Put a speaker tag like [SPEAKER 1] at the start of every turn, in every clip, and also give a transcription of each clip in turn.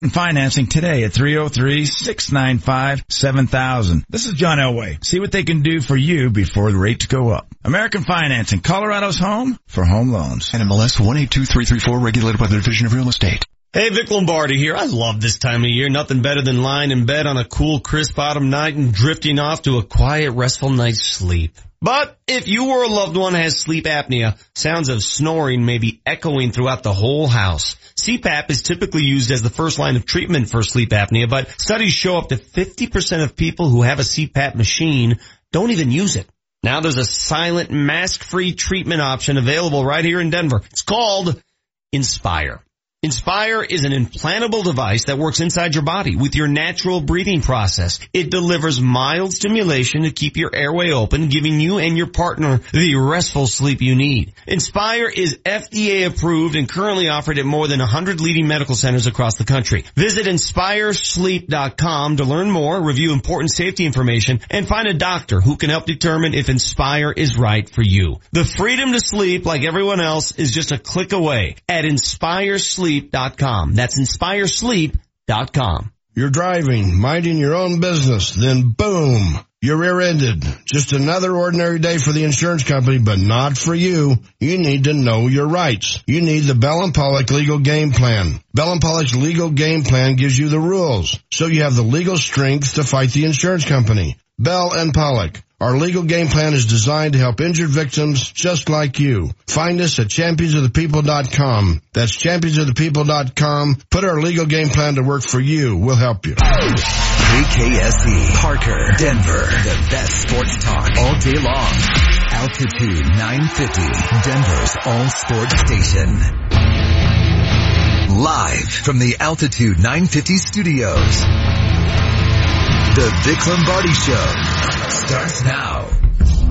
[SPEAKER 1] Financing today at 303-695-7000. This is John Elway. See what they can do for you before the rates go up. American Financing, Colorado's home for home loans.
[SPEAKER 2] NMLS 182334 regulated by the Division of Real Estate.
[SPEAKER 3] Hey, Vic Lombardi here. I love this time of year. Nothing better than lying in bed on a cool, crisp autumn night and drifting off to a quiet, restful night's sleep. But if you or a loved one has sleep apnea, sounds of snoring may be echoing throughout the whole house. CPAP is typically used as the first line of treatment for sleep apnea, but studies show up to 50% of people who have a CPAP machine don't even use it. Now there's a silent mask-free treatment option available right here in Denver. It's called Inspire. Inspire is an implantable device that works inside your body with your natural breathing process. It delivers mild stimulation to keep your airway open, giving you and your partner the restful sleep you need. Inspire is FDA approved and currently offered at more than 100 leading medical centers across the country. Visit inspiresleep.com to learn more, review important safety information, and find a doctor who can help determine if Inspire is right for you. The freedom to sleep like everyone else is just a click away at inspiresleep.com inspiresleep.com. That's inspiresleep.com.
[SPEAKER 4] You're driving, minding your own business, then boom, you're rear-ended. Just another ordinary day for the insurance company, but not for you. You need to know your rights. You need the Bell and Pollock legal game plan. Bell and Pollock's legal game plan gives you the rules, so you have the legal strength to fight the insurance company. Bell and Pollock. Our legal game plan is designed to help injured victims just like you. Find us at championsofthepeople.com. That's championsofthepeople.com. Put our legal game plan to work for you. We'll help you.
[SPEAKER 5] KKSE, Parker, Denver, the best sports talk all day long. Altitude 950, Denver's all sports station. Live from the Altitude 950 studios. The Vic Lombardi Show starts now.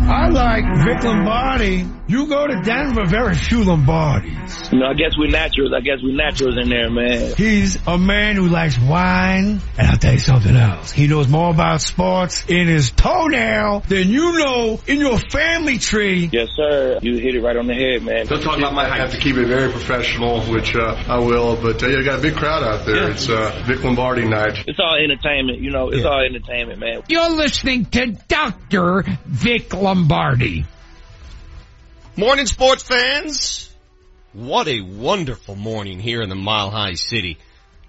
[SPEAKER 6] I like Vic Lombardi. You go to Denver, very few Lombardis.
[SPEAKER 7] You know, I guess we're naturals. I guess we naturals in there, man.
[SPEAKER 6] He's a man who likes wine. And I'll tell you something else. He knows more about sports in his toenail than you know in your family tree.
[SPEAKER 7] Yes, sir. You hit it right on the head, man.
[SPEAKER 8] Don't talk about my height. I have to keep it very professional, which uh, I will. But uh, yeah, got a big crowd out there. Yeah. It's uh, Vic Lombardi night.
[SPEAKER 7] It's all entertainment. You know, it's yeah. all entertainment, man.
[SPEAKER 6] You're listening to Dr. Vic Lombardi.
[SPEAKER 3] Morning, sports fans. What a wonderful morning here in the Mile High City.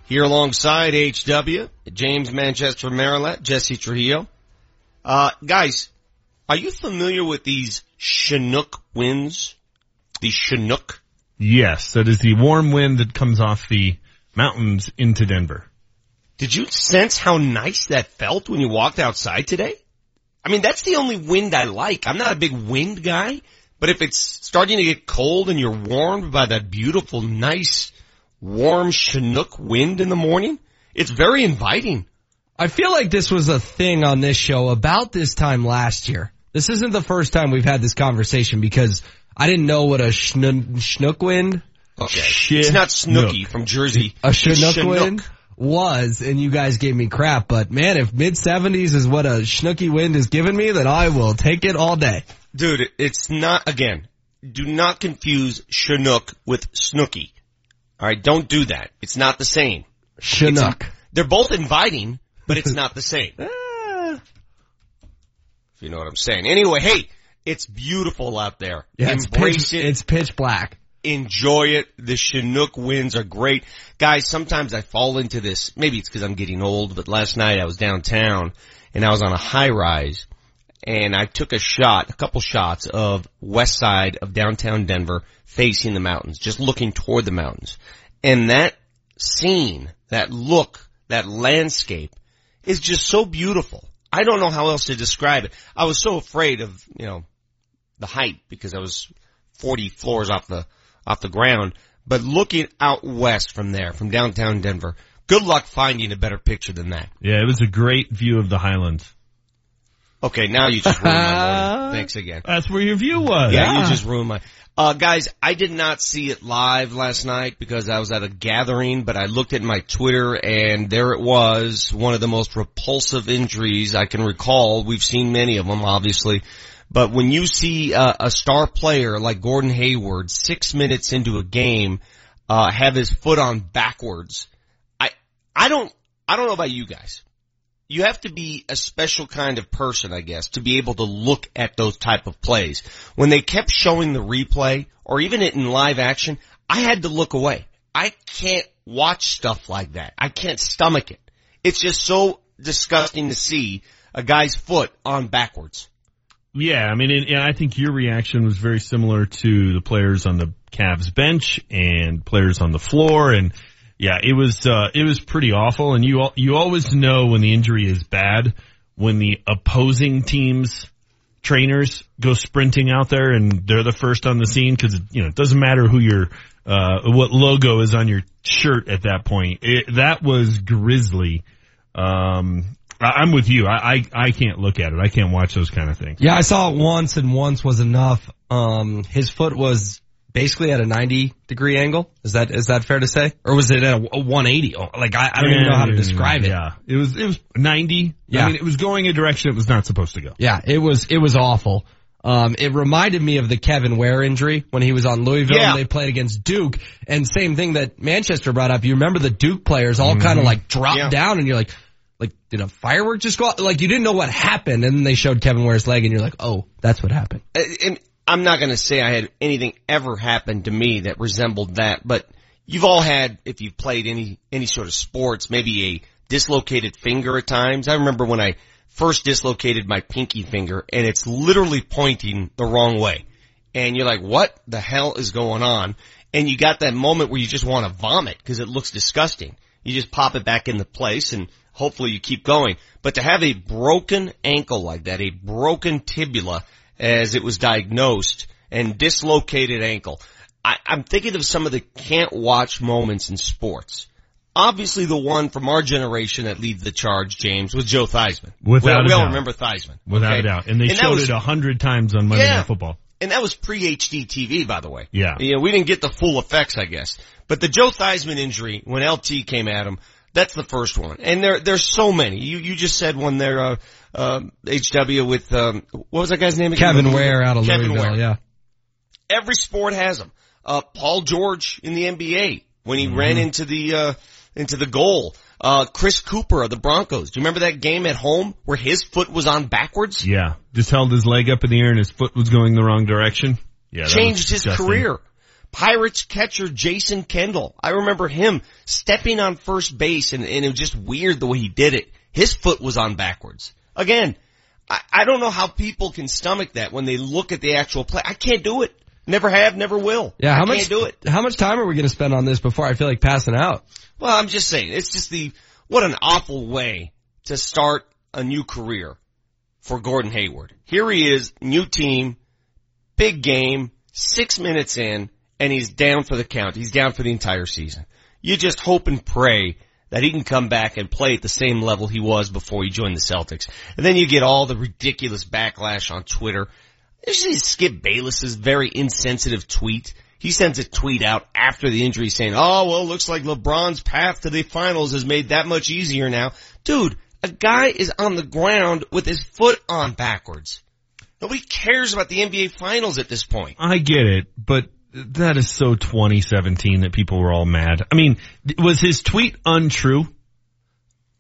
[SPEAKER 3] Here alongside HW, James Manchester Maryland, Jesse Trujillo. Uh, guys, are you familiar with these Chinook winds? The Chinook?
[SPEAKER 9] Yes, that is the warm wind that comes off the mountains into Denver.
[SPEAKER 3] Did you sense how nice that felt when you walked outside today? I mean, that's the only wind I like. I'm not a big wind guy, but if it's starting to get cold and you're warmed by that beautiful, nice, warm Chinook wind in the morning, it's very inviting.
[SPEAKER 10] I feel like this was a thing on this show about this time last year. This isn't the first time we've had this conversation because I didn't know what a Chinook wind.
[SPEAKER 3] Okay. It's not Snooky from Jersey.
[SPEAKER 10] A Chinook, Chinook wind was, and you guys gave me crap, but man, if mid seventies is what a Schnooky wind is giving me, then I will take it all day.
[SPEAKER 3] Dude, it's not, again, do not confuse Chinook with Snooky. Alright, don't do that. It's not the same.
[SPEAKER 10] Chinook.
[SPEAKER 3] they're both inviting, but it's not the same. if you know what I'm saying. Anyway, hey, it's beautiful out there.
[SPEAKER 10] Yeah, Embrace it's pitch, it. It's pitch black.
[SPEAKER 3] Enjoy it. The Chinook winds are great. Guys, sometimes I fall into this. Maybe it's because I'm getting old, but last night I was downtown and I was on a high rise and I took a shot, a couple shots of west side of downtown Denver facing the mountains, just looking toward the mountains. And that scene, that look, that landscape is just so beautiful. I don't know how else to describe it. I was so afraid of, you know, the height because I was 40 floors off the, off the ground. But looking out west from there, from downtown Denver, good luck finding a better picture than that.
[SPEAKER 9] Yeah, it was a great view of the Highlands.
[SPEAKER 3] Okay, now you just ruined my morning. Thanks again.
[SPEAKER 9] That's where your view was.
[SPEAKER 3] Yeah, yeah, you just ruined my. Uh, guys, I did not see it live last night because I was at a gathering, but I looked at my Twitter and there it was, one of the most repulsive injuries I can recall. We've seen many of them, obviously. But when you see uh, a star player like Gordon Hayward six minutes into a game, uh, have his foot on backwards, I I don't, I don't know about you guys. You have to be a special kind of person, I guess, to be able to look at those type of plays. When they kept showing the replay or even it in live action, I had to look away. I can't watch stuff like that. I can't stomach it. It's just so disgusting to see a guy's foot on backwards.
[SPEAKER 9] Yeah, I mean, and, I think your reaction was very similar to the players on the Cavs bench and players on the floor, and yeah, it was uh, it was pretty awful. And you you always know when the injury is bad when the opposing team's trainers go sprinting out there and they're the first on the scene because you know it doesn't matter who your uh, what logo is on your shirt at that point. It, that was grisly. Um, I- I'm with you. I, I I can't look at it. I can't watch those kind of things.
[SPEAKER 10] Yeah, I saw it once and once was enough. Um, his foot was basically at a 90 degree angle. Is that, is that fair to say? Or was it at a, a 180? Oh, Like I, I don't even know how to describe it.
[SPEAKER 9] Yeah, it was it was 90.
[SPEAKER 10] Yeah.
[SPEAKER 9] I mean, it was going in a direction it was not supposed to go.
[SPEAKER 10] Yeah, it was, it was awful. Um, it reminded me of the Kevin Ware injury when he was on Louisville
[SPEAKER 3] Yeah.
[SPEAKER 10] and they played against Duke. And same thing that Manchester brought up. You remember the Duke players all kind of like dropped
[SPEAKER 3] Yeah.
[SPEAKER 10] down and you're like, like, did a firework just go out? Like you didn't know what happened and then they showed Kevin Ware's leg and you're like, oh, that's what happened.
[SPEAKER 3] And I'm not going to say I had anything ever happen to me that resembled that, but you've all had, if you've played any, any sort of sports, maybe a dislocated finger at times. I remember when I first dislocated my pinky finger and it's literally pointing the wrong way. And you're like, what the hell is going on? And you got that moment where you just want to vomit because it looks disgusting. You just pop it back into place and hopefully you keep going. But to have a broken ankle like that, a broken tibula as it was diagnosed and dislocated ankle, I, I'm thinking of some of the can't watch moments in sports. Obviously the one from our generation that leads the charge, James, was Joe Theismann.
[SPEAKER 9] Without
[SPEAKER 3] we,
[SPEAKER 9] a
[SPEAKER 3] we all remember Theismann.
[SPEAKER 9] Without
[SPEAKER 3] okay?
[SPEAKER 9] a doubt. And they
[SPEAKER 3] that
[SPEAKER 9] showed
[SPEAKER 3] was-
[SPEAKER 9] it a hundred times on Monday
[SPEAKER 3] Yeah.
[SPEAKER 9] Night Football.
[SPEAKER 3] and that was pre-HD TV, by the way.
[SPEAKER 9] Yeah.
[SPEAKER 3] You know, we didn't get the full effects, I guess. But the Joe Theismann injury, when LT came at him, that's the first one. And there, there's so many. You, you just said one there, uh, uh, HW with, um, what was that guy's name again?
[SPEAKER 10] Kevin Ware out of
[SPEAKER 3] Kevin
[SPEAKER 10] Louisville.
[SPEAKER 3] Ware.
[SPEAKER 10] Yeah.
[SPEAKER 3] Every sport has them. Uh, Paul George in the NBA when he
[SPEAKER 9] Mm-hmm.
[SPEAKER 3] ran into the, uh, into the goal. Uh, Chris Cooper of the Broncos. Do you remember that game at home where his foot was on backwards?
[SPEAKER 9] Yeah. Just held his leg up in the air and his foot was going the wrong direction. Yeah.
[SPEAKER 3] changed his
[SPEAKER 9] disgusting.
[SPEAKER 3] career. Pirates catcher Jason Kendall. I remember him stepping on first base and, and it was just weird the way he did it. His foot was on backwards. Again, I, I don't know how people can stomach that when they look at the actual play. I can't do it. Never have, never will.
[SPEAKER 10] Yeah. How
[SPEAKER 3] I
[SPEAKER 10] much,
[SPEAKER 3] can't do it.
[SPEAKER 10] how much time are we going to spend on this before I feel like passing out?
[SPEAKER 3] Well, I'm just saying, it's just the, what an awful way to start a new career for Gordon Hayward. Here he is, new team, big game, six minutes in, and he's down for the count. He's down for the entire season. You just hope and pray that he can come back and play at the same level he was before he joined the Celtics. And then you get all the ridiculous backlash on Twitter. There's this Skip Bayless's very insensitive tweet. He sends a tweet out after the injury saying, oh, well, looks like LeBron's path to the finals is made that much easier now. Dude, a guy is on the ground with his foot on backwards. Nobody cares about the NBA finals at this point.
[SPEAKER 9] I get it, but that is so 2017 that people were all mad. I mean, was his tweet untrue?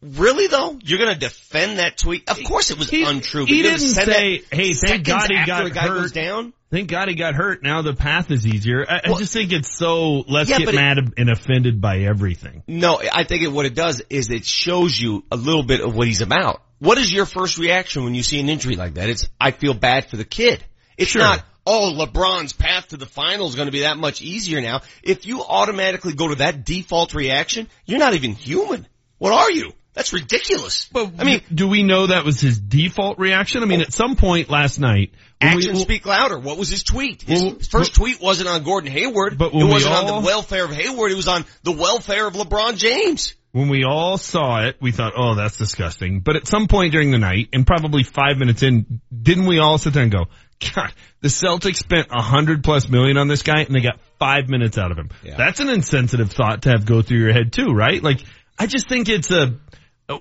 [SPEAKER 3] Really though? You're gonna defend that tweet? Of course it was
[SPEAKER 9] He-
[SPEAKER 3] untrue. but
[SPEAKER 9] he didn't say, "Hey, thank God he got hurt."
[SPEAKER 3] down.
[SPEAKER 9] Thank God he got hurt. Now the path is easier. I, I just think it's so, let's
[SPEAKER 3] Yeah,
[SPEAKER 9] get
[SPEAKER 3] but it-
[SPEAKER 9] mad and offended by everything.
[SPEAKER 3] No, I think it, what it does is it shows you a little bit of what he's about. What is your first reaction when you see an injury like that? It's, I feel bad for the kid. It's
[SPEAKER 9] Sure.
[SPEAKER 3] not, oh, LeBron's path to the finals is going to be that much easier now. If you automatically go to that default reaction, you're not even human. What are you? That's ridiculous.
[SPEAKER 9] But
[SPEAKER 3] I mean,
[SPEAKER 9] do we know that was his default reaction? I mean, at some point last night, when we-
[SPEAKER 3] actions speak louder. What was his tweet? His
[SPEAKER 9] Well,
[SPEAKER 3] first tweet wasn't on Gordon Hayward.
[SPEAKER 9] But
[SPEAKER 3] it wasn't on the welfare of Hayward. It was on the welfare of LeBron James.
[SPEAKER 9] when we all saw it, we thought, oh, that's disgusting. But at some point during the night, and probably five minutes in, didn't we all sit there and go, God, the Celtics spent a hundred plus million on this guy and they got five minutes out of him.
[SPEAKER 3] Yeah.
[SPEAKER 9] That's an insensitive thought to have go through your head too, right? Like, I just think it's a,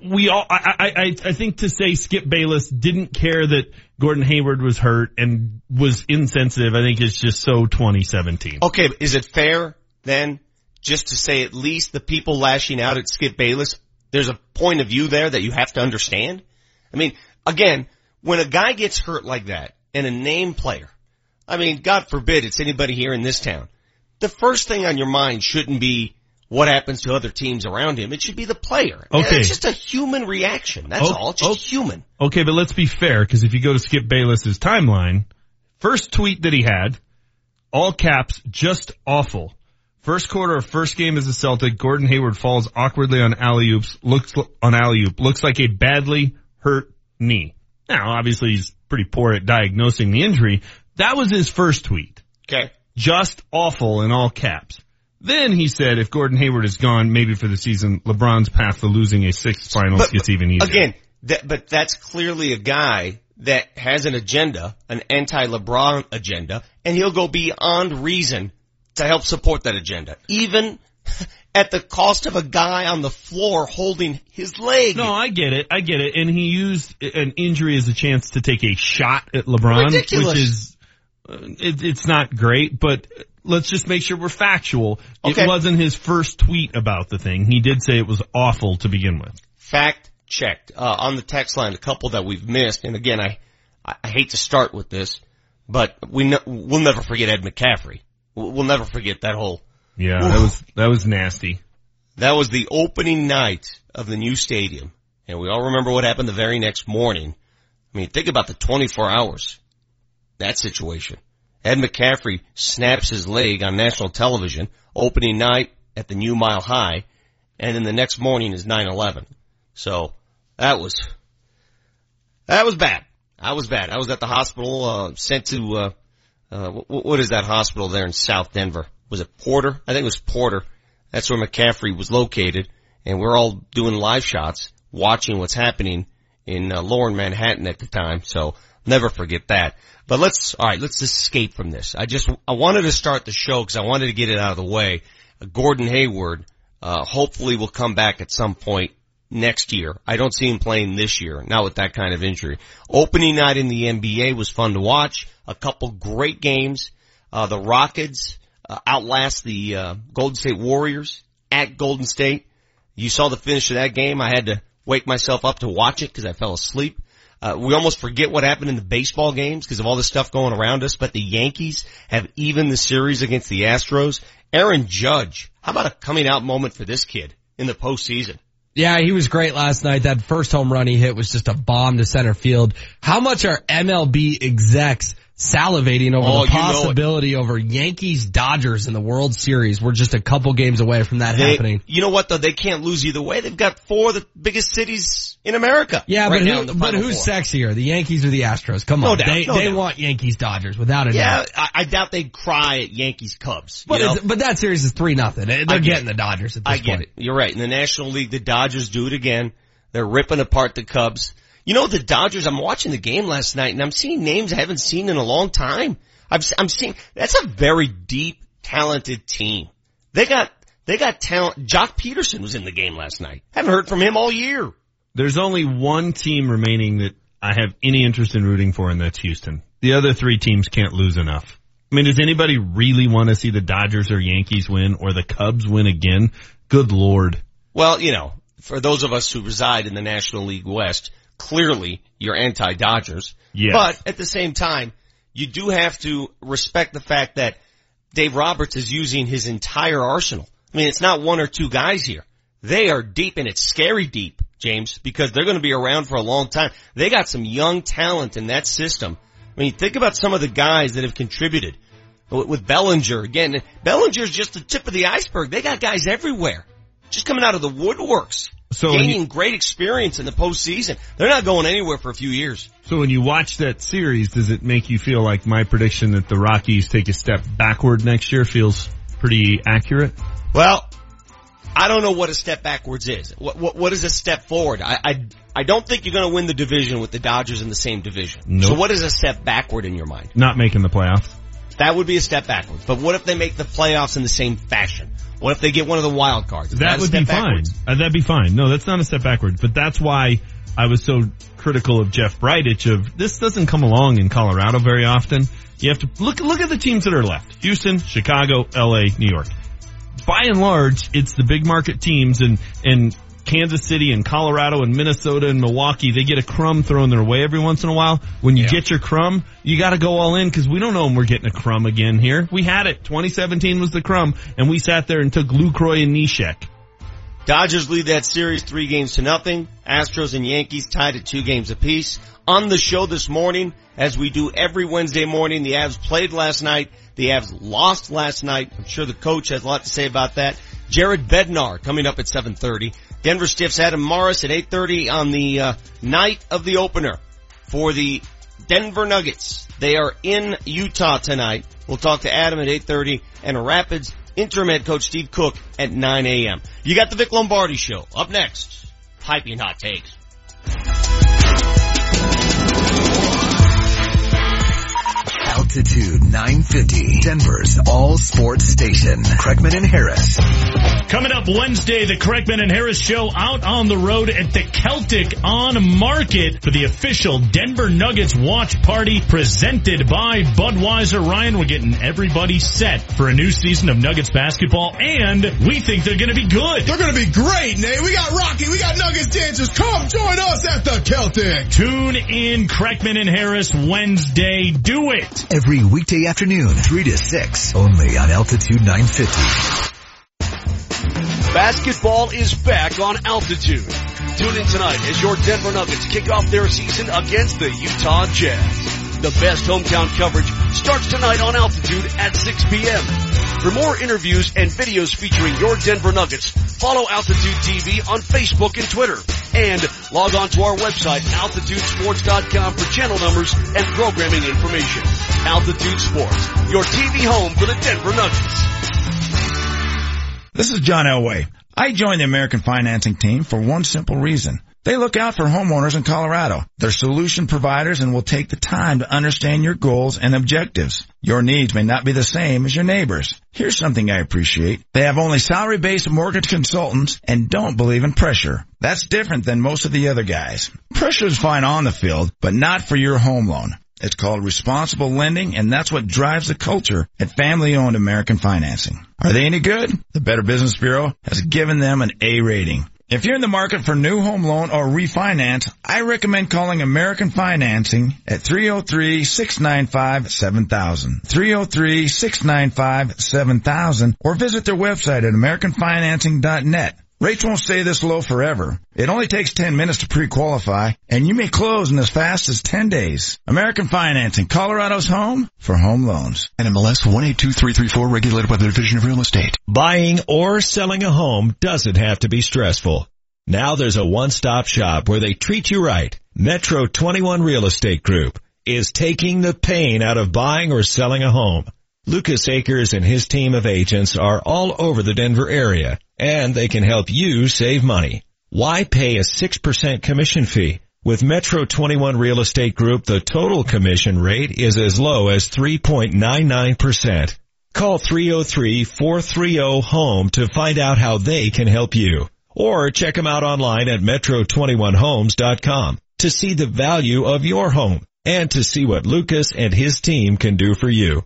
[SPEAKER 9] we all, I, I, I, I think to say Skip Bayless didn't care that Gordon Hayward was hurt and was insensitive, I think is just so 2017.
[SPEAKER 3] Okay, is it fair then just to say at least the people lashing out at Skip Bayless there's a point of view there that you have to understand. I mean, again, when a guy gets hurt like that and a name player, I mean, God forbid it's anybody here in this town. The first thing on your mind shouldn't be what happens to other teams around him. It should be the player.
[SPEAKER 9] Okay.
[SPEAKER 3] It's just a human reaction. That's
[SPEAKER 9] Oh,
[SPEAKER 3] all. It's just
[SPEAKER 9] oh.
[SPEAKER 3] human.
[SPEAKER 9] Okay, but let's be fair, because if you go to Skip Bayless's timeline, first tweet that he had, all caps, just awful. First quarter of first game as a Celtic, Gordon Hayward falls awkwardly on alley oops, looks on alley oop, looks like a badly hurt knee. Now, obviously he's pretty poor at diagnosing the injury. That was his first tweet.
[SPEAKER 3] Okay.
[SPEAKER 9] Just awful in all caps. Then he said if Gordon Hayward is gone, maybe for the season, LeBron's path to losing a sixth finals
[SPEAKER 3] But-
[SPEAKER 9] gets even easier.
[SPEAKER 3] Again, that, but that's clearly a guy that has an agenda, an anti-LeBron agenda, and he'll go beyond reason to help support that agenda, even at the cost of a guy on the floor holding his leg.
[SPEAKER 9] No, I get it. I get it. And he used an injury as a chance to take a shot at LeBron,
[SPEAKER 3] Ridiculous.
[SPEAKER 9] which is, uh, it, it's not great, but let's just make sure we're factual.
[SPEAKER 3] Okay.
[SPEAKER 9] It wasn't his first tweet about the thing. He did say it was awful to begin with.
[SPEAKER 3] Fact checked. Uh, on the text line, a couple that we've missed, and again, I, I hate to start with this, but we we'll never forget Ed McCaffrey. We'll we'll never forget that whole
[SPEAKER 9] Yeah, that was, that was nasty.
[SPEAKER 3] That was the opening night of the new stadium. And we all remember what happened the very next morning. I mean, think about the 24 hours. That situation. Ed McCaffrey snaps his leg on national television, opening night at the new mile high, and then the next morning is 9-11. So, that was, that was bad. I was bad. I was at the hospital, uh, sent to, uh, uh, what, what is that hospital there in South Denver? Was it Porter? I think it was Porter. That's where McCaffrey was located, and we're all doing live shots, watching what's happening in uh, Lower Manhattan at the time. So never forget that. But let's all right, let's escape from this. I just I wanted to start the show because I wanted to get it out of the way. Uh, Gordon Hayward uh, hopefully will come back at some point next year. I don't see him playing this year, not with that kind of injury. Opening night in the NBA was fun to watch. A couple great games. Uh, the Rockets uh, outlast the uh, Golden State Warriors at Golden State. You saw the finish of that game. I had to wake myself up to watch it because I fell asleep. Uh, we almost forget what happened in the baseball games because of all the stuff going around us, but the Yankees have even the series against the Astros. Aaron Judge, how about a coming out moment for this kid in the postseason?
[SPEAKER 10] Yeah, he was great last night. That first home run he hit was just a bomb to center field. How much are MLB execs salivating over
[SPEAKER 3] Oh,
[SPEAKER 10] the
[SPEAKER 3] you know
[SPEAKER 10] possibility over Yankees Dodgers in the World Series? We're just a couple games away from that
[SPEAKER 3] They-
[SPEAKER 10] happening.
[SPEAKER 3] You know what though? They can't lose either way. They've got four of the biggest cities in America.
[SPEAKER 10] Yeah,
[SPEAKER 3] right
[SPEAKER 10] but who, but who's
[SPEAKER 3] Four.
[SPEAKER 10] sexier, the Yankees or the Astros? Come
[SPEAKER 3] No
[SPEAKER 10] on,
[SPEAKER 3] doubt,
[SPEAKER 10] they
[SPEAKER 3] no
[SPEAKER 10] they
[SPEAKER 3] doubt.
[SPEAKER 10] want Yankees Dodgers without a
[SPEAKER 3] Yeah,
[SPEAKER 10] doubt.
[SPEAKER 3] I, I doubt they'd cry at Yankees Cubs.
[SPEAKER 10] But but that series is three nothing. They're
[SPEAKER 3] I
[SPEAKER 10] getting the Dodgers at this
[SPEAKER 3] I get
[SPEAKER 10] point.
[SPEAKER 3] it. You're right. In the National League, the Dodgers do it again. They're ripping apart the Cubs. You know, the Dodgers, I'm watching the game last night and I'm seeing names I haven't seen in a long time. I'm, I'm seeing, that's a very deep, talented team. They got, they got talent. Joc Pederson was in the game last night. Haven't heard from him all year.
[SPEAKER 9] There's only one team remaining that I have any interest in rooting for, and that's Houston. The other three teams can't lose enough. I mean, does anybody really want to see the Dodgers or Yankees win or the Cubs win again? Good lord.
[SPEAKER 3] Well, you know, for those of us who reside in the National League West, clearly you're anti-Dodgers.
[SPEAKER 9] Yes.
[SPEAKER 3] But at the same time, you do have to respect the fact that Dave Roberts is using his entire arsenal. I mean, it's not one or two guys here. They are deep and it's scary deep, James, because they're going to be around for a long time. They got some young talent in that system. I mean, think about some of the guys that have contributed with with Bellinger. Again, Bellinger's just the tip of the iceberg. They got guys everywhere. Just coming out of the woodworks.
[SPEAKER 9] So
[SPEAKER 3] gaining
[SPEAKER 9] you-
[SPEAKER 3] great experience in the postseason. They're not going anywhere for a few years.
[SPEAKER 9] So when you watch that series, does it make you feel like my prediction that the Rockies take a step backward next year feels pretty accurate?
[SPEAKER 3] Well, I don't know what a step backwards is. What, what, what is a step forward? I, I, I don't think you're going to win the division with the Dodgers in the same division.
[SPEAKER 9] Nope.
[SPEAKER 3] So what is a step backward in your mind?
[SPEAKER 9] Not making the playoffs.
[SPEAKER 3] That would be a step backwards. But what if they make the playoffs in the same fashion? What if they get one of the wild cards? Is
[SPEAKER 9] That
[SPEAKER 3] a
[SPEAKER 9] would be
[SPEAKER 3] backwards?
[SPEAKER 9] fine. Uh, that'd be fine. No, that's not a step backwards, but that's why I was so critical of Jeff Bridich of this doesn't come along in Colorado very often. You have to look, look at the teams that are left. Houston, Chicago, LA, New York. By and large, it's the big market teams and, and Kansas City and Colorado and Minnesota and Milwaukee, they get a crumb thrown their way every once in a while. When you
[SPEAKER 3] Yeah.
[SPEAKER 9] get your crumb, you got to go all in because we don't know when we're getting a crumb again here. We had it. 2017 was the crumb, and we sat there and took Lucroy and Neshek.
[SPEAKER 3] Dodgers lead that series three games to nothing. Astros and Yankees tied at two games apiece. On the show this morning, as we do every Wednesday morning, the Avs played last night. The Avs lost last night. I'm sure the coach has a lot to say about that. Jared Bednar coming up at 7.30. Denver Stiffs Adam Mares at 8.30 on the uh, night of the opener for the Denver Nuggets. They are in Utah tonight. We'll talk to Adam at 8.30 and Rapids interim head coach Steve Cooke at 9 a.m. You got the Vic Lombardi show. Up next, piping hot takes.
[SPEAKER 5] Altitude 950, Denver's all sports station. Kreckman and Harris.
[SPEAKER 11] Coming up Wednesday, the Kreckman and Harris show out on the road at the Celtic on Market for the official Denver Nuggets watch party presented by Budweiser. Ryan, we're getting everybody set for a new season of Nuggets basketball and we think they're gonna be good.
[SPEAKER 12] They're gonna be great, Nate. We got Rocky, we got Nuggets dancers. Come join us at the Celtic.
[SPEAKER 11] Tune in Kreckman and Harris Wednesday. Do it.
[SPEAKER 5] Every weekday afternoon, 3 to 6, only on Altitude 950.
[SPEAKER 13] Basketball is back on altitude. Tune in tonight as your Denver Nuggets kick off their season against the Utah Jazz. The best hometown coverage starts tonight on altitude at 6 p.m. For more interviews and videos featuring your Denver Nuggets, follow Altitude TV on Facebook and Twitter. And log on to our website, altitudesports.com for channel numbers and programming information. Altitude Sports, your TV home for the Denver Nuggets.
[SPEAKER 1] This is John Elway. I joined the American financing team for one simple reason. They look out for homeowners in Colorado. They're solution providers and will take the time to understand your goals and objectives. Your needs may not be the same as your neighbors. Here's something I appreciate. They have only salary-based mortgage consultants and don't believe in pressure. That's different than most of the other guys. Pressure is fine on the field, but not for your home loan. It's called responsible lending and that's what drives the culture at family owned American financing. Are they any good? The Better Business Bureau has given them an A rating. If you're in the market for new home loan or refinance, I recommend calling American Financing at 303-695-7000. 303-695-7000 or visit their website at americanfinancing.net. Rates won't stay this low forever. It only takes 10 minutes to pre-qualify and you may close in as fast as 10 days. American Financing, Colorado's home for home loans.
[SPEAKER 2] NMLS 182334 regulated by the Division of Real Estate.
[SPEAKER 14] Buying or selling a home doesn't have to be stressful. Now there's a one-stop shop where they treat you right. Metro 21 Real Estate Group is taking the pain out of buying or selling a home. Lucas Akers and his team of agents are all over the Denver area and they can help you save money. Why pay a 6% commission fee? With Metro 21 Real Estate Group, the total commission rate is as low as 3.99%. Call 303-430-HOME to find out how they can help you. Or check them out online at metro21homes.com to see the value of your home and to see what Lucas and his team can do for you.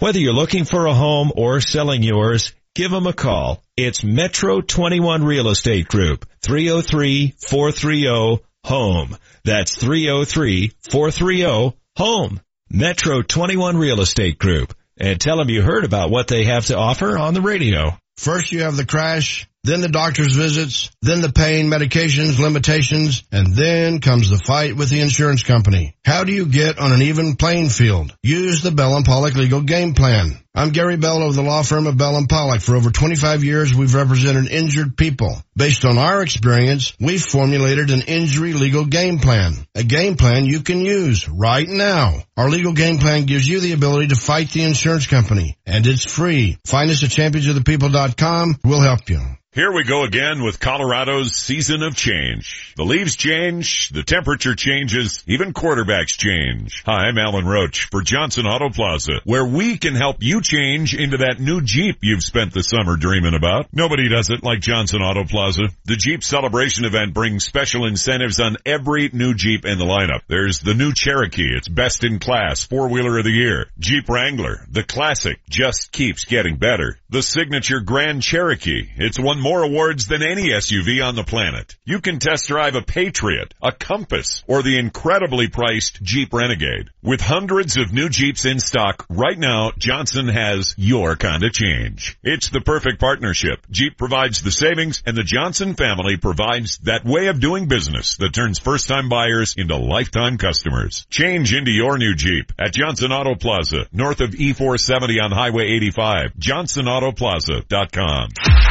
[SPEAKER 14] Whether you're looking for a home or selling yours, give them a call. It's Metro 21 Real Estate Group, 303-430-HOME. That's 303-430-HOME. Metro 21 Real Estate Group. And tell them you heard about what they have to offer on the radio.
[SPEAKER 4] First you have the crash, then the doctor's visits, then the pain, medications, limitations, and then comes the fight with the insurance company. How do you get on an even playing field? Use the Bell and Pollock legal game plan. I'm Gary Bell of the law firm of Bell and Pollock. For over 25 years, we've represented injured people. Based on our experience, we've formulated an injury legal game plan. A game plan you can use right now. Our legal game plan gives you the ability to fight the insurance company, and it's free. Find us at championsofthepeople.com. We'll help you.
[SPEAKER 15] Here we go again with Colorado's season of change. The leaves change, the temperature changes, even quarterbacks change. Hi, I'm Alan Roach for Johnson Auto Plaza, where we can help you change into that new Jeep you've spent the summer dreaming about. Nobody does it like Johnson Auto Plaza. The Jeep celebration event brings special incentives on every new Jeep in the lineup. There's the new Cherokee. It's best in class, four-wheeler of the year. Jeep Wrangler, the classic, just keeps getting better. The signature Grand Cherokee. It's won more awards than any SUV on the planet. You can test drive a Patriot, a Compass, or the incredibly priced Jeep Renegade. With hundreds of new Jeeps in stock right now, Johnson has your kind of change. It's the perfect partnership. Jeep provides the savings and the Johnson family provides that way of doing business that turns first time buyers into lifetime customers. Change into your new Jeep at Johnson Auto Plaza, north of E470 on Highway 85, johnsonautoplaza.com.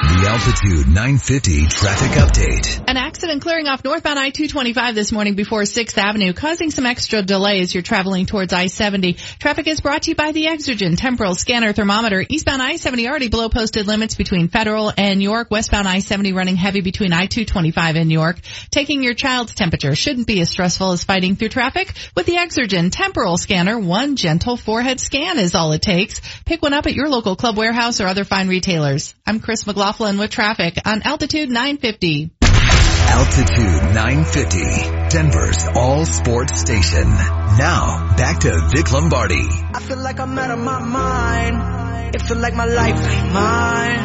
[SPEAKER 5] The Altitude 950 traffic update.
[SPEAKER 16] An accident clearing off northbound I-225 this morning before 6th Avenue, causing some extra delay as you're traveling towards I-70. Traffic is brought to you by the Exergen Temporal Scanner Thermometer. Eastbound I-70 already below posted limits between Federal and York. Westbound I-70 running heavy between I-225 and York. Taking your child's temperature shouldn't be as stressful as fighting through traffic. With the Exergen Temporal Scanner, one gentle forehead scan is all it takes. Pick one up at your local club warehouse or other fine retailers. I'm Chris McLaughlin with traffic on Altitude 950.
[SPEAKER 5] Altitude 950, Denver's all sports station. Now, back to Vic Lombardi.
[SPEAKER 17] I feel like I'm out of my mind. It feel like my life ain't mine.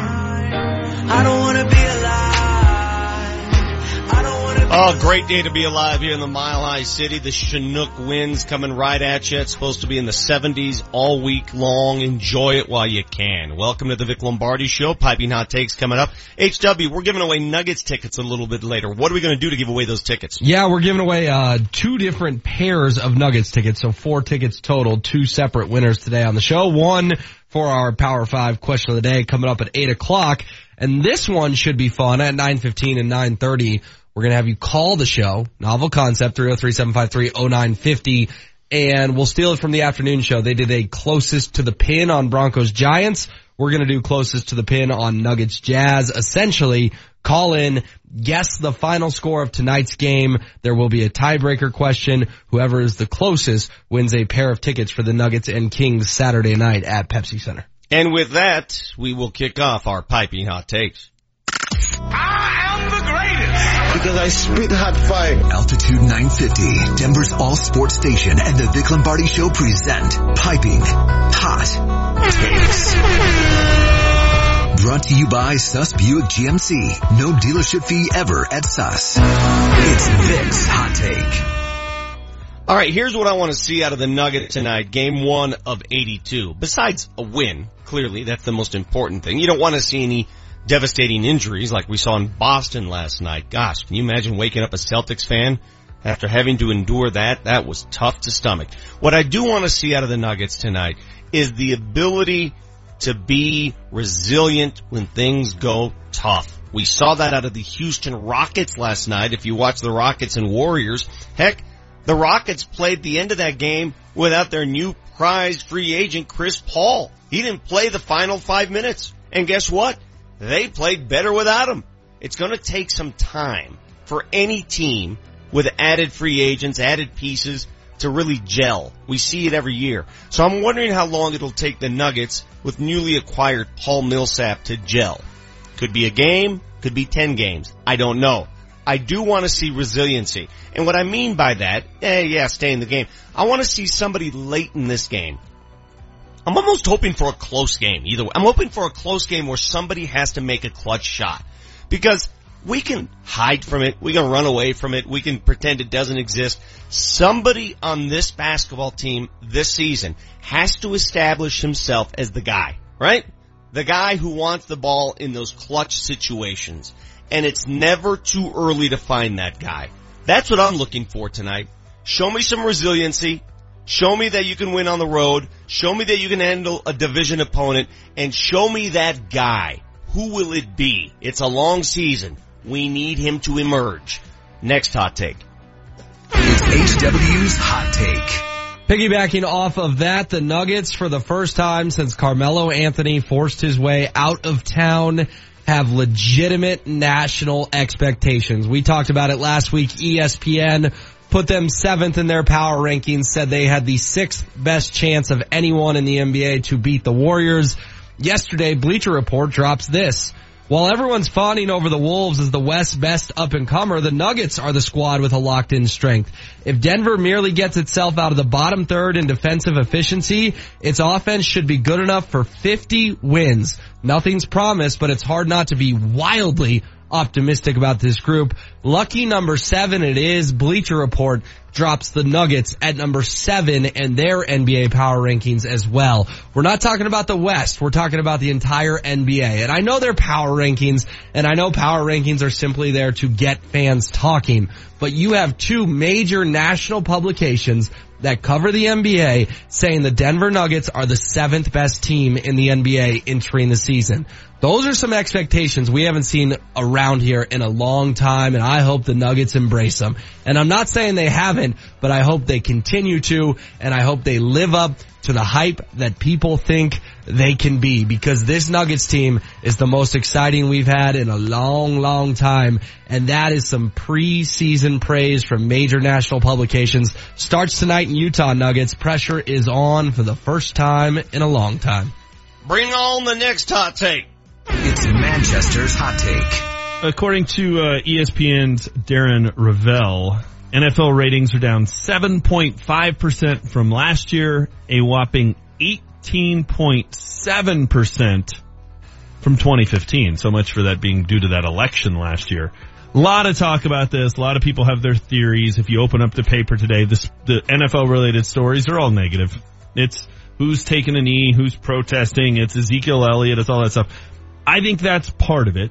[SPEAKER 17] I don't wanna be alive.
[SPEAKER 3] Oh, great day to be alive here in the Mile High City. The Chinook winds coming right at you. It's supposed to be in the 70s all week long. Enjoy it while you can. Welcome to the Vic Lombardi Show. Piping hot takes coming up. HW, we're giving away Nuggets tickets a little bit later. What are we going to do to give away those tickets?
[SPEAKER 18] Yeah, we're giving away uh two different pairs of Nuggets tickets, so four tickets total, two separate winners today on the show. One for our Power 5 question of the day coming up at 8 o'clock. And this one should be fun at 9.15 and 9.30. We're going to have you call the show, novel concept, 303-753-0950, and we'll steal it from the afternoon show. They did a closest to the pin on Broncos Giants. We're going to do closest to the pin on Nuggets Jazz. Essentially, call in, guess the final score of tonight's game. There will be a tiebreaker question. Whoever is the closest wins a pair of tickets for the Nuggets and Kings Saturday night at Pepsi Center.
[SPEAKER 3] And with that, we will kick off our piping hot takes. Ah!
[SPEAKER 5] Because I spit hot fire. Altitude 950, Denver's all sports station and the Vic Lombardi Show present Piping Hot Takes. Brought to you by Suss Buick GMC. No dealership fee ever at Suss. It's Vic's Hot Take.
[SPEAKER 3] All right, here's what I want to see out of the Nugget tonight. Game one of 82. Besides a win, clearly that's the most important thing. You don't want to see any devastating injuries like we saw in Boston last night. Gosh, can you imagine waking up a Celtics fan after having to endure that? That was tough to stomach. What I do want to see out of the Nuggets tonight is the ability to be resilient when things go tough. We saw that out of the Houston Rockets last night. If you watch the Rockets and Warriors, heck, the Rockets played the end of that game without their new prize free agent, Chris Paul. He didn't play the final five minutes. And guess what? They played better without him. It's going to take some time for any team with added free agents, added pieces to really gel. We see it every year. So I'm wondering how long it'll take the Nuggets with newly acquired Paul Millsap to gel. Could be a game, could be 10 games. I don't know. I do want to see resiliency. And what I mean by that, eh, yeah, stay in the game. I want to see somebody late in this game I'm almost hoping for a close game either way. I'm hoping for a close game where somebody has to make a clutch shot because we can hide from it. We can run away from it. We can pretend it doesn't exist. Somebody on this basketball team this season has to establish himself as the guy, right? The guy who wants the ball in those clutch situations. And it's never too early to find that guy. That's what I'm looking for tonight. Show me some resiliency. Show me that you can win on the road. Show me that you can handle a division opponent and show me that guy. Who will it be? It's a long season. We need him to emerge. Next hot take.
[SPEAKER 5] It's HW's Hot Take.
[SPEAKER 18] Piggybacking off of that, the Nuggets for the first time since Carmelo Anthony forced his way out of town have legitimate national expectations. We talked about it last week. ESPN put them seventh in their power rankings, said they had the sixth best chance of anyone in the NBA to beat the Warriors. Yesterday, Bleacher Report drops this. While everyone's fawning over the Wolves as the West's best up and comer, the Nuggets are the squad with a locked in strength. If Denver merely gets itself out of the bottom third in defensive efficiency, its offense should be good enough for 50 wins. Nothing's promised, but it's hard not to be wildly optimistic about this group. Lucky number seven it is. Bleacher Report drops the Nuggets at number seven and their NBA power rankings as well. We're not talking about the West. We're talking about the entire NBA. And I know they're power rankings and I know power rankings are simply there to get fans talking, but you have two major national publications that cover the NBA saying the Denver Nuggets are the seventh best team in the NBA entering the season. Those are some expectations we haven't seen around here in a long time and I hope the Nuggets embrace them. And I'm not saying they haven't, but I hope they continue to and I hope they live up to the hype that people think they can be because this Nuggets team is the most exciting we've had in a long, long time. And that is some preseason praise from major national publications. Starts tonight in Utah Nuggets. Pressure is on for the first time in a long time.
[SPEAKER 3] Bring on the next hot take.
[SPEAKER 5] It's Manchester's hot take.
[SPEAKER 9] According to uh, ESPN's Darren Rovell, NFL ratings are down 7.5% from last year, a whopping 18.7% from 2015. So much for that being due to that election last year. A lot of talk about this. A lot of people have their theories. If you open up the paper today, this, the NFL related stories are all negative. It's who's taking a knee, who's protesting, it's Ezekiel Elliott, it's all that stuff. I think that's part of it.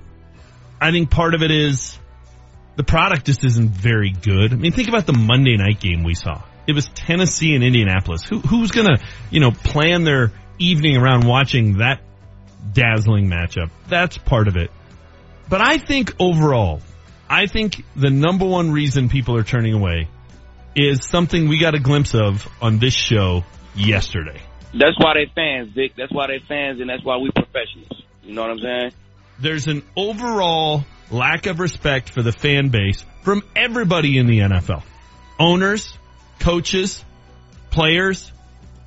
[SPEAKER 9] I think part of it is the product just isn't very good. I mean, think about the Monday night game we saw. It was Tennessee and Indianapolis. Who, who's gonna, you know, plan their evening around watching that dazzling matchup? That's part of it. But I think overall, I think the number one reason people are turning away is something we got a glimpse of on this show yesterday.
[SPEAKER 7] That's why they fans, Vic. That's why they fans, and that's why we professionals. You know what I'm saying?
[SPEAKER 9] There's an overall lack of respect for the fan base from everybody in the NFL. Owners, coaches, players,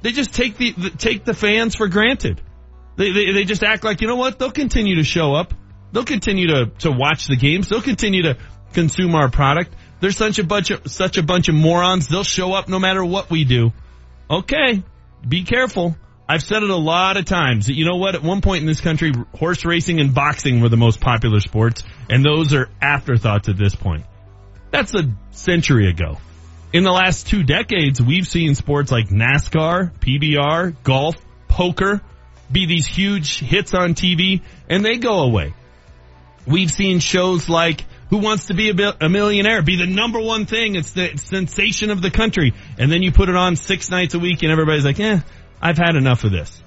[SPEAKER 9] they just take the, take the fans for granted. They, they they just act like, you know what? They'll continue to show up. They'll continue to to watch the games. They'll continue to consume our product. There's such a bunch of such a bunch of morons. They'll show up no matter what we do. Okay, be careful. I've said it a lot of times that you know what? At one point in this country, horse racing and boxing were the most popular sports, and those are afterthoughts at this point. That's a century ago. In the last two decades, we've seen sports like NASCAR, PBR, golf, poker be these huge hits on TV, and they go away. We've seen shows like Who Wants to Be a, Millionaire be the number one thing. It's the sensation of the country. And then you put it on six nights a week and everybody's like, eh, I've had enough of this.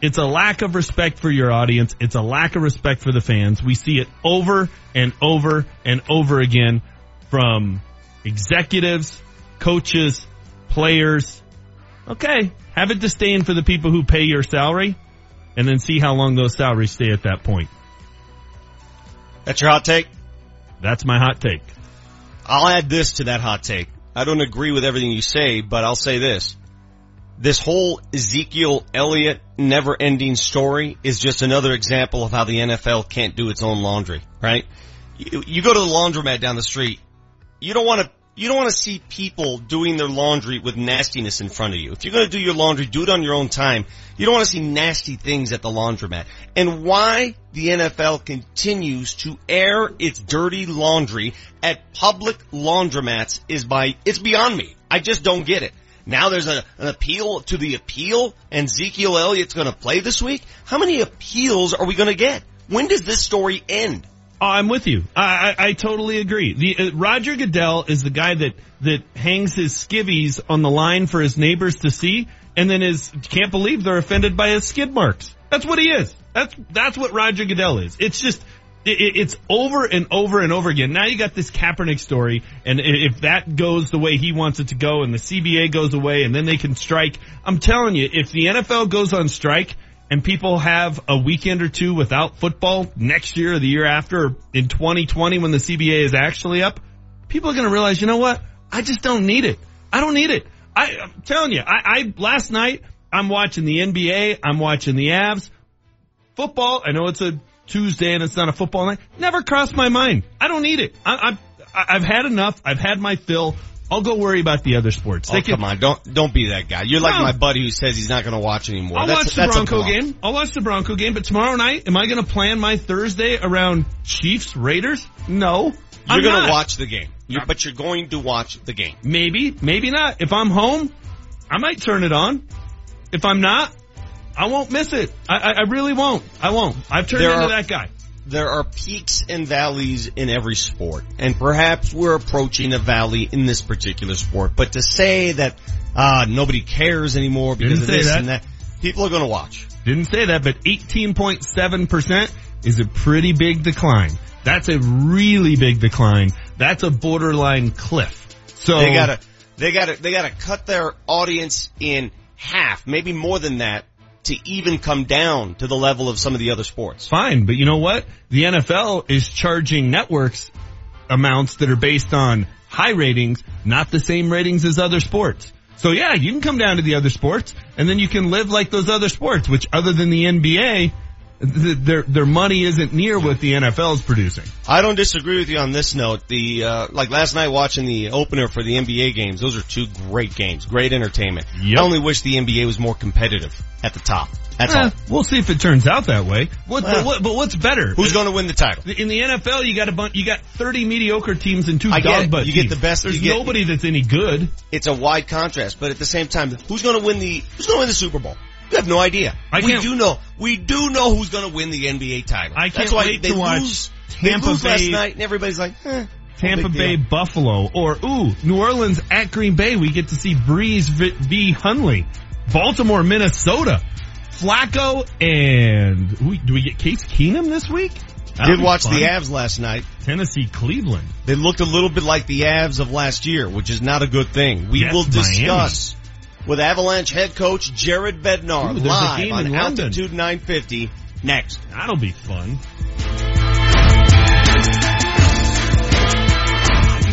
[SPEAKER 9] It's a lack of respect for your audience. It's a lack of respect for the fans. We see it over and over and over again from executives, coaches, players. Okay, have a disdain for the people who pay your salary and then see how long those salaries stay at that point.
[SPEAKER 3] That's your hot take?
[SPEAKER 9] That's my hot take.
[SPEAKER 3] I'll add this to that hot take. I don't agree with everything you say, but I'll say this. This whole Ezekiel Elliott never ending story is just another example of how the NFL can't do its own laundry, right? You, you go to the laundromat down the street, you don't want to you don't want to see people doing their laundry with nastiness in front of you. If you're going to do your laundry, do it on your own time. You don't want to see nasty things at the laundromat. And why the NFL continues to air its dirty laundry at public laundromats is by, it's beyond me. I just don't get it. Now there's a, an appeal to the appeal and Ezekiel Elliott's going to play this week. How many appeals are we going to get? When does this story end?
[SPEAKER 9] I'm with you. I, I, I totally agree. The uh, Roger Goodell is the guy that that hangs his skivvies on the line for his neighbors to see, and then is can't believe they're offended by his skid marks. That's what he is. That's that's what Roger Goodell is. It's just it, it's over and over and over again. Now you got this Kaepernick story, and if that goes the way he wants it to go, and the CBA goes away, and then they can strike, I'm telling you, if the NFL goes on strike and people have a weekend or two without football next year or the year after, in 2020 when the CBA is actually up, people are going to realize, you know what? I just don't need it. I don't need it. I, I'm telling you, I, I last night I'm watching the NBA. I'm watching the Avs football. I know it's a Tuesday and it's not a football night. Never crossed my mind. I don't need it. I, I, I've had enough. I've had my fill. I'll go worry about the other sports.
[SPEAKER 3] Oh,
[SPEAKER 9] They can-
[SPEAKER 3] come on, don't don't be that guy. You're like my buddy who says he's not going to watch anymore.
[SPEAKER 9] I'll
[SPEAKER 3] that's,
[SPEAKER 9] watch the Bronco game. I'll watch the Bronco game, but tomorrow night, am I going to plan my Thursday around Chiefs Raiders? No.
[SPEAKER 3] You're going to watch the game, you but you're going to watch the game.
[SPEAKER 9] Maybe, maybe not. If I'm home, I might turn it on. If I'm not, I won't miss it. I, I, I really won't. I won't. I've turned
[SPEAKER 3] There
[SPEAKER 9] into
[SPEAKER 3] are-
[SPEAKER 9] that guy.
[SPEAKER 3] There are peaks and valleys in every sport, and perhaps we're approaching a valley in this particular sport. But to say that uh, nobody cares anymore because
[SPEAKER 9] Didn't
[SPEAKER 3] of this
[SPEAKER 9] that.
[SPEAKER 3] and that, people are going to watch.
[SPEAKER 9] Didn't say that, but 18.7% is a pretty big decline. That's a really big decline. That's a borderline cliff. So
[SPEAKER 3] they gotta, they gotta, they gotta cut their audience in half, maybe more than that, to even come down to the level of some of the other sports.
[SPEAKER 9] Fine, but you know what? The NFL is charging networks amounts that are based on high ratings, not the same ratings as other sports. So yeah, you can come down to the other sports and then you can live like those other sports, which other than the NBA, th- their, their money isn't near what the NFL is producing.
[SPEAKER 3] I don't disagree with you on this note. The uh, like last night watching the opener for the NBA games, those are two great games, great entertainment. I only wish the NBA was more competitive at the top. That's
[SPEAKER 9] Eh,
[SPEAKER 3] all.
[SPEAKER 9] We'll see if it turns out that way. What,
[SPEAKER 3] Well.
[SPEAKER 9] but, what, but what's better?
[SPEAKER 3] Who's going to win the title?
[SPEAKER 9] In the NFL, you got a bunch, you got 30 mediocre teams and two
[SPEAKER 3] I
[SPEAKER 9] dog butt
[SPEAKER 3] You get the best-
[SPEAKER 9] There's
[SPEAKER 3] get-
[SPEAKER 9] nobody that's any good.
[SPEAKER 3] It's a wide contrast, but at the same time, who's going to win the who's going to win the Super Bowl? You have no idea.
[SPEAKER 9] I
[SPEAKER 3] we do know. We do know who's going to win the NBA title.
[SPEAKER 9] I can't
[SPEAKER 3] why
[SPEAKER 9] wait
[SPEAKER 3] they
[SPEAKER 9] to watch
[SPEAKER 3] lose,
[SPEAKER 9] Tampa
[SPEAKER 3] they lose last
[SPEAKER 9] Bay-
[SPEAKER 3] night, and everybody's like, eh,
[SPEAKER 9] Tampa Bay
[SPEAKER 3] deal.
[SPEAKER 9] Buffalo or ooh New Orleans at Green Bay we get to see Brees v, v Hundley Baltimore Minnesota Flacco and who, do we get Case Keenum this week That'll
[SPEAKER 3] Did watch
[SPEAKER 9] fun.
[SPEAKER 3] the Avs last night.
[SPEAKER 9] Tennessee Cleveland
[SPEAKER 3] They looked a little bit like the Avs of last year, which is not a good thing. We
[SPEAKER 9] Yes,
[SPEAKER 3] will discuss with Avalanche head coach Jared Bednar
[SPEAKER 9] Ooh, there's a
[SPEAKER 3] live
[SPEAKER 9] game
[SPEAKER 3] on
[SPEAKER 9] in London.
[SPEAKER 3] Altitude 950 next.
[SPEAKER 9] that'll be fun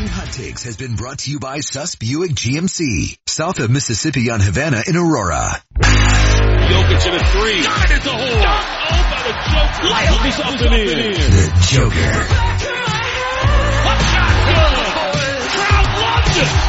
[SPEAKER 5] Hot Takes has been brought to you by Suss Buick GMC, south of Mississippi on Havana in Aurora.
[SPEAKER 13] Jokic in a three.
[SPEAKER 11] God, it's a hole. Oh, by the Joker. Layup this up and in.
[SPEAKER 5] The Joker.
[SPEAKER 11] Crowd loves it.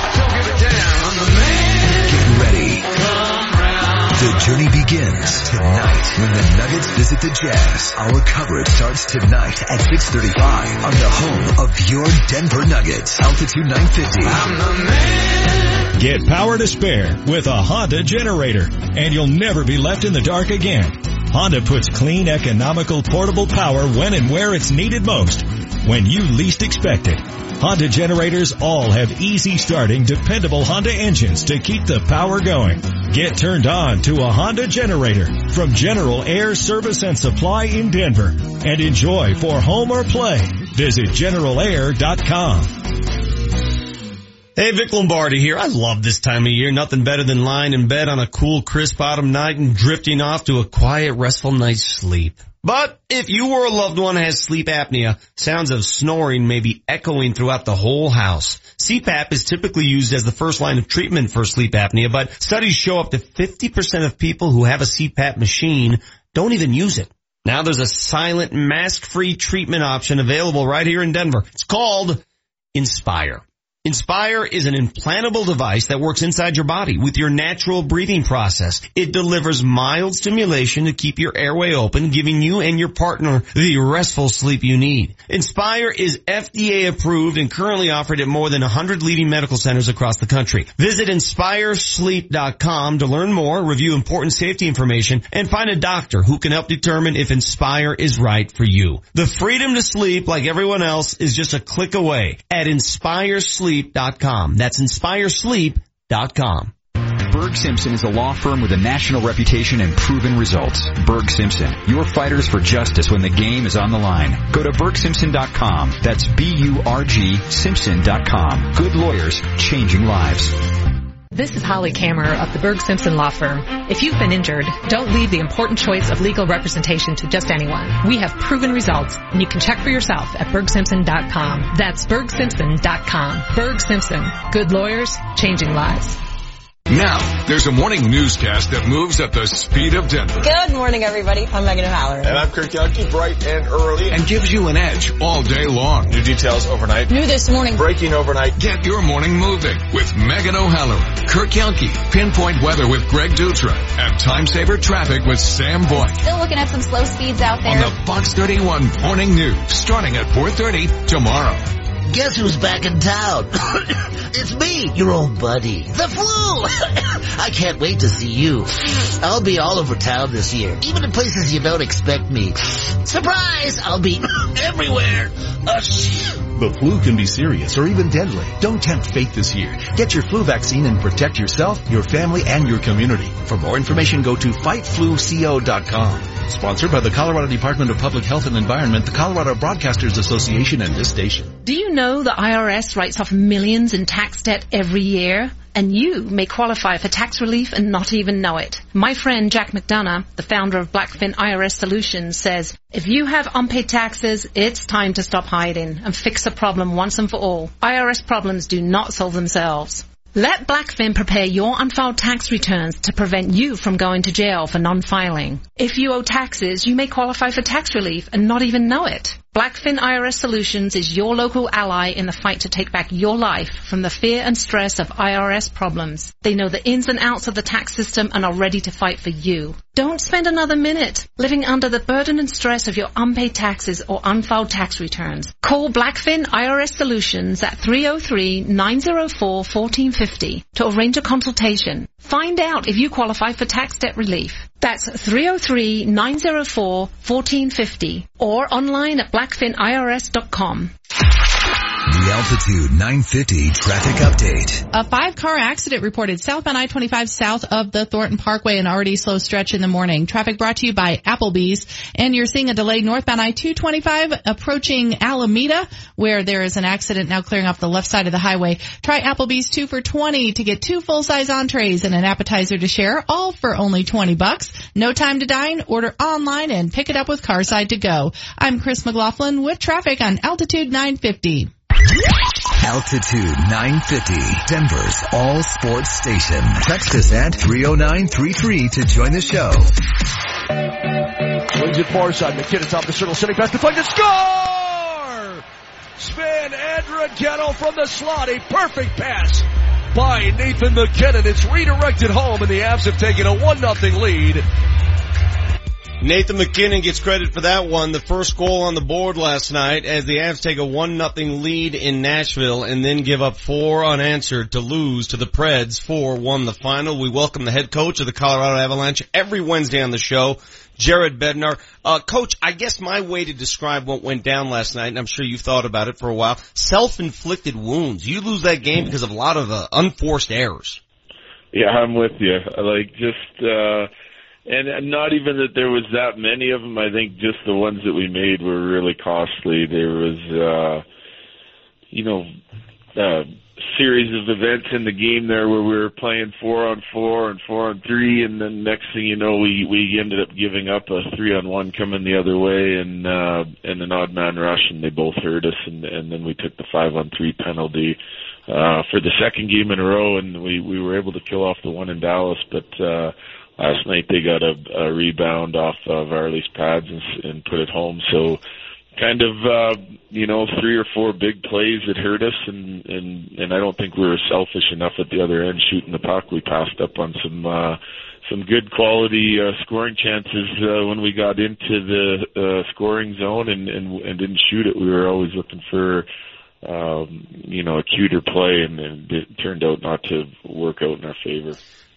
[SPEAKER 5] The journey begins tonight when the Nuggets visit the Jazz. Our coverage starts tonight at 6.35 on the home of your Denver Nuggets. Altitude 950.
[SPEAKER 14] Get power to spare with a Honda generator, and you'll never be left in the dark again. Honda puts clean, economical, portable power when and where it's needed most, when you least expect it. Honda generators all have easy starting, dependable Honda engines to keep the power going. Get turned on to a Honda generator from General Air Service and Supply in Denver and enjoy for home or play. Visit generalair.com.
[SPEAKER 3] Hey, Vic Lombardi here. I love this time of year. Nothing better than lying in bed on a cool, crisp autumn night and drifting off to a quiet, restful night's sleep. But if you or a loved one has sleep apnea, sounds of snoring may be echoing throughout the whole house. CPAP is typically used as the first line of treatment for sleep apnea, but studies show up to 50% of people who have a CPAP machine don't even use it. Now there's a silent, mask-free treatment option available right here in Denver. It's called Inspire. Inspire is an implantable device that works inside your body with your natural breathing process. It delivers mild stimulation to keep your airway open, giving you and your partner the restful sleep you need. Inspire is FDA approved and currently offered at more than 100 leading medical centers across the country. Visit inspiresleep.com to learn more, review important safety information, and find a doctor who can help determine if Inspire is right for you. The freedom to sleep like everyone else is just a click away at inspiresleep.com. That's inspiresleep.com.
[SPEAKER 19] Burg Simpson is a law firm with a national reputation and proven results. Burg Simpson, your fighters for justice when the game is on the line. Go to burgsimpson.com. That's B-U-R-G Simpson.com. Good lawyers, changing lives.
[SPEAKER 20] This is Holly Kammer of the Burg Simpson Law Firm. If you've been injured, don't leave the important choice of legal representation to just anyone. We have proven results, and you can check for yourself at burgsimpson.com. That's burgsimpson.com. Burg Simpson. Good lawyers, changing lives.
[SPEAKER 21] Now, there's a morning newscast that moves at the speed of Denver.
[SPEAKER 22] Good morning, everybody. I'm Megan O'Halloran.
[SPEAKER 21] And I'm Kirk Yuengling, bright and early. And gives you an edge all day long. New details overnight.
[SPEAKER 22] New this morning.
[SPEAKER 21] Breaking overnight. Get your morning moving with Megan O'Halloran, Kirk Yuengling, Pinpoint Weather with Greg Dutra, and Time Saver Traffic with Sam Boyd.
[SPEAKER 22] Still looking at some slow speeds out there.
[SPEAKER 21] On the Fox 31 Morning News, starting at 4.30 tomorrow.
[SPEAKER 23] Guess who's back in town? it's me, your old buddy. The flu! I can't wait to see you. I'll be all over town this year, even in places you don't expect me. Surprise! I'll be everywhere. Oh,
[SPEAKER 24] the flu can be serious or even deadly. Don't tempt fate this year. Get your flu vaccine and protect yourself, your family, and your community. For more information, go to fightfluco.com. Sponsored by the Colorado Department of Public Health and Environment, the Colorado Broadcasters Association, and this station.
[SPEAKER 20] Do you know the IRS writes off millions in tax debt every year? And you may qualify for tax relief and not even know it. My friend Jack McDonough, the founder of Blackfin IRS Solutions, says, if you have unpaid taxes, it's time to stop hiding and fix the problem once and for all. IRS problems do not solve themselves. Let Blackfin prepare your unfiled tax returns to prevent you from going to jail for non-filing. If you owe taxes, you may qualify for tax relief and not even know it. Blackfin IRS Solutions is your local ally in the fight to take back your life from the fear and stress of IRS problems. They know the ins and outs of the tax system and are ready to fight for you. Don't spend another minute living under the burden and stress of your unpaid taxes or unfiled tax returns. Call Blackfin IRS Solutions at 303-904-1450 to arrange a consultation. Find out if you qualify for tax debt relief. That's 303-904-1450 or online at blackfinirs.com.
[SPEAKER 5] The Altitude 950 traffic update.
[SPEAKER 16] A five car accident reported southbound I-25 south of the Thornton Parkway, an already slow stretch in the morning. Traffic brought to you by Applebee's. And you're seeing a delayed northbound I-225 approaching Alameda where there is an accident now clearing off the left side of the highway. Try Applebee's two for 20 to get two full-size entrees and an appetizer to share, all for only 20 bucks. No time to dine. Order online and pick it up with Carside to go. I'm Chris McLaughlin with traffic on Altitude 950.
[SPEAKER 5] Altitude 950, Denver's all sports station. Text us at 30933 to join the show.
[SPEAKER 25] Swings it far side. MacKinnon top the circle, sitting back to find to score! Sven Andrighetto from the slot. A perfect pass by Nathan MacKinnon. It's redirected home and the Avs have taken a 1-0 lead.
[SPEAKER 3] Nathan MacKinnon gets credit for that one. The first goal on the board last night as the Avs take a one nothing lead in Nashville and then give up four unanswered to lose to the Preds. Four won the final. We welcome the head coach of the Colorado Avalanche every Wednesday on the show. Jared Bednar. Uh, coach, I guess my way to describe what went down last night, and I'm sure you've thought about it for a while, self-inflicted wounds. You lose that game because of a lot of uh, unforced errors.
[SPEAKER 26] Yeah, I'm with you. Like just, uh, and not even that there was that many of them. I think just the ones that we made were really costly. There was, uh, you know, a series of events in the game there where we were playing four on four and four on three, and then next thing you know, we we ended up giving up a three on one coming the other way, and uh, and an odd man rush, and they both hurt us, and and then we took the five on three penalty. Uh, for the second game in a row, and we we were able to kill off the one in Dallas, but uh, last night they got a, a rebound off of Varley's pads and, and put it home. So kind of uh, you know three or four big plays that hurt us, and and and I don't think we were selfish enough at the other end shooting the puck. We passed up on some. uh some good quality uh, scoring chances uh, when we got into the uh, scoring zone and, and and didn't shoot it. We were always looking for um, you know a cuter play, and, and it turned out not to work out in our favor.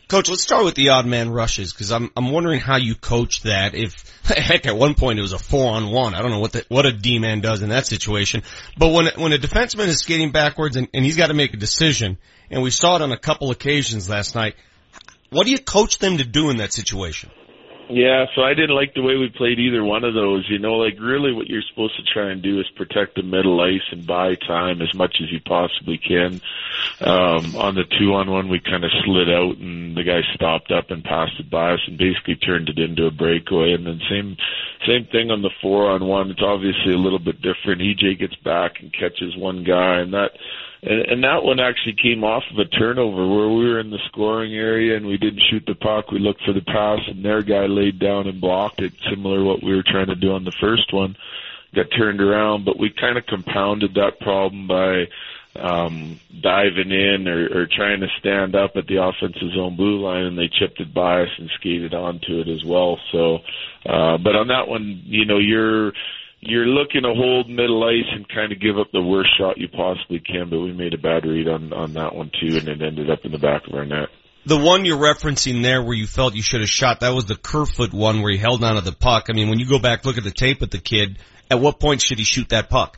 [SPEAKER 3] Coach, let's start with the odd man rushes because I'm I'm wondering how you coach that. If heck, at one point it was a four on one. I don't know what the, what a D man does in that situation. But when when a defenseman is skating backwards and, and he's got to make a decision, and we saw it on a couple occasions last night, what do you coach them to do in that situation?
[SPEAKER 26] Yeah, so I didn't like the way we played either one of those. You know, like really what you're supposed to try and do is protect the middle ice and buy time as much as you possibly can. um, on the two on one, we kind of slid out and the guy stopped up and passed it by us and basically turned it into a breakaway. And then same, same thing on the four on one. It's obviously a little bit different. EJ gets back and catches one guy and that, and, and that one actually came off of a turnover where we were in the scoring area and we didn't shoot the puck. We looked for the pass and their guy laid down and blocked it, similar to what we were trying to do on the first one. Got turned around, but we kind of compounded that problem by um, diving in or, or trying to stand up at the offensive zone blue line, and they chipped it by us and skated onto it as well. So, uh, but on that one, you know, you're you're looking to hold middle ice and kind of give up the worst shot you possibly can, but we made a bad read on, on that one too, and it ended up in the back of our net.
[SPEAKER 3] The one you're referencing there where you felt you should have shot, that was the Kerfoot one where he held onto the puck. I mean, when you go back, look at the tape with the kid, at what point should he shoot that puck?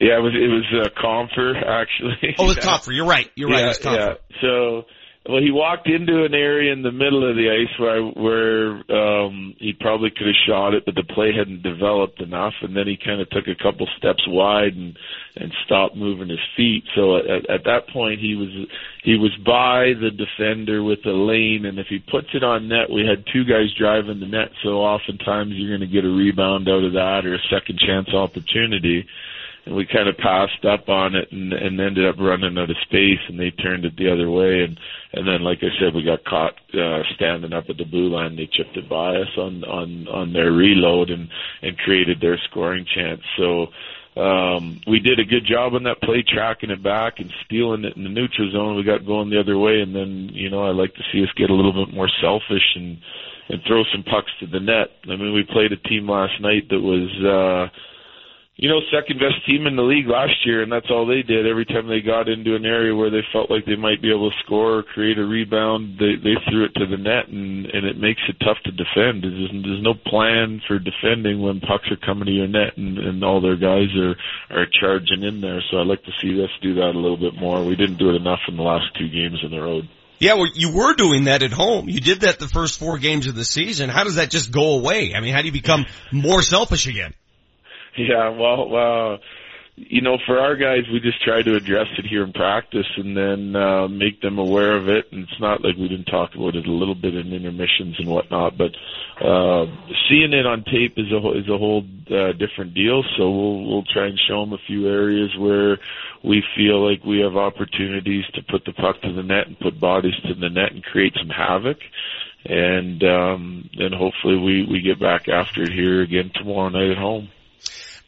[SPEAKER 26] Yeah, it was, it was, uh, Compher, actually.
[SPEAKER 3] Oh, it was yeah. Compher. You're right. You're right. It was Compher.
[SPEAKER 26] Yeah. So, well, he walked into an area in the middle of the ice where where um, he probably could have shot it, but the play hadn't developed enough, and then he kind of took a couple steps wide and and stopped moving his feet. So at, at that point, he was he was by the defender with the lane, and if he puts it on net, we had two guys driving the net, so oftentimes you're going to get a rebound out of that or a second chance opportunity and we kind of passed up on it and, and ended up running out of space and they turned it the other way. And and then like I said we got caught uh, standing up at the blue line. They chipped it by us on on on their reload and and created their scoring chance. So um we did a good job on that play tracking it back and stealing it in the neutral zone. We got going the other way. And then you know I like to see us get a little bit more selfish and and throw some pucks to the net. I mean we played a team last night that was uh you know, second best team in the league last year, and that's all they did. Every time they got into an area where they felt like they might be able to score or create a rebound, they they threw it to the net, and and it makes it tough to defend. There's, there's no plan for defending when pucks are coming to your net, and and all their guys are are charging in there. So I'd like to see us do that a little bit more. We didn't do it enough in the last two games on the road.
[SPEAKER 3] Yeah, well, you were doing that at home. You did that the first four games of the season. How does that just go away? I mean, how do you become more selfish again?
[SPEAKER 26] Yeah, well, uh, you know, for our guys, we just try to address it here in practice and then uh, make them aware of it. And it's not like we didn't talk about it a little bit in intermissions and whatnot, but uh, seeing it on tape is a is a whole uh, different deal. So we'll we'll try and show them a few areas where we feel like we have opportunities to put the puck to the net and put bodies to the net and create some havoc and um, then hopefully we we get back after it here again tomorrow night at home.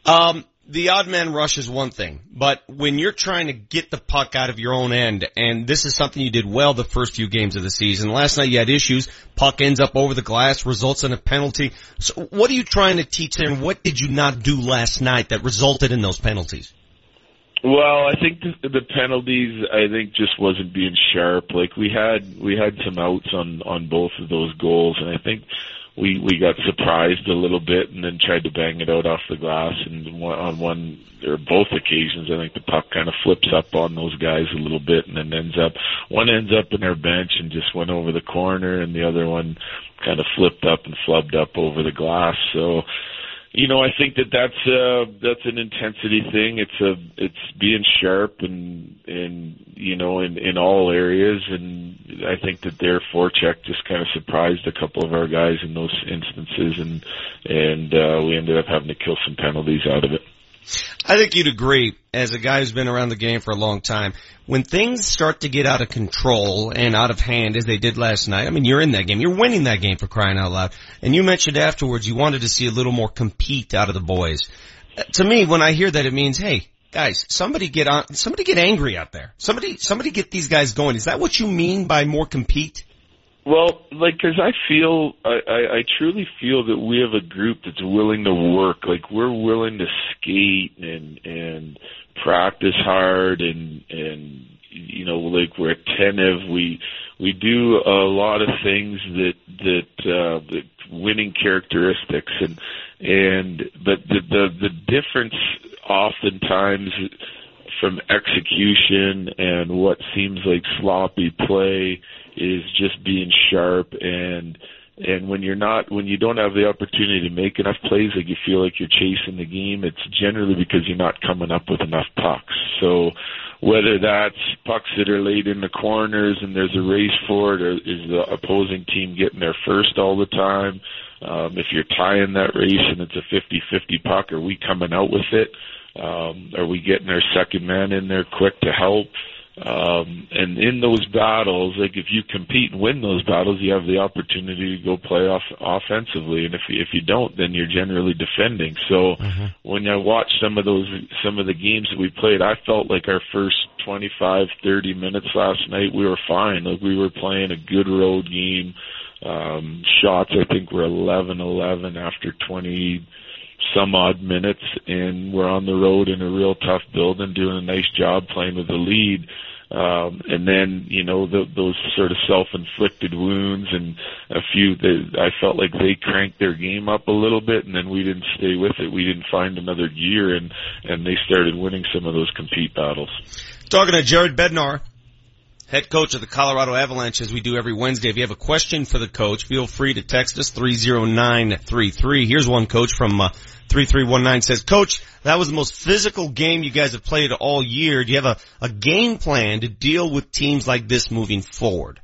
[SPEAKER 3] Um, the odd man rush is one thing, but when you're trying to get the puck out of your own end, and this is something you did well the first few games of the season. Last night you had issues. Puck ends up over the glass, results in a penalty. So what are you trying to teach there, and what did you not do last night that resulted in those penalties?
[SPEAKER 26] Well, I think the, the penalties, I think, just wasn't being sharp. Like we had, we had some outs on on both of those goals, and I think we we got surprised a little bit and then tried to bang it out off the glass. And on one or both occasions I think the puck kind of flips up on those guys a little bit and then ends up one ends up in our bench and just went over the corner and the other one kind of flipped up and flubbed up over the glass. So you know, I think that that's uh that's an intensity thing. It's a it's being sharp and and you know in in all areas, and I think that their forecheck just kind of surprised a couple of our guys in those instances, and and uh, we ended up having to kill some penalties out of it.
[SPEAKER 3] I think you'd agree, as a guy who's been around the game for a long time, when things start to get out of control and out of hand as they did last night, I mean, you're in that game. You're winning that game for crying out loud. And you mentioned afterwards you wanted to see a little more compete out of the boys. Uh, to me, when I hear that, it means, hey, guys, somebody get on, somebody get angry out there. Somebody, somebody get these guys going. Is that what you mean by more compete?
[SPEAKER 26] Well, like, cause I feel, I, I, I truly feel that we have a group that's willing to work. Like, we're willing to skate and, and practice hard and, and, you know, like, we're attentive. We, we do a lot of things that, that, uh, that winning characteristics and, and, but the, the, the difference oftentimes from execution and what seems like sloppy play is just being sharp and and when you're not when you don't have the opportunity to make enough plays like you feel like you're chasing the game it's generally because you're not coming up with enough pucks so whether that's pucks that are laid in the corners and there's a race for it, or is the opposing team getting there first all the time? Um, if you're tying that race and it's a 50-50 puck, are we coming out with it? Um, are we getting our second man in there quick to help? Um, and in those battles, like if you compete and win those battles, you have the opportunity to go play off offensively. And if you, if you don't, then you're generally defending. So
[SPEAKER 3] Mm-hmm.
[SPEAKER 26] when I watched some of those, some of the games that we played, I felt like our first 25, 30 minutes last night, we were fine. Like we were playing a good road game. Um, shots, I think were 11-11 after 20, some odd minutes and we're on the road in a real tough building doing a nice job playing with the lead. Um and then you know the, those sort of self-inflicted wounds and a few that I felt like they cranked their game up a little bit and then we didn't stay with it. We didn't find another gear and and they started winning some of those compete battles.
[SPEAKER 3] Talking to Jared Bednar, head coach of the Colorado Avalanche as we do every Wednesday. If you have a question for the coach, feel free to text us 30933. Here's one coach from uh, 3319 says, Coach, that was the most physical game you guys have played all year. Do you have a, a game plan to deal with teams like this moving forward?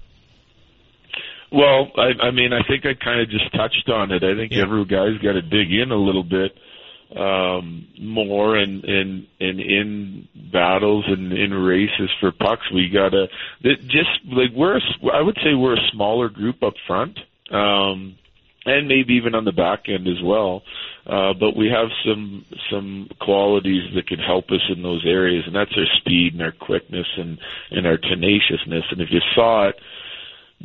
[SPEAKER 26] Well, I, I mean, I think I kind of just touched on it. I think every guy's got to dig in a little bit um more and and and in battles and in races for pucks we gotta just like we're a i would say we're a smaller group up front um and maybe even on the back end as well uh but we have some some qualities that can help us in those areas and that's our speed and our quickness and and our tenaciousness and if you saw it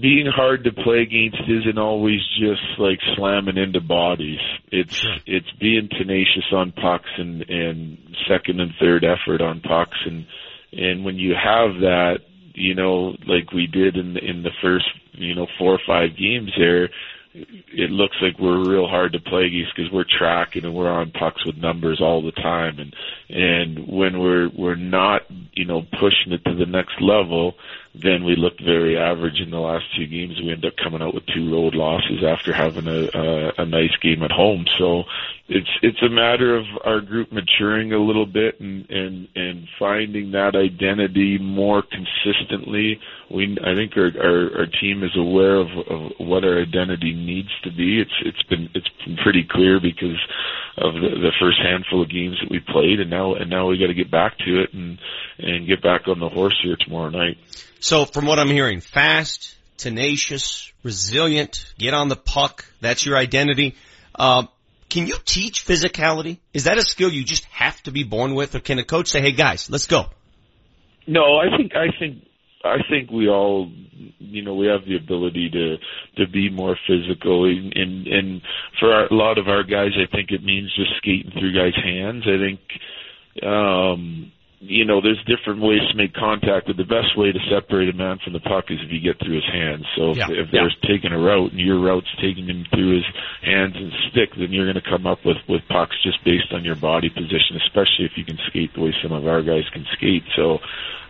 [SPEAKER 26] being hard to play against isn't always just like slamming into bodies. It's it's being tenacious on pucks and and second and third effort on pucks. And and when you have that, you know, like we did in the, in the first you know four or five games there, it looks like we're real hard to play against because we're tracking and we're on pucks with numbers all the time. And and when we're we're not you know pushing it to the next level then we looked very average in the last two games. We end up coming out with two road losses after having a a, a nice game at home. So it's it's a matter of our group maturing a little bit and and and finding that identity more consistently we I think our our, our team is aware of, of what our identity needs to be. It's it's been it's been pretty clear because of the, the first handful of games that we played, and now and now we got to get back to it and and get back on the horse here tomorrow night.
[SPEAKER 3] So from what I'm hearing, fast, tenacious, resilient, get on the puck. That's your identity. Um, can you teach physicality? Is that a skill you just have to be born with, or can a coach say, "Hey guys, let's go"?
[SPEAKER 26] No, I think I think I think we all, you know, we have the ability to to be more physical, and and, and for our, a lot of our guys, I think it means just skating through guys' hands. I think, um, you know, there's different ways to make contact, but the best way to separate a man from the puck is if you get through his hands. So if,
[SPEAKER 3] Yeah,
[SPEAKER 26] if
[SPEAKER 3] yeah.
[SPEAKER 26] there's taking a route and your route's taking him through his hands and stick, then you're going to come up with with pucks just based on your body position, especially if you can skate the way some of our guys can skate. So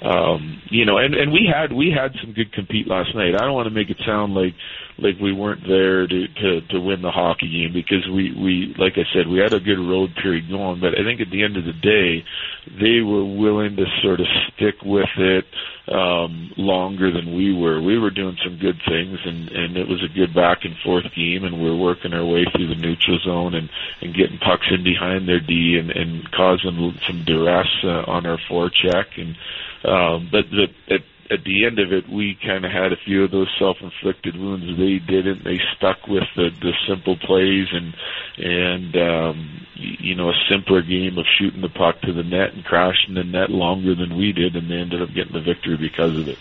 [SPEAKER 26] um you know and and we had we had some good compete last night. I don't want to make it sound like like we weren't there to to to win the hockey game because we we like i said we had a good road period going but i think at the end of the day they were willing to sort of stick with it um longer than we were. We were doing some good things and and it was a good back and forth game and we we're working our way through the neutral zone and and getting pucks in behind their d and and causing some duress uh, on our forecheck and um, but the, at, at the end of it, we kind of had a few of those self-inflicted wounds. They didn't. They stuck with the, the simple plays and and um, you know a simpler game of shooting the puck to the net and crashing the net longer than we did, and they ended up getting the victory because of it.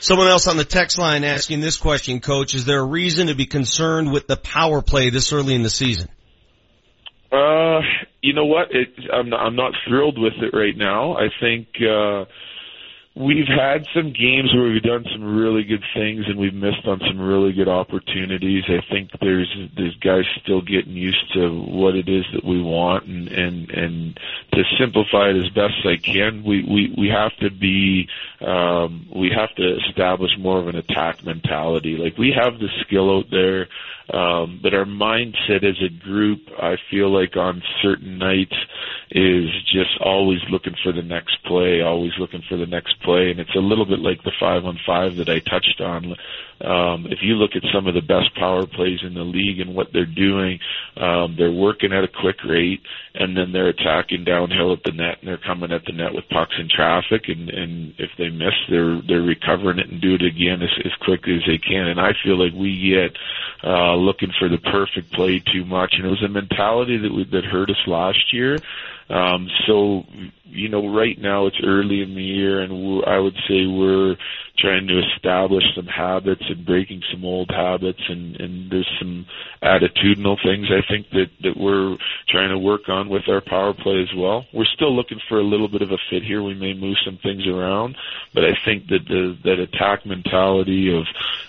[SPEAKER 3] Someone else on the text line asking this question, Coach: Is there a reason to be concerned with the power play this early in the season?
[SPEAKER 26] Uh, you know what? It, I'm not, I'm not thrilled with it right now. I think uh, we've had some games where we've done some really good things and we've missed on some really good opportunities. I think there's there's guys still getting used to what it is that we want and and and to simplify it as best I can, we we we have to be um we have to establish more of an attack mentality. Like we have the skill out there Um, but our mindset as a group, I feel like on certain nights is just always looking for the next play, always looking for the next play. And it's a little bit like the five on five that I touched on. Um, if you look at some of the best power plays in the league and what they're doing, um, they're working at a quick rate and then they're attacking downhill at the net and they're coming at the net with pucks in traffic and, and if they miss, they're, they're recovering it and do it again as, as quickly as they can. And I feel like we get, uh, looking for the perfect play too much. And it was a mentality that we, that hurt us last year. Um, so, you know, right now it's early in the year and I would say we're trying to establish some habits and breaking some old habits and, and there's some attitudinal things I think that, that we're trying to work on with our power play as well. We're still looking for a little bit of a fit here. We may move some things around, but I think that the, that attack mentality of,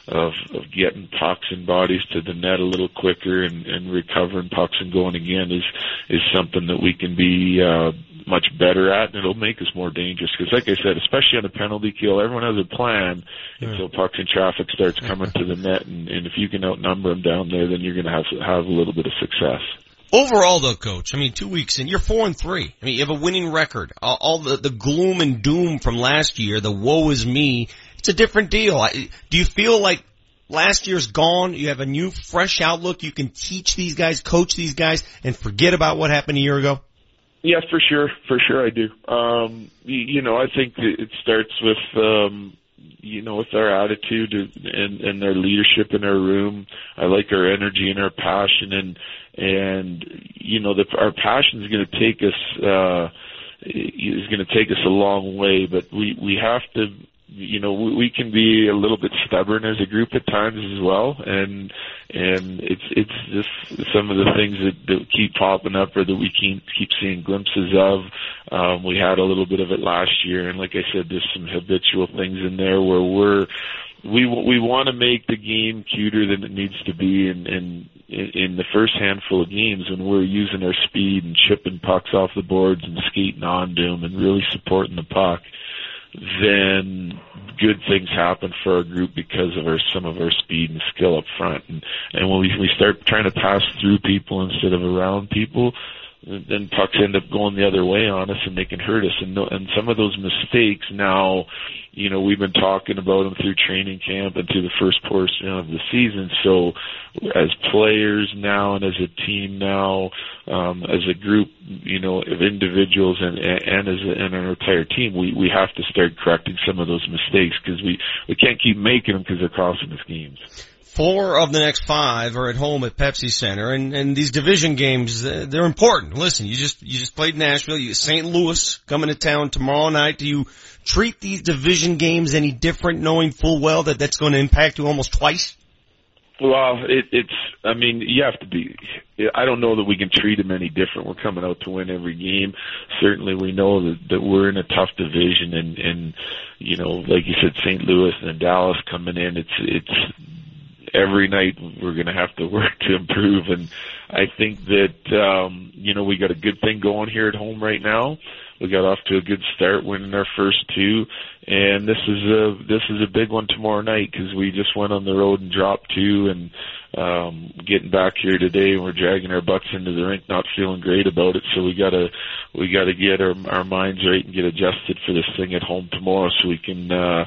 [SPEAKER 26] of, of getting pucks and bodies to the net a little quicker and, and recovering pucks and going again is, is something that we can be, uh, much better at, and it'll make us more dangerous. Because, like I said, especially on a penalty kill, everyone has a plan yeah. until pucks and traffic starts coming to the net, and, and if you can outnumber them down there, then you're going to have have a little bit of success.
[SPEAKER 3] Overall, though, coach, I mean, two weeks in, you're four and three. I mean, you have a winning record. All, all the the gloom and doom from last year, the woe is me. It's a different deal. I, do you feel like last year's gone? You have a new, fresh outlook. You can teach these guys, coach these guys, and forget about what happened a year ago.
[SPEAKER 26] Yeah, for sure, for sure I do. Um, you, you know, I think it starts with, um, you know, with our attitude and, and their leadership in our room. I like our energy and our passion and, and, you know, the, our passion is going to take us, uh, is going to take us a long way, but we, we have to, you know, we, we can be a little bit stubborn as a group at times as well, and and it's it's just some of the things that, that keep popping up or that we keep keep seeing glimpses of. Um, we had a little bit of it last year, and like I said, there's some habitual things in there where we're we we want to make the game cuter than it needs to be, and and in the first handful of games when we're using our speed and chipping pucks off the boards and skating on to them and really supporting the puck then good things happen for our group because of our some of our speed and skill up front. And and when we we start trying to pass through people instead of around people, then pucks end up going the other way on us and they can hurt us. And and some of those mistakes now you know, we've been talking about them through training camp and through the first portion of the season. So as players now and as a team now, um, as a group, you know, of individuals and, and as a, and an entire team, we, we have to start correcting some of those mistakes because we, we can't keep making them because they're costing us games.
[SPEAKER 3] Four of the next five are at home at Pepsi Center, and and these division games uh, they're important. Listen, you just you just played Nashville, you St. Louis coming to town tomorrow night. Do you treat these division games any different, knowing full well that that's going to impact you almost twice?
[SPEAKER 26] Well, it, it's. I mean, you have to be. I don't know that we can treat them any different. We're coming out to win every game. Certainly, we know that that we're in a tough division, and and you know, like you said, St. Louis and Dallas coming in. It's it's every night we're going to have to work to improve. And I think that, um, you know, we got a good thing going here at home right now. We got off to a good start winning our first two. And this is a, this is a big one tomorrow night because we just went on the road and dropped two and, um, getting back here today and we're dragging our butts into the rink, not feeling great about it. So we gotta, we gotta get our, our minds right and get adjusted for this thing at home tomorrow so we can, uh,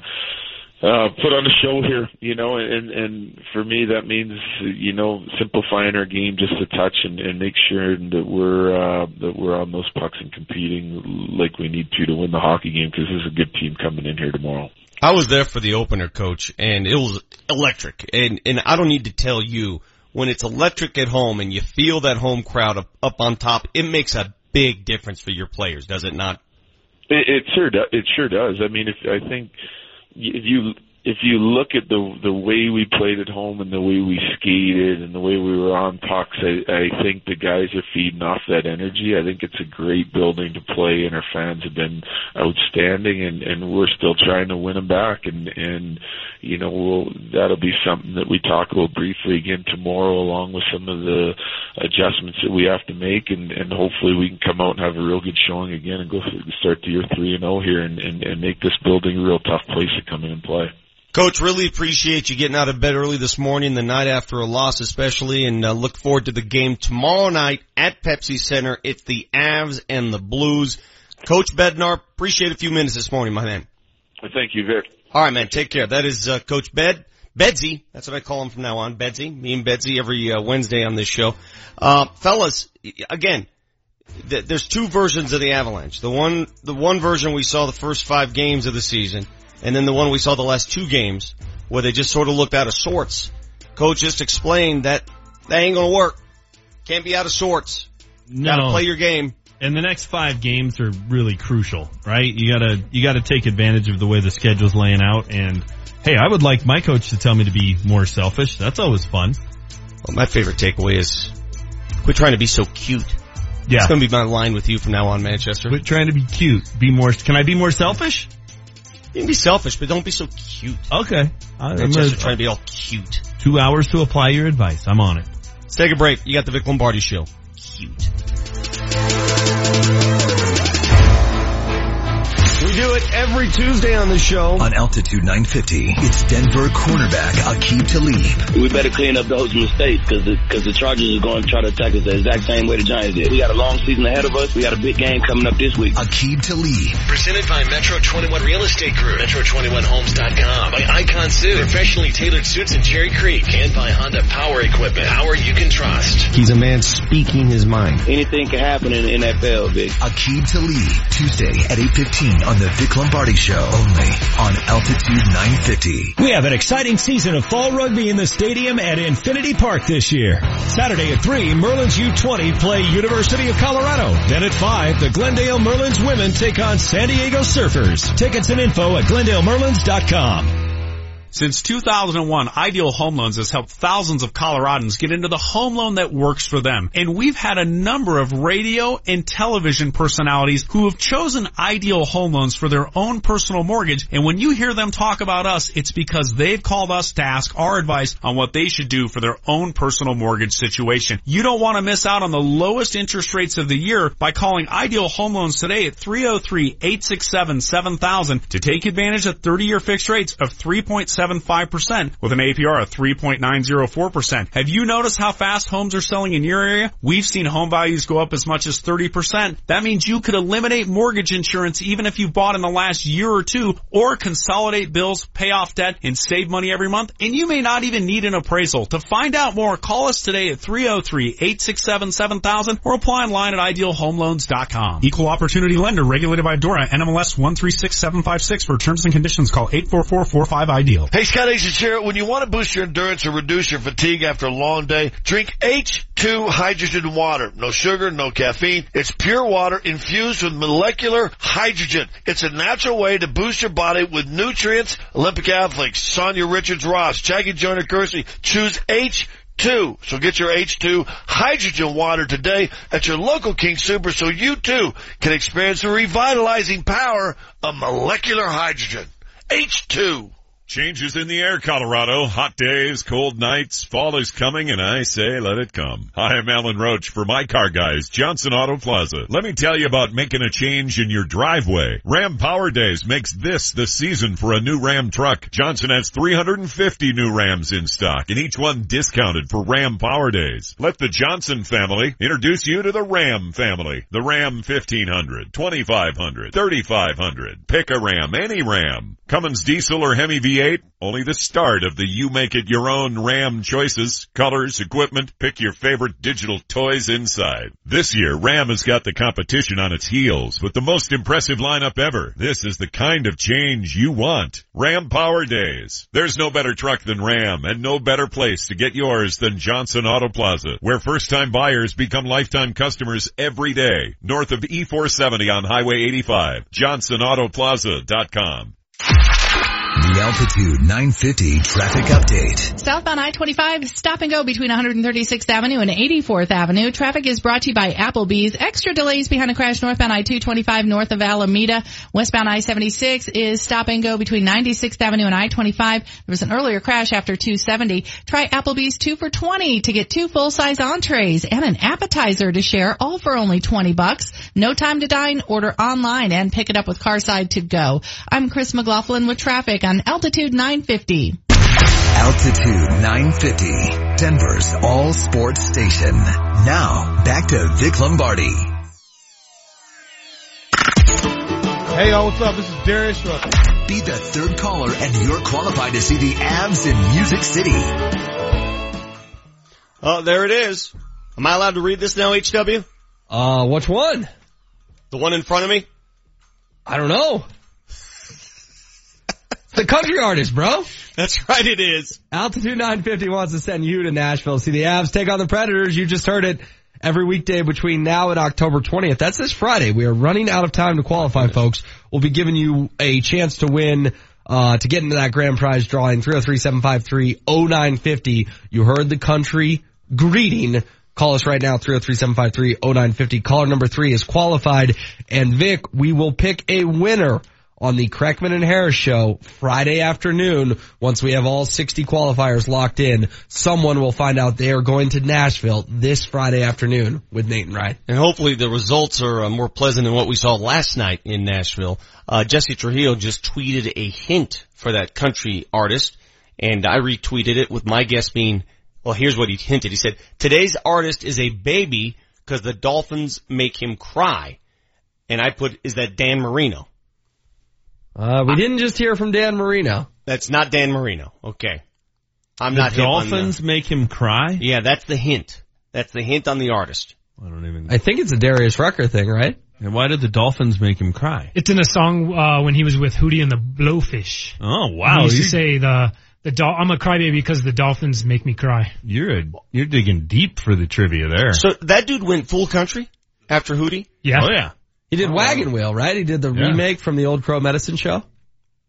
[SPEAKER 26] uh, put on a show here, you know, and and for me that means you know simplifying our game just a touch and, and make sure that we're uh, that we're on those pucks and competing like we need to to win the hockey game because there's a good team coming in here tomorrow.
[SPEAKER 3] I was there for the opener, coach, and it was electric. And and I don't need to tell you when it's electric at home and you feel that home crowd up, up on top, it makes a big difference for your players, does it not?
[SPEAKER 26] It, it sure does. It sure does. I mean, if I think you if you look at the the way we played at home and the way we skated and the way we were on pucks, I, I think the guys are feeding off that energy. I think it's a great building to play, and our fans have been outstanding, and and we're still trying to win them back. And and you know we'll, that'll be something that we talk about briefly again tomorrow, along with some of the adjustments that we have to make, and and hopefully we can come out and have a real good showing again and go start the year three and zero oh here, and and and make this building a real tough place to come in and play.
[SPEAKER 3] Coach, really appreciate you getting out of bed early this morning, the night after a loss especially, and uh, look forward to the game tomorrow night at Pepsi Center. It's the Avs and the Blues. Coach Bednar, appreciate a few minutes this morning, my man.
[SPEAKER 26] Thank you, Vic.
[SPEAKER 3] All right, man. Take care. That is uh, Coach Bed. Bedsy. That's what I call him from now on. Bedsy. Me and Bedsy every uh, Wednesday on this show. Uh, fellas, again, th- there's two versions of the Avalanche. The one, the one version we saw the first five games of the season, and then the one we saw the last two games where they just sort of looked out of sorts. Coach just explained that that ain't gonna work. Can't be out of sorts.
[SPEAKER 9] No.
[SPEAKER 3] Gotta play your game.
[SPEAKER 9] And the next five games are really crucial, right? You gotta, you gotta take advantage of the way the schedule's laying out and, hey, I would like my coach to tell me to be more selfish. That's always fun.
[SPEAKER 3] Well, my favorite takeaway is quit trying to be so cute.
[SPEAKER 9] Yeah.
[SPEAKER 3] It's gonna be my line with you from now on, Manchester.
[SPEAKER 9] Quit trying to be cute. Be more, can I be more selfish?
[SPEAKER 3] You can be selfish, but don't be so cute.
[SPEAKER 9] Okay. I'm gonna-
[SPEAKER 3] trying to be all cute.
[SPEAKER 9] Two hours to apply your advice. I'm on it.
[SPEAKER 3] Let's take a break. You got the Vic Lombardi show.
[SPEAKER 14] We do it every Tuesday on the show. On Altitude 950, it's Denver cornerback Aqib Talib.
[SPEAKER 7] We better clean up those mistakes because the, cause the Chargers are going to try to attack us the exact same way the Giants did. We got a long season ahead of us. We got a big game coming up this week.
[SPEAKER 14] Aqib Talib.
[SPEAKER 27] Presented by Metro 21 Real Estate Group, Metro21Homes.com, by Icon Suit, professionally tailored suits in Cherry Creek, and by Honda Power Equipment, power you can trust.
[SPEAKER 3] He's a man speaking his mind.
[SPEAKER 7] Anything can happen in the NFL, Vic.
[SPEAKER 14] Aqib Talib, Tuesday at 8.15 on the Vic Lombardi Show, only on Altitude 950. We have an exciting season of fall rugby in the stadium at Infinity Park this year. Saturday at 3, Merlin's U20 play University of Colorado. Then at 5, the Glendale Merlins women take on San Diego Surfers. Tickets and info at glendalemerlins.com.
[SPEAKER 28] Since 2001, Ideal Home Loans has helped thousands of Coloradans get into the home loan that works for them. And we've had a number of radio and television personalities who have chosen Ideal Home Loans for their own personal mortgage. And when you hear them talk about us, it's because they've called us to ask our advice on what they should do for their own personal mortgage situation. You don't want to miss out on the lowest interest rates of the year by calling Ideal Home Loans today at 303-867-7000 to take advantage of 30-year fixed rates of 3.75% with an APR of 3.904%. Have you noticed how fast homes are selling in your area? We've seen home values go up as much as 30%. That means you could eliminate mortgage insurance even if you bought in the last year or two or consolidate bills, pay off debt, and save money every month. And you may not even need an appraisal. To find out more, call us today at 303-867-7000 or apply online at idealhomeloans.com. Equal opportunity lender regulated by DORA NMLS 136756 for terms and conditions call 844-45-IDEAL.
[SPEAKER 29] Hey, Scott Hastings here. When you want to boost your endurance or reduce your fatigue after a long day, drink H2 hydrogen water. No sugar, no caffeine. It's pure water infused with molecular hydrogen. It's a natural way to boost your body with nutrients. Olympic athletes, Sanya Richards Ross, Jackie Joyner Kersee, choose H2. So get your H2 hydrogen water today at your local King Super so you too can experience the revitalizing power of molecular hydrogen. H2.
[SPEAKER 15] Changes in the air, Colorado. Hot days, cold nights, fall is coming, and I say let it come. Hi, I'm Alan Roach for my car guys, Johnson Auto Plaza. Let me tell you about making a change in your driveway. Ram Power Days makes this the season for a new Ram truck. Johnson has 350 new Rams in stock, and each one discounted for Ram Power Days. Let the Johnson family introduce you to the Ram family. The Ram 1500, 2500, 3500. Pick a Ram, any Ram. Cummins diesel or Hemi V8, only the start of the you make it your own Ram choices, colors, equipment, pick your favorite digital toys inside. This year, Ram has got the competition on its heels with the most impressive lineup ever. This is the kind of change you want. Ram Power Days. There's no better truck than Ram and no better place to get yours than Johnson Auto Plaza, where first time buyers become lifetime customers every day. North of E470 on Highway 85. JohnsonAutoplaza.com.
[SPEAKER 14] Altitude 950 traffic update.
[SPEAKER 16] Southbound I-25 stop and go between 136th Avenue and 84th Avenue. Traffic is brought to you by Applebee's. Extra delays behind a crash northbound I-225 north of Alameda. Westbound I-76 is stop and go between 96th Avenue and I-25. There was an earlier crash after 270. Try Applebee's 2 for 20 to get two full-size entrees and an appetizer to share, all for only 20 bucks. No time to dine. Order online and pick it up with Carside to go. I'm Chris McLaughlin with traffic on Altitude 950.
[SPEAKER 5] Altitude 950, Denver's all sports station. Now, back to Vic Lombardi.
[SPEAKER 30] Hey y'all, what's up? This is Darius Rucker.
[SPEAKER 5] Be the third caller and you're qualified to see the Avs in Music City.
[SPEAKER 3] Oh, there it is. Am I allowed to read this now, HW?
[SPEAKER 18] Uh, which one?
[SPEAKER 3] The one in front of me?
[SPEAKER 18] I don't know. The country artist, bro.
[SPEAKER 3] That's right, it is.
[SPEAKER 18] Altitude 950 wants to send you to Nashville. See the Avs take on the Predators. You just heard it every weekday between now and October 20th. That's this Friday. We are running out of time to qualify, folks. We'll be giving you a chance to win, uh, to get into that grand prize drawing 303-753-0950. You heard the country greeting. Call us right now, 303-753-0950. Caller number three is qualified. And Vic, we will pick a winner on the Kreckman and Harris show Friday afternoon. Once we have all 60 qualifiers locked in, someone will find out they are going to Nashville this Friday afternoon with Nate and Ryan.
[SPEAKER 3] And hopefully the results are uh, more pleasant than what we saw last night in Nashville. Uh, Jesse Trujillo just tweeted a hint for that country artist and I retweeted it with my guess being, well, here's what he hinted. He said, today's artist is a baby because the Dolphins make him cry. And I put, is that Dan Marino?
[SPEAKER 18] Uh, we didn't just hear from Dan Marino.
[SPEAKER 3] That's not Dan Marino. Okay. I'm
[SPEAKER 9] the
[SPEAKER 3] not hip
[SPEAKER 9] Dolphins
[SPEAKER 3] the-
[SPEAKER 9] make him cry.
[SPEAKER 3] Yeah, that's the hint. That's the hint on the artist.
[SPEAKER 9] I don't even.
[SPEAKER 18] I think it's a Darius Rucker thing, right?
[SPEAKER 9] And why did the Dolphins make him cry?
[SPEAKER 31] It's in a song uh, when he was with Hootie and the Blowfish.
[SPEAKER 9] Oh wow!
[SPEAKER 31] He used to
[SPEAKER 9] You-
[SPEAKER 31] say the the dol- I'm a crybaby because the Dolphins make me cry.
[SPEAKER 9] You're a, you're digging deep for the trivia there.
[SPEAKER 3] So that dude went full country after Hootie?
[SPEAKER 31] Yeah.
[SPEAKER 9] Oh yeah.
[SPEAKER 18] He did oh, Wagon Wheel, right? He did the
[SPEAKER 9] Yeah.
[SPEAKER 18] remake from the old Crow Medicine show.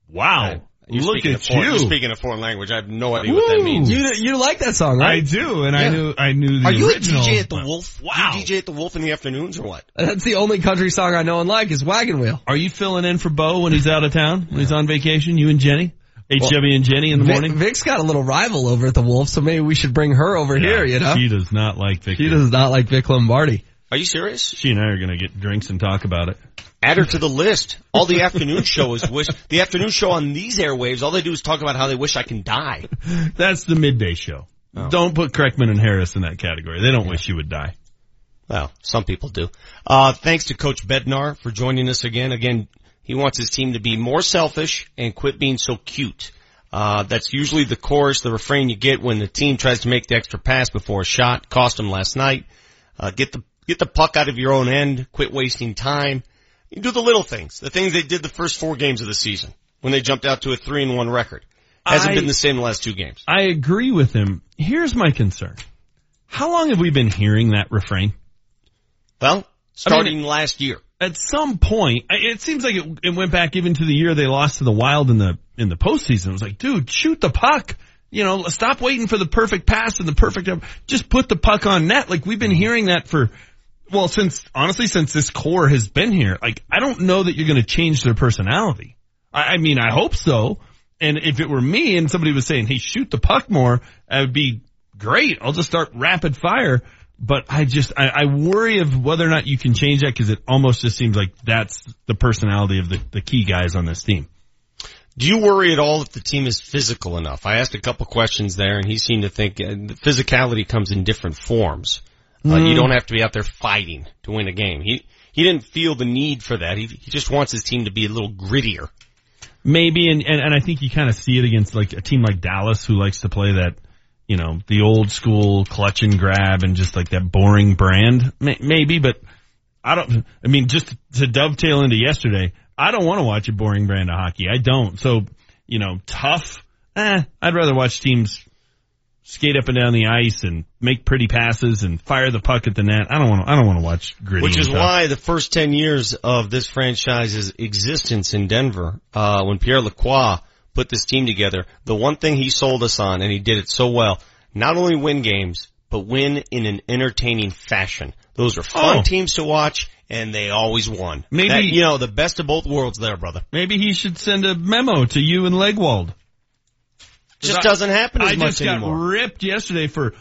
[SPEAKER 9] Wow.
[SPEAKER 3] You're
[SPEAKER 9] Look
[SPEAKER 3] speaking
[SPEAKER 9] at
[SPEAKER 3] a foreign,
[SPEAKER 9] you.
[SPEAKER 3] You're speaking a foreign language. I have no idea what that means.
[SPEAKER 18] You you like that song, right?
[SPEAKER 9] I do, and I knew I knew the
[SPEAKER 3] Are you
[SPEAKER 9] original.
[SPEAKER 3] a DJ at the Wolf?
[SPEAKER 9] Wow.
[SPEAKER 3] You DJ at the Wolf in the afternoons or what?
[SPEAKER 18] That's the only country song I know and like is Wagon Wheel.
[SPEAKER 9] Are you filling in for Bo when he's out of town? When he's on vacation? You and Jenny? HW and Jenny in the
[SPEAKER 18] Vic,
[SPEAKER 9] morning?
[SPEAKER 18] Vic's got a little rival over at the Wolf, so maybe we should bring her over here, you know?
[SPEAKER 9] She does not like Victor.
[SPEAKER 18] She does not like Vic Lombardi.
[SPEAKER 3] Are you serious?
[SPEAKER 9] She and I are gonna get drinks and talk about it.
[SPEAKER 3] Add her to the list. All the afternoon shows wish the afternoon show on these airwaves. All they do is talk about how they wish I can die.
[SPEAKER 9] That's the midday show.
[SPEAKER 3] Oh.
[SPEAKER 9] Don't put Kreckman and Harris in that category. They don't wish you would die.
[SPEAKER 3] Well, some people do. Uh, thanks to Coach Bednar for joining us again. Again, he wants his team to be more selfish and quit being so cute. Uh, that's usually the chorus, the refrain you get when the team tries to make the extra pass before a shot. Cost them last night. Uh, get the, get the puck out of your own end. Quit wasting time. You do the little things, the things they did the first four games of the season when they jumped out to a three and one record. Hasn't
[SPEAKER 9] I-
[SPEAKER 3] been the same the last two games.
[SPEAKER 9] I agree with him. Here's my concern. How long have we been hearing that refrain?
[SPEAKER 3] Well, starting last year.
[SPEAKER 9] At some point, it seems like it, it went back even to the year they lost to the Wild in the in the postseason. It was like, dude, shoot the puck. You know, stop waiting for the perfect pass and the perfect. Just put the puck on net. Like we've been mm-hmm. hearing that for, well, since honestly, since this core has been here. Like I don't know that you're going to change their personality. I, I mean, I hope so. And if it were me and somebody was saying, "Hey, shoot the puck more," that would be great. I'll just start rapid fire. But I just, I, I worry of whether or not you can change that because it almost just seems like that's the personality of the, the key guys on this team.
[SPEAKER 3] Do you worry at all that the team is physical enough? I asked a couple questions there, and he seemed to think uh, physicality comes in different forms. Uh,
[SPEAKER 9] Mm.
[SPEAKER 3] you don't have to be out there fighting to win a game. He he didn't feel the need for that. He he just wants his team to be a little grittier.
[SPEAKER 9] Maybe, and, and, and I think you kind of see it against like a team like Dallas who likes to play that, you know, the old school clutch and grab and just like that boring brand. May, maybe, but I don't, I mean, just to dovetail into yesterday, I don't want to watch a boring brand of hockey. I don't. So, you know, tough, eh, I'd rather watch teams skate up and down the ice and make pretty passes and fire the puck at the net. I don't want to, I don't want to watch gritty.
[SPEAKER 3] Which is
[SPEAKER 9] tough.
[SPEAKER 3] why the first 10 years of this franchise's existence in Denver, uh, when Pierre Lacroix put this team together, the one thing he sold us on, and he did it so well, not only win games, but win in an entertaining fashion. Those are fun
[SPEAKER 9] Oh.
[SPEAKER 3] teams to watch, and they always won.
[SPEAKER 9] Maybe-
[SPEAKER 3] That, you know, the best of both worlds there, brother.
[SPEAKER 9] Maybe he should send a memo to you and Legwold.
[SPEAKER 3] Just doesn't happen as
[SPEAKER 9] I
[SPEAKER 3] much
[SPEAKER 9] just got ripped yesterday for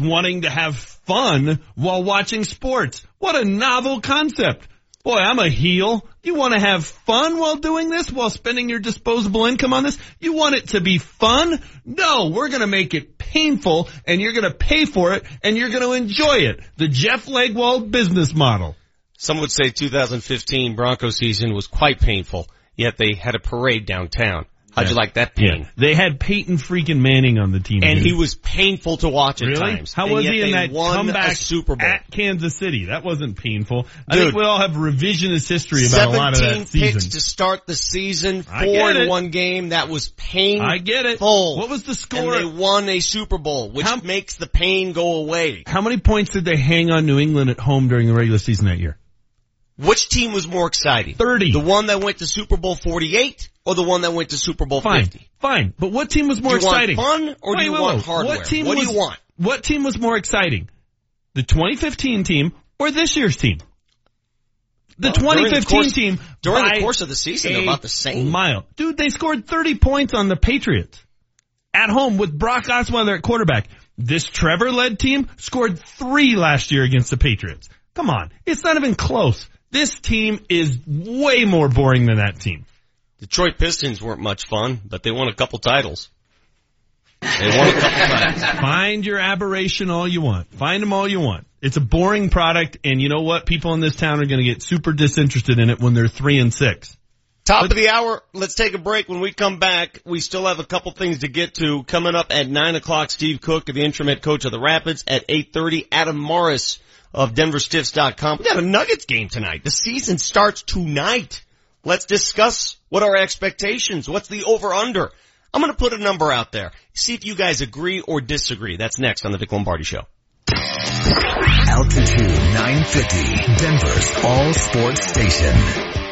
[SPEAKER 9] wanting to have fun while watching sports. What a novel concept. Boy, I'm a heel. You want to have fun while doing this, while spending your disposable income on this? You want it to be fun? No, we're going to make it painful and you're going to pay for it and you're going to enjoy it. The Jeff Legwold business model.
[SPEAKER 3] Some would say 2015 Bronco season was quite painful, yet they had a parade downtown. How'd you like that pain?
[SPEAKER 9] Yeah. They had Peyton freaking Manning on the team.
[SPEAKER 3] And
[SPEAKER 9] dude.
[SPEAKER 3] he was painful to watch at
[SPEAKER 9] Really?
[SPEAKER 3] times.
[SPEAKER 9] How
[SPEAKER 3] And
[SPEAKER 9] was he in that comeback
[SPEAKER 3] Super Bowl?
[SPEAKER 9] at Kansas City? That wasn't painful. I
[SPEAKER 3] Dude.
[SPEAKER 9] think we all have revisionist history about a lot of that
[SPEAKER 3] 17
[SPEAKER 9] season.
[SPEAKER 3] picks to start the season, four in
[SPEAKER 9] it.
[SPEAKER 3] one game. That was painful.
[SPEAKER 9] I get it.
[SPEAKER 3] What
[SPEAKER 9] was the score?
[SPEAKER 3] And they won a Super Bowl, which makes the pain go away.
[SPEAKER 9] How many points did they hang on New England at home during the regular season that year?
[SPEAKER 3] Which team was more exciting?
[SPEAKER 9] 30.
[SPEAKER 3] The one that went to Super Bowl 48 or the one that went to Super Bowl
[SPEAKER 9] Fine,
[SPEAKER 3] 50?
[SPEAKER 9] fine. But what team was more
[SPEAKER 3] Do you want
[SPEAKER 9] exciting?
[SPEAKER 3] fun or do you
[SPEAKER 9] wait,
[SPEAKER 3] want
[SPEAKER 9] wait.
[SPEAKER 3] hardware?
[SPEAKER 9] What team
[SPEAKER 3] What do
[SPEAKER 9] was,
[SPEAKER 3] you want?
[SPEAKER 9] What team was more exciting? The 2015 team or this year's team? The
[SPEAKER 3] Well, during the
[SPEAKER 9] 2015
[SPEAKER 3] course-
[SPEAKER 9] team
[SPEAKER 3] during the course of the season, they're about the same.
[SPEAKER 9] Mile, dude. They scored 30 points on the Patriots at home with Brock Osweiler at quarterback. This Trevor-led team scored three last year against the Patriots. Come on, it's not even close. This team is way more boring than that team.
[SPEAKER 3] Detroit Pistons weren't much fun, but they won a couple titles. They won a couple titles.
[SPEAKER 9] Find your aberration all you want. Find them all you want. It's a boring product, and you know what? People in this town are going to get super disinterested in it when they're three and six.
[SPEAKER 3] Top of the hour. Let's take a break. When we come back, we still have a couple things to get to. Coming up at nine o'clock, Steve Cooke, the interim head coach of the Rapids. At eight thirty, Adam Mares of DenverStiffs.com. We got a Nuggets game tonight. The season starts tonight. Let's discuss what our expectations. What's the over under? I'm going to put a number out there. See if you guys agree or disagree. That's next on the Vic Lombardi Show.
[SPEAKER 5] Altitude 950, Denver's all sports station.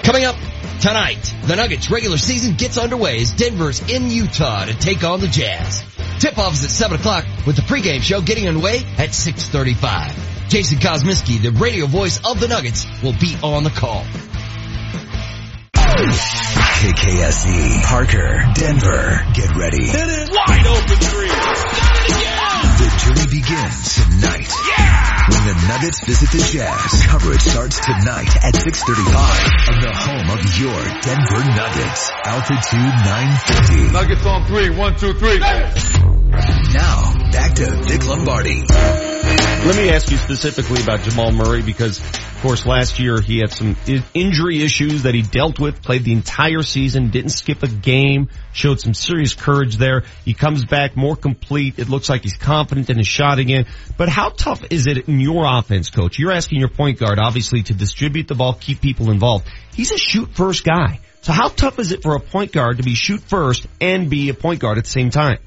[SPEAKER 18] Coming up tonight, the Nuggets regular season gets underway as Denver's in Utah to take on the Jazz. Tip-off is at 7 o'clock with the pregame show getting underway at 6.35. Jason Kosmicki, the radio voice of the Nuggets, will be on the call.
[SPEAKER 5] KKSE, Parker, Denver. Get ready.
[SPEAKER 27] Wide open three.
[SPEAKER 5] The journey begins tonight. Yeah! When the Nuggets visit the Jazz, coverage starts tonight at 6.35 on the home of your Denver Nuggets. Altitude 950.
[SPEAKER 30] Nuggets on three. One, two, three.
[SPEAKER 5] Now, back to Vic Lombardi.
[SPEAKER 3] Let me ask you specifically about Jamal Murray because, of course, last year he had some injury issues that he dealt with, played the entire season, didn't skip a game, showed some serious courage there. He comes back more complete. It looks like he's confident in his shot again. But how tough is it in your offense, coach? You're asking your point guard, obviously, to distribute the ball, keep people involved. He's a shoot first guy. So how tough is it for a point guard to be shoot first and be a point guard at the same time?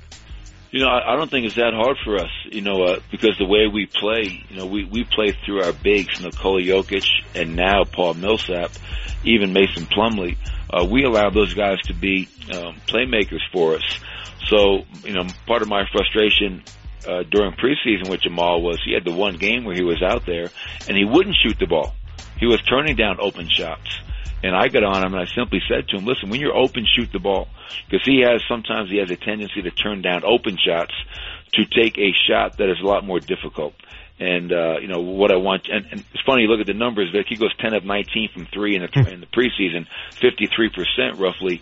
[SPEAKER 32] You know, I, don't think it's that hard for us, you know, uh, because the way we play, you know, we, we play through our bigs, Nikola Jokic and now Paul Millsap, even Mason Plumlee. Uh, we allow those guys to be um, playmakers for us. So, you know, part of my frustration uh, during preseason with Jamal was he had the one game where he was out there and he wouldn't shoot the ball. He was turning down open shots. And I got on him and I simply said to him, listen, when you're open, shoot the ball. Because he has, sometimes he has a tendency to turn down open shots to take a shot that is a lot more difficult. And, uh, you know, what I want, and, and it's funny, you look at the numbers, Vic, he goes 10 of 19 from three in the, in the preseason, 53% roughly,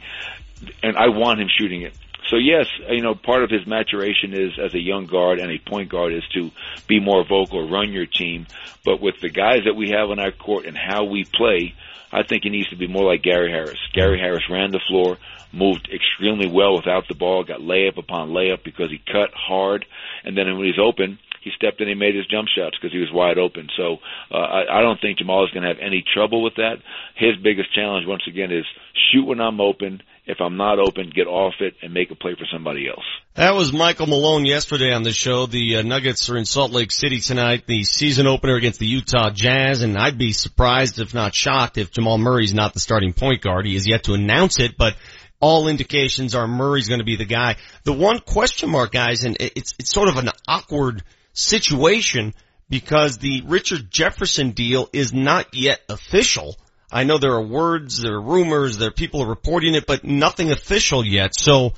[SPEAKER 32] and I want him shooting it. So yes, you know, part of his maturation is as a young guard and a point guard is to be more vocal, run your team. But with the guys that we have on our court and how we play, I think he needs to be more like Gary Harris. Gary Harris ran the floor, moved extremely well without the ball, got layup upon layup because he cut hard, and then when he's open, he stepped in and made his jump shots because he was wide open. So uh, I, I don't think Jamal is going to have any trouble with that. His biggest challenge, once again, is shoot when I'm open. If I'm not open, get off it and make a play for somebody else.
[SPEAKER 3] That was Michael Malone yesterday on the show. The uh, Nuggets are in Salt Lake City tonight, the season opener against the Utah Jazz, and I'd be surprised, if not shocked, if Jamal Murray's not the starting point guard. He has yet to announce it, but all indications are Murray's going to be the guy. The one question mark, guys, and it's it's sort of an awkward situation because the Richard Jefferson deal is not yet official. I know there are words, there are rumors, there are people reporting it, but nothing official yet. So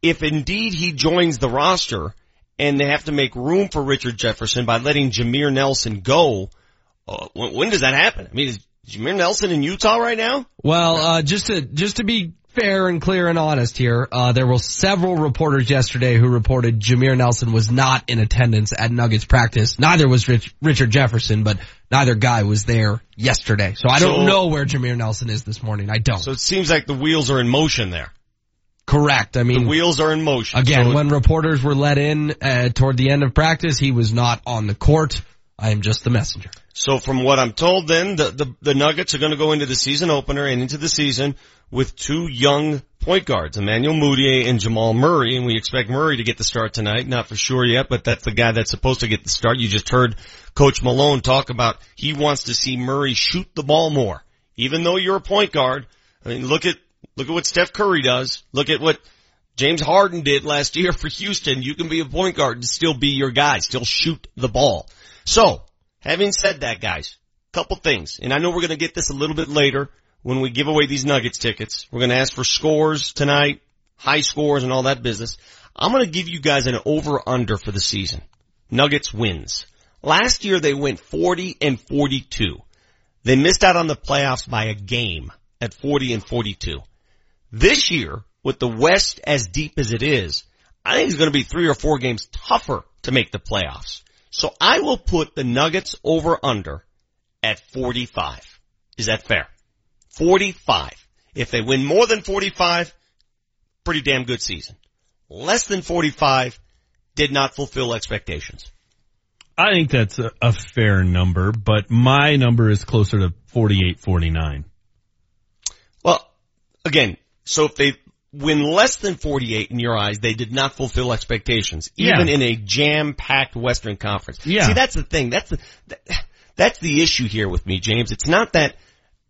[SPEAKER 3] if indeed he joins the roster and they have to make room for Richard Jefferson by letting Jameer Nelson go, uh, when, when does that happen? I mean, is Jameer Nelson in Utah right now?
[SPEAKER 18] Well, uh, just to, just to be fair and clear and honest here, uh, there were several reporters yesterday who reported Jameer Nelson was not in attendance at Nuggets practice. Neither was Rich, Richard Jefferson, but neither guy was there yesterday. So I don't
[SPEAKER 3] So-
[SPEAKER 18] know where Jameer Nelson is this morning. I don't.
[SPEAKER 3] So it seems like the wheels are in motion there.
[SPEAKER 18] Correct. I mean,
[SPEAKER 3] The wheels are in motion.
[SPEAKER 18] Again,
[SPEAKER 3] So-
[SPEAKER 18] when reporters were let in uh, toward the end of practice, he was not on the court. I am just the messenger.
[SPEAKER 3] So from what I'm told then, the, the, the Nuggets are going to go into the season opener and into the season with two young point guards, Emmanuel Mudiay and Jamal Murray, and we expect Murray to get the start tonight. Not for sure yet, but that's the guy that's supposed to get the start. You just heard Coach Malone talk about he wants to see Murray shoot the ball more. Even though you're a point guard, I mean, look at, look at what Steph Curry does. Look at what James Harden did last year for Houston. You can be a point guard and still be your guy, still shoot the ball. So, having said that, guys, couple things, and I know we're going to get this a little bit later when we give away these Nuggets tickets. We're going to ask for scores tonight, high scores and all that business. I'm going to give you guys an over-under for the season. Nuggets wins. Last year they went 40 and 42. They missed out on the playoffs by a game at 40 and 42. This year, with the West as deep as it is, I think it's going to be three or four games tougher to make the playoffs. So I will put the Nuggets over under at 45. Is that fair? 45. If they win more than 45, pretty damn good season. Less than 45, did not fulfill expectations.
[SPEAKER 9] I think that's a, a fair number, but my number is closer to 48, 49.
[SPEAKER 3] Well, again, so if they win less than 48 in your eyes, they did not fulfill expectations,
[SPEAKER 9] Yeah.
[SPEAKER 3] even in a jam-packed Western Conference.
[SPEAKER 9] Yeah.
[SPEAKER 3] See, that's the thing. That's the, that's the issue here with me, James. It's not that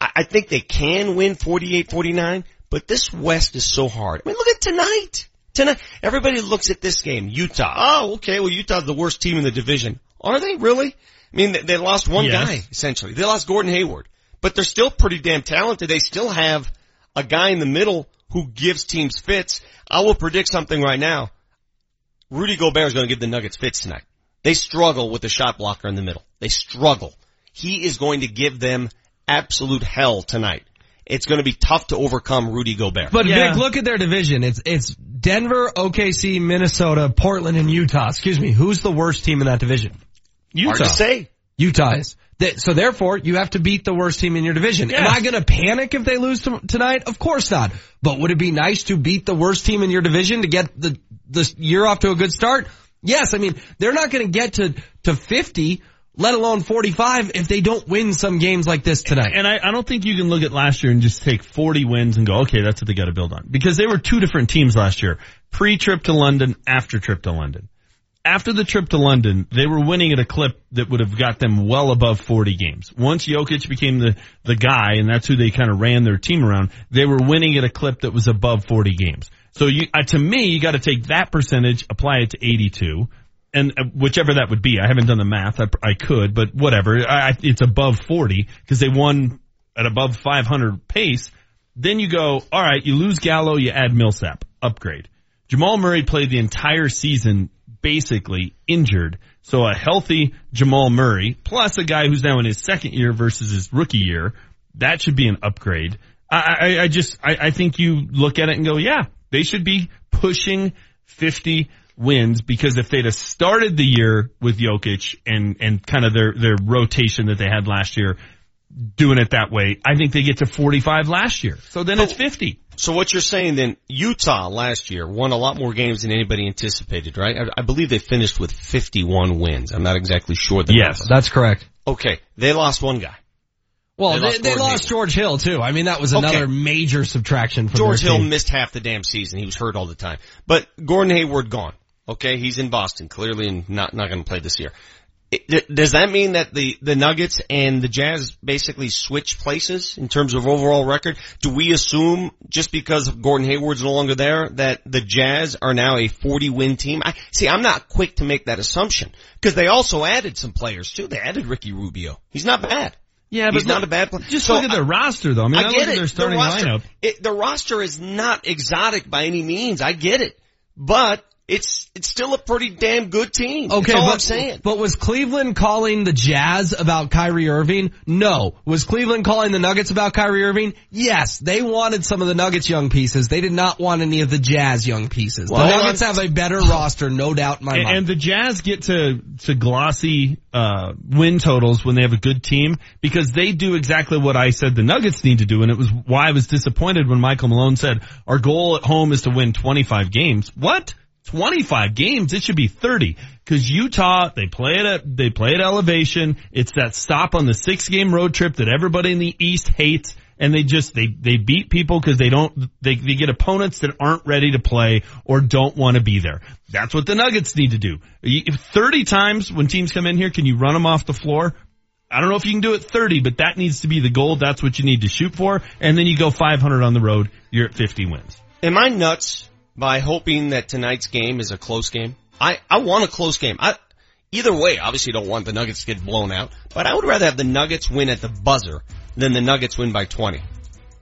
[SPEAKER 3] I, I think they can win 48, 49, but this West is so hard. I mean, look at tonight. Tonight, everybody looks at this game, Utah. Oh, okay, well, Utah's the worst team in the division. Are they really? I mean, they, they lost one
[SPEAKER 9] Yes.
[SPEAKER 3] guy, essentially. They lost Gordon Hayward. But they're still pretty damn talented. They still have a guy in the middle who gives teams fits. I will predict something right now. Rudy Gobert is going to give the Nuggets fits tonight. They struggle with the shot blocker in the middle. They struggle. He is going to give them absolute hell tonight. It's going to be tough to overcome Rudy Gobert.
[SPEAKER 18] But Vic, look at their division. It's it's Denver, OKC, Minnesota, Portland, and Utah. Excuse me. Who's the worst team in that division?
[SPEAKER 3] Hard to say.
[SPEAKER 18] Utah is. So therefore, you have to beat the worst team in your division. Am I going to panic if they lose to, tonight? Of course not. But would it be nice to beat the worst team in your division to get the the year off to a good start? Yes. I mean, they're not going to get to to 50, let alone 45, if they don't win some games like this tonight.
[SPEAKER 9] And I, I don't think you can look at last year and just take 40 wins and go, okay, that's what they got to build on. Because they were two different teams last year. Pre-trip to London, after trip to London. After the trip to London, they were winning at a clip that would have got them well above 40 games. Once Jokic became the, the guy, and that's who they kind of ran their team around, they were winning at a clip that was above 40 games. So you, uh, to me, you got to take that percentage, apply it to 82, and uh, whichever that would be. I haven't done the math. I, I could, but whatever. I, I- it's above 40 because they won at above 500 pace. Then you go, all right, you lose Gallo, you add Millsap, upgrade. Jamal Murray played the entire season basically injured. So a healthy Jamal Murray plus a guy who's now in his second year versus his rookie year, that should be an upgrade. I, I, I just, I, I think you look at it and go, yeah, they should be pushing 50 wins because if they'd have started the year with Jokic and, and kind of their, their rotation that they had last year, doing it that way, I think they get to 45 last year. So then it's 50.
[SPEAKER 3] So what you're saying then, Utah last year won a lot more games than anybody anticipated, right? I, I believe they finished with 51 wins. I'm not exactly sure the
[SPEAKER 18] Yes,
[SPEAKER 3] number.
[SPEAKER 18] that's correct.
[SPEAKER 3] Okay, they lost one guy.
[SPEAKER 18] Well,
[SPEAKER 3] They
[SPEAKER 18] they,
[SPEAKER 3] lost
[SPEAKER 18] they lost George Hill too. I mean, that was another
[SPEAKER 3] Okay.
[SPEAKER 18] major subtraction from
[SPEAKER 3] the
[SPEAKER 18] George
[SPEAKER 3] Hill
[SPEAKER 18] team.
[SPEAKER 3] missed half the damn season. He was hurt all the time. But Gordon Hayward gone. Okay, he's in Boston clearly and not not going to play this year. It- does that mean that the the Nuggets and the Jazz basically switch places in terms of overall record? Do we assume just because Gordon Hayward's no longer there that the Jazz are now a 40 win team? I see. I'm not quick to make that assumption because they also added some players too. They added Ricky Rubio. He's not bad.
[SPEAKER 9] Yeah, but
[SPEAKER 3] he's not a bad player.
[SPEAKER 9] Just
[SPEAKER 3] So
[SPEAKER 9] look at their roster though. I mean, I,
[SPEAKER 3] I
[SPEAKER 9] look
[SPEAKER 3] get
[SPEAKER 9] at
[SPEAKER 3] it.
[SPEAKER 9] their starting
[SPEAKER 3] the roster,
[SPEAKER 9] lineup.
[SPEAKER 3] It, the roster is not exotic by any means. I get it. But it's it's still a pretty damn good team.
[SPEAKER 18] Okay,
[SPEAKER 3] That's all
[SPEAKER 18] but,
[SPEAKER 3] I'm saying.
[SPEAKER 18] but was Cleveland calling the Jazz about Kyrie Irving? No. Was Cleveland calling the Nuggets about Kyrie Irving? Yes. They wanted some of the Nuggets young pieces. They did not want any of the Jazz young pieces.
[SPEAKER 9] Well,
[SPEAKER 18] the Nuggets have a better roster, no doubt in my
[SPEAKER 9] and,
[SPEAKER 18] mind.
[SPEAKER 9] and the Jazz get to to glossy uh, win totals when they have a good team because they do exactly what I said the Nuggets need to do, and it was why I was disappointed when Michael Malone said our goal at home is to win 25 games. What? 25 games? It should be 30 because Utah they play it at they play at elevation. It's that stop on the six game road trip that everybody in the East hates and they just they they beat people because they don't they they get opponents that aren't ready to play or don't want to be there. That's what the Nuggets need to do. You- Thirty times when teams come in here, can you run them off the floor? I don't know if you can do it 30, but that needs to be the goal. That's what you need to shoot for. And then you go 500 on the road. You're at 50 wins.
[SPEAKER 3] Am I nuts by hoping that tonight's game is a close game? I, I want a close game. I, either way, obviously don't want the Nuggets to get blown out, but I would rather have the Nuggets win at the buzzer than the Nuggets win by 20.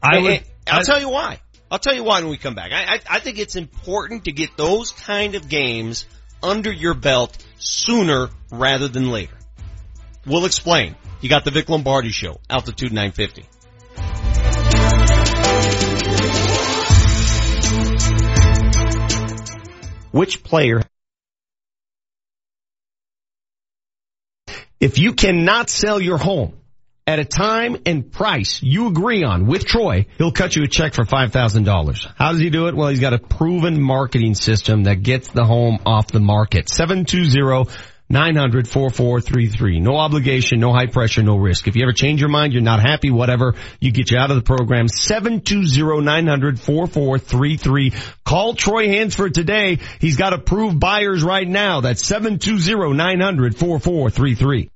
[SPEAKER 9] I would,
[SPEAKER 3] I'll
[SPEAKER 9] I-
[SPEAKER 3] tell you why. I'll tell you why when we come back. I, I, I think it's important to get those kind of games under your belt sooner rather than later. We'll explain. You got the Vic Lombardi show, Altitude 950. Which player If you cannot sell your home at a time and price you agree on with Troy, he'll cut you a check for $5,000. How does he do it? Well, he's got a proven marketing system that gets the home off the market. 720-900-4433. No obligation, no high pressure, no risk. If you ever change your mind, you're not happy, whatever, you get you out of the program. 720-900-4433. Call Troy Hansford today. He's got approved buyers right now. That's 720-900-4433.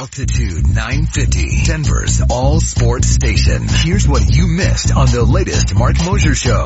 [SPEAKER 5] Altitude 950, Denver's all sports station. Here's what you missed on the latest Mark Mosier show.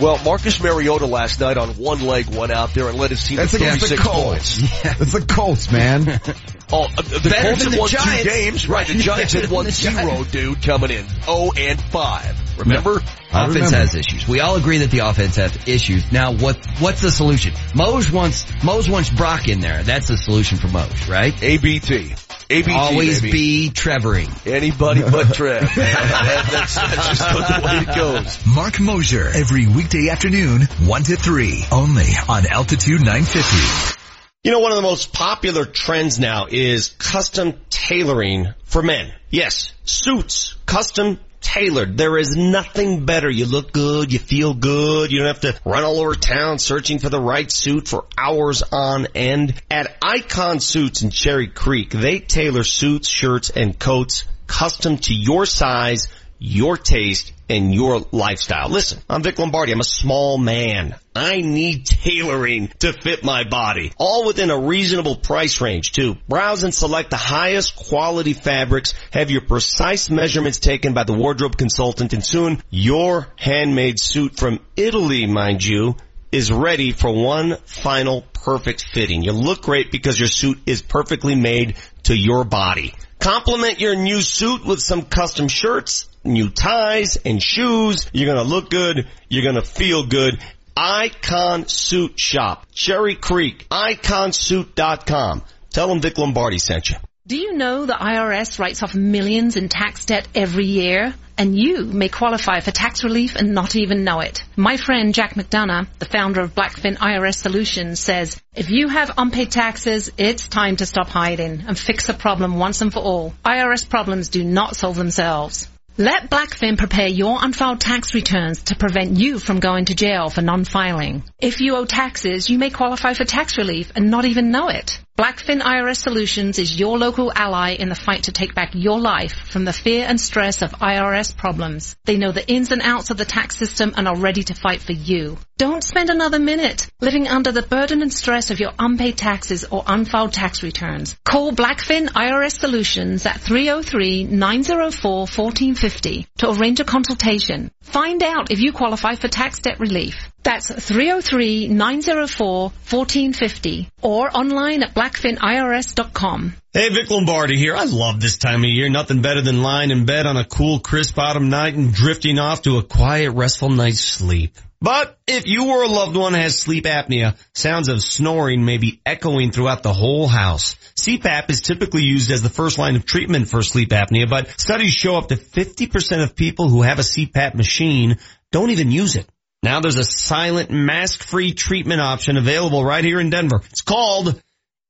[SPEAKER 25] Well, Marcus Mariota last night on one leg went out there and led his team
[SPEAKER 33] That's
[SPEAKER 25] to
[SPEAKER 33] against the
[SPEAKER 25] 36
[SPEAKER 33] Colts.
[SPEAKER 25] points.
[SPEAKER 33] That's the Colts, man.
[SPEAKER 25] Oh, uh, the
[SPEAKER 33] Better
[SPEAKER 25] Colts
[SPEAKER 33] than
[SPEAKER 25] have
[SPEAKER 33] the
[SPEAKER 25] won
[SPEAKER 33] Giants.
[SPEAKER 25] two games. Right, the Giants had won zero,
[SPEAKER 33] Giants.
[SPEAKER 25] dude, coming in. Oh and five. Remember?
[SPEAKER 18] offense has issues. We all agree that the offense has issues. Now, what what's the solution? Mose wants Mose wants Brock in there. That's the solution for Mose, right?
[SPEAKER 25] ABT. ABT,
[SPEAKER 18] Always
[SPEAKER 25] baby.
[SPEAKER 18] be Trevoring.
[SPEAKER 25] Anybody but Trev. That- that's, that's just the way it goes.
[SPEAKER 5] Mark Mosier, every weekday afternoon, 1 to 3, only on Altitude 950.
[SPEAKER 3] You know, one of the most popular trends now is custom tailoring for men. Yes, suits, custom tailored. There is nothing better. You look good, you feel good, you don't have to run all over town searching for the right suit for hours on end. At Icon Suits in Cherry Creek, they tailor suits, shirts, and coats custom to your size, your taste, and your lifestyle. Listen, I'm Vic Lombardi. I'm a small man. I need tailoring to fit my body. All within a reasonable price range too. Browse and select the highest quality fabrics, have your precise measurements taken by the wardrobe consultant, and soon your handmade suit from Italy, mind you, is ready for one final perfect fitting. You look great because your suit is perfectly made to your body. Complement your new suit with some custom shirts, new ties, and shoes. You're gonna look good. You're gonna feel good. Icon Suit Shop. Cherry Creek. IconSuit.com. Tell them Vic Lombardi sent you.
[SPEAKER 20] Do you know the IRS writes off millions in tax debt every year? And you may qualify for tax relief and not even know it. My friend Jack McDonough, the founder of Blackfin IRS Solutions, says, if you have unpaid taxes, it's time to stop hiding and fix the problem once and for all. IRS problems do not solve themselves. Let Blackfin prepare your unfiled tax returns to prevent you from going to jail for non-filing. If you owe taxes, you may qualify for tax relief and not even know it. Blackfin IRS Solutions is your local ally in the fight to take back your life from the fear and stress of IRS problems. They know the ins and outs of the tax system and are ready to fight for you. Don't spend another minute living under the burden and stress of your unpaid taxes or unfiled tax returns. Call Blackfin IRS Solutions at 303-904-1450 to arrange a consultation. Find out if you qualify for tax debt relief. That's 303-904-1450 or online at blackfinirs.com.
[SPEAKER 3] Hey, Vic Lombardi here. I love this time of year. Nothing better than lying in bed on a cool, crisp autumn night and drifting off to a quiet, restful night's sleep. But if you or a loved one has sleep apnea, sounds of snoring may be echoing throughout the whole house. CPAP is typically used as the first line of treatment for sleep apnea, but studies show up to 50% of people who have a CPAP machine don't even use it. Now there's a silent mask-free treatment option available right here in Denver. It's called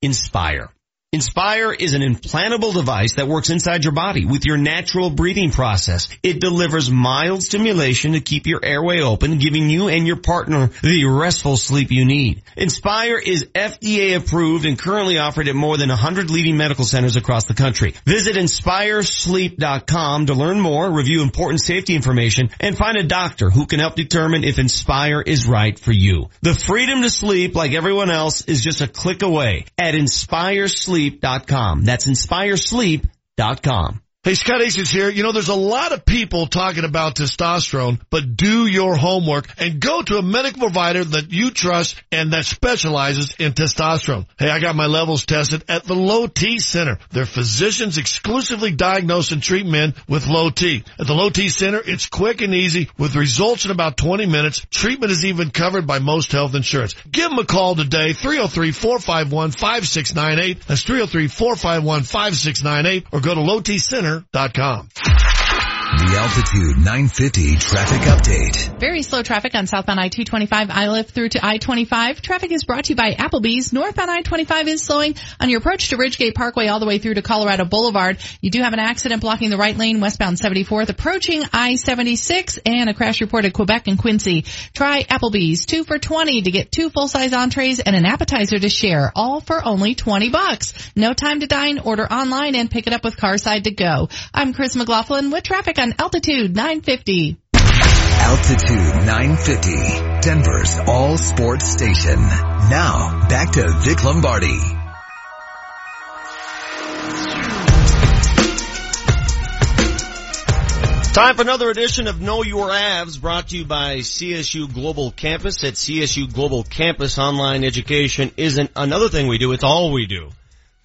[SPEAKER 3] Inspire. Inspire is an implantable device that works inside your body with your natural breathing process. It delivers mild stimulation to keep your airway open, giving you and your partner the restful sleep you need. Inspire is FDA approved and currently offered at more than 100 leading medical centers across the country. Visit inspiresleep.com to learn more, review important safety information, and find a doctor who can help determine if Inspire is right for you. The freedom to sleep like everyone else is just a click away at inspiresleep.com. That's inspiresleep.com.
[SPEAKER 29] Hey, Scott Hastings here. You know, there's a lot of people talking about testosterone, but do your homework and go to a medical provider that you trust and that specializes in testosterone. Hey, I got my levels tested at the Low T Center. Their physicians exclusively diagnose and treat men with low T. At the Low T Center, it's quick and easy with results in about 20 minutes. Treatment is even covered by most health insurance. Give them a call today, 303-451-5698. That's 303-451-5698 or go to Low T Center com.
[SPEAKER 5] The Altitude 950 traffic update.
[SPEAKER 16] Very slow traffic on southbound I-225 Iliff through to I-25. Traffic is brought to you by Applebee's. Northbound I-25 is slowing on your approach to Ridgegate Parkway all the way through to Colorado Boulevard. You do have an accident blocking the right lane westbound 74th approaching I-76 and a crash report at Quebec and Quincy. Try Applebee's two for 20 to get two full-size entrees and an appetizer to share, all for only 20 bucks. No time to dine, order online and pick it up with Carside to go. I'm Chris McLaughlin with traffic on Altitude 950.
[SPEAKER 5] Altitude 950, Denver's all sports station. Now, back to Vic Lombardi.
[SPEAKER 3] Time for another edition of Know Your Avs brought to you by CSU Global Campus. At CSU Global Campus, online education isn't another thing we do, it's all we do.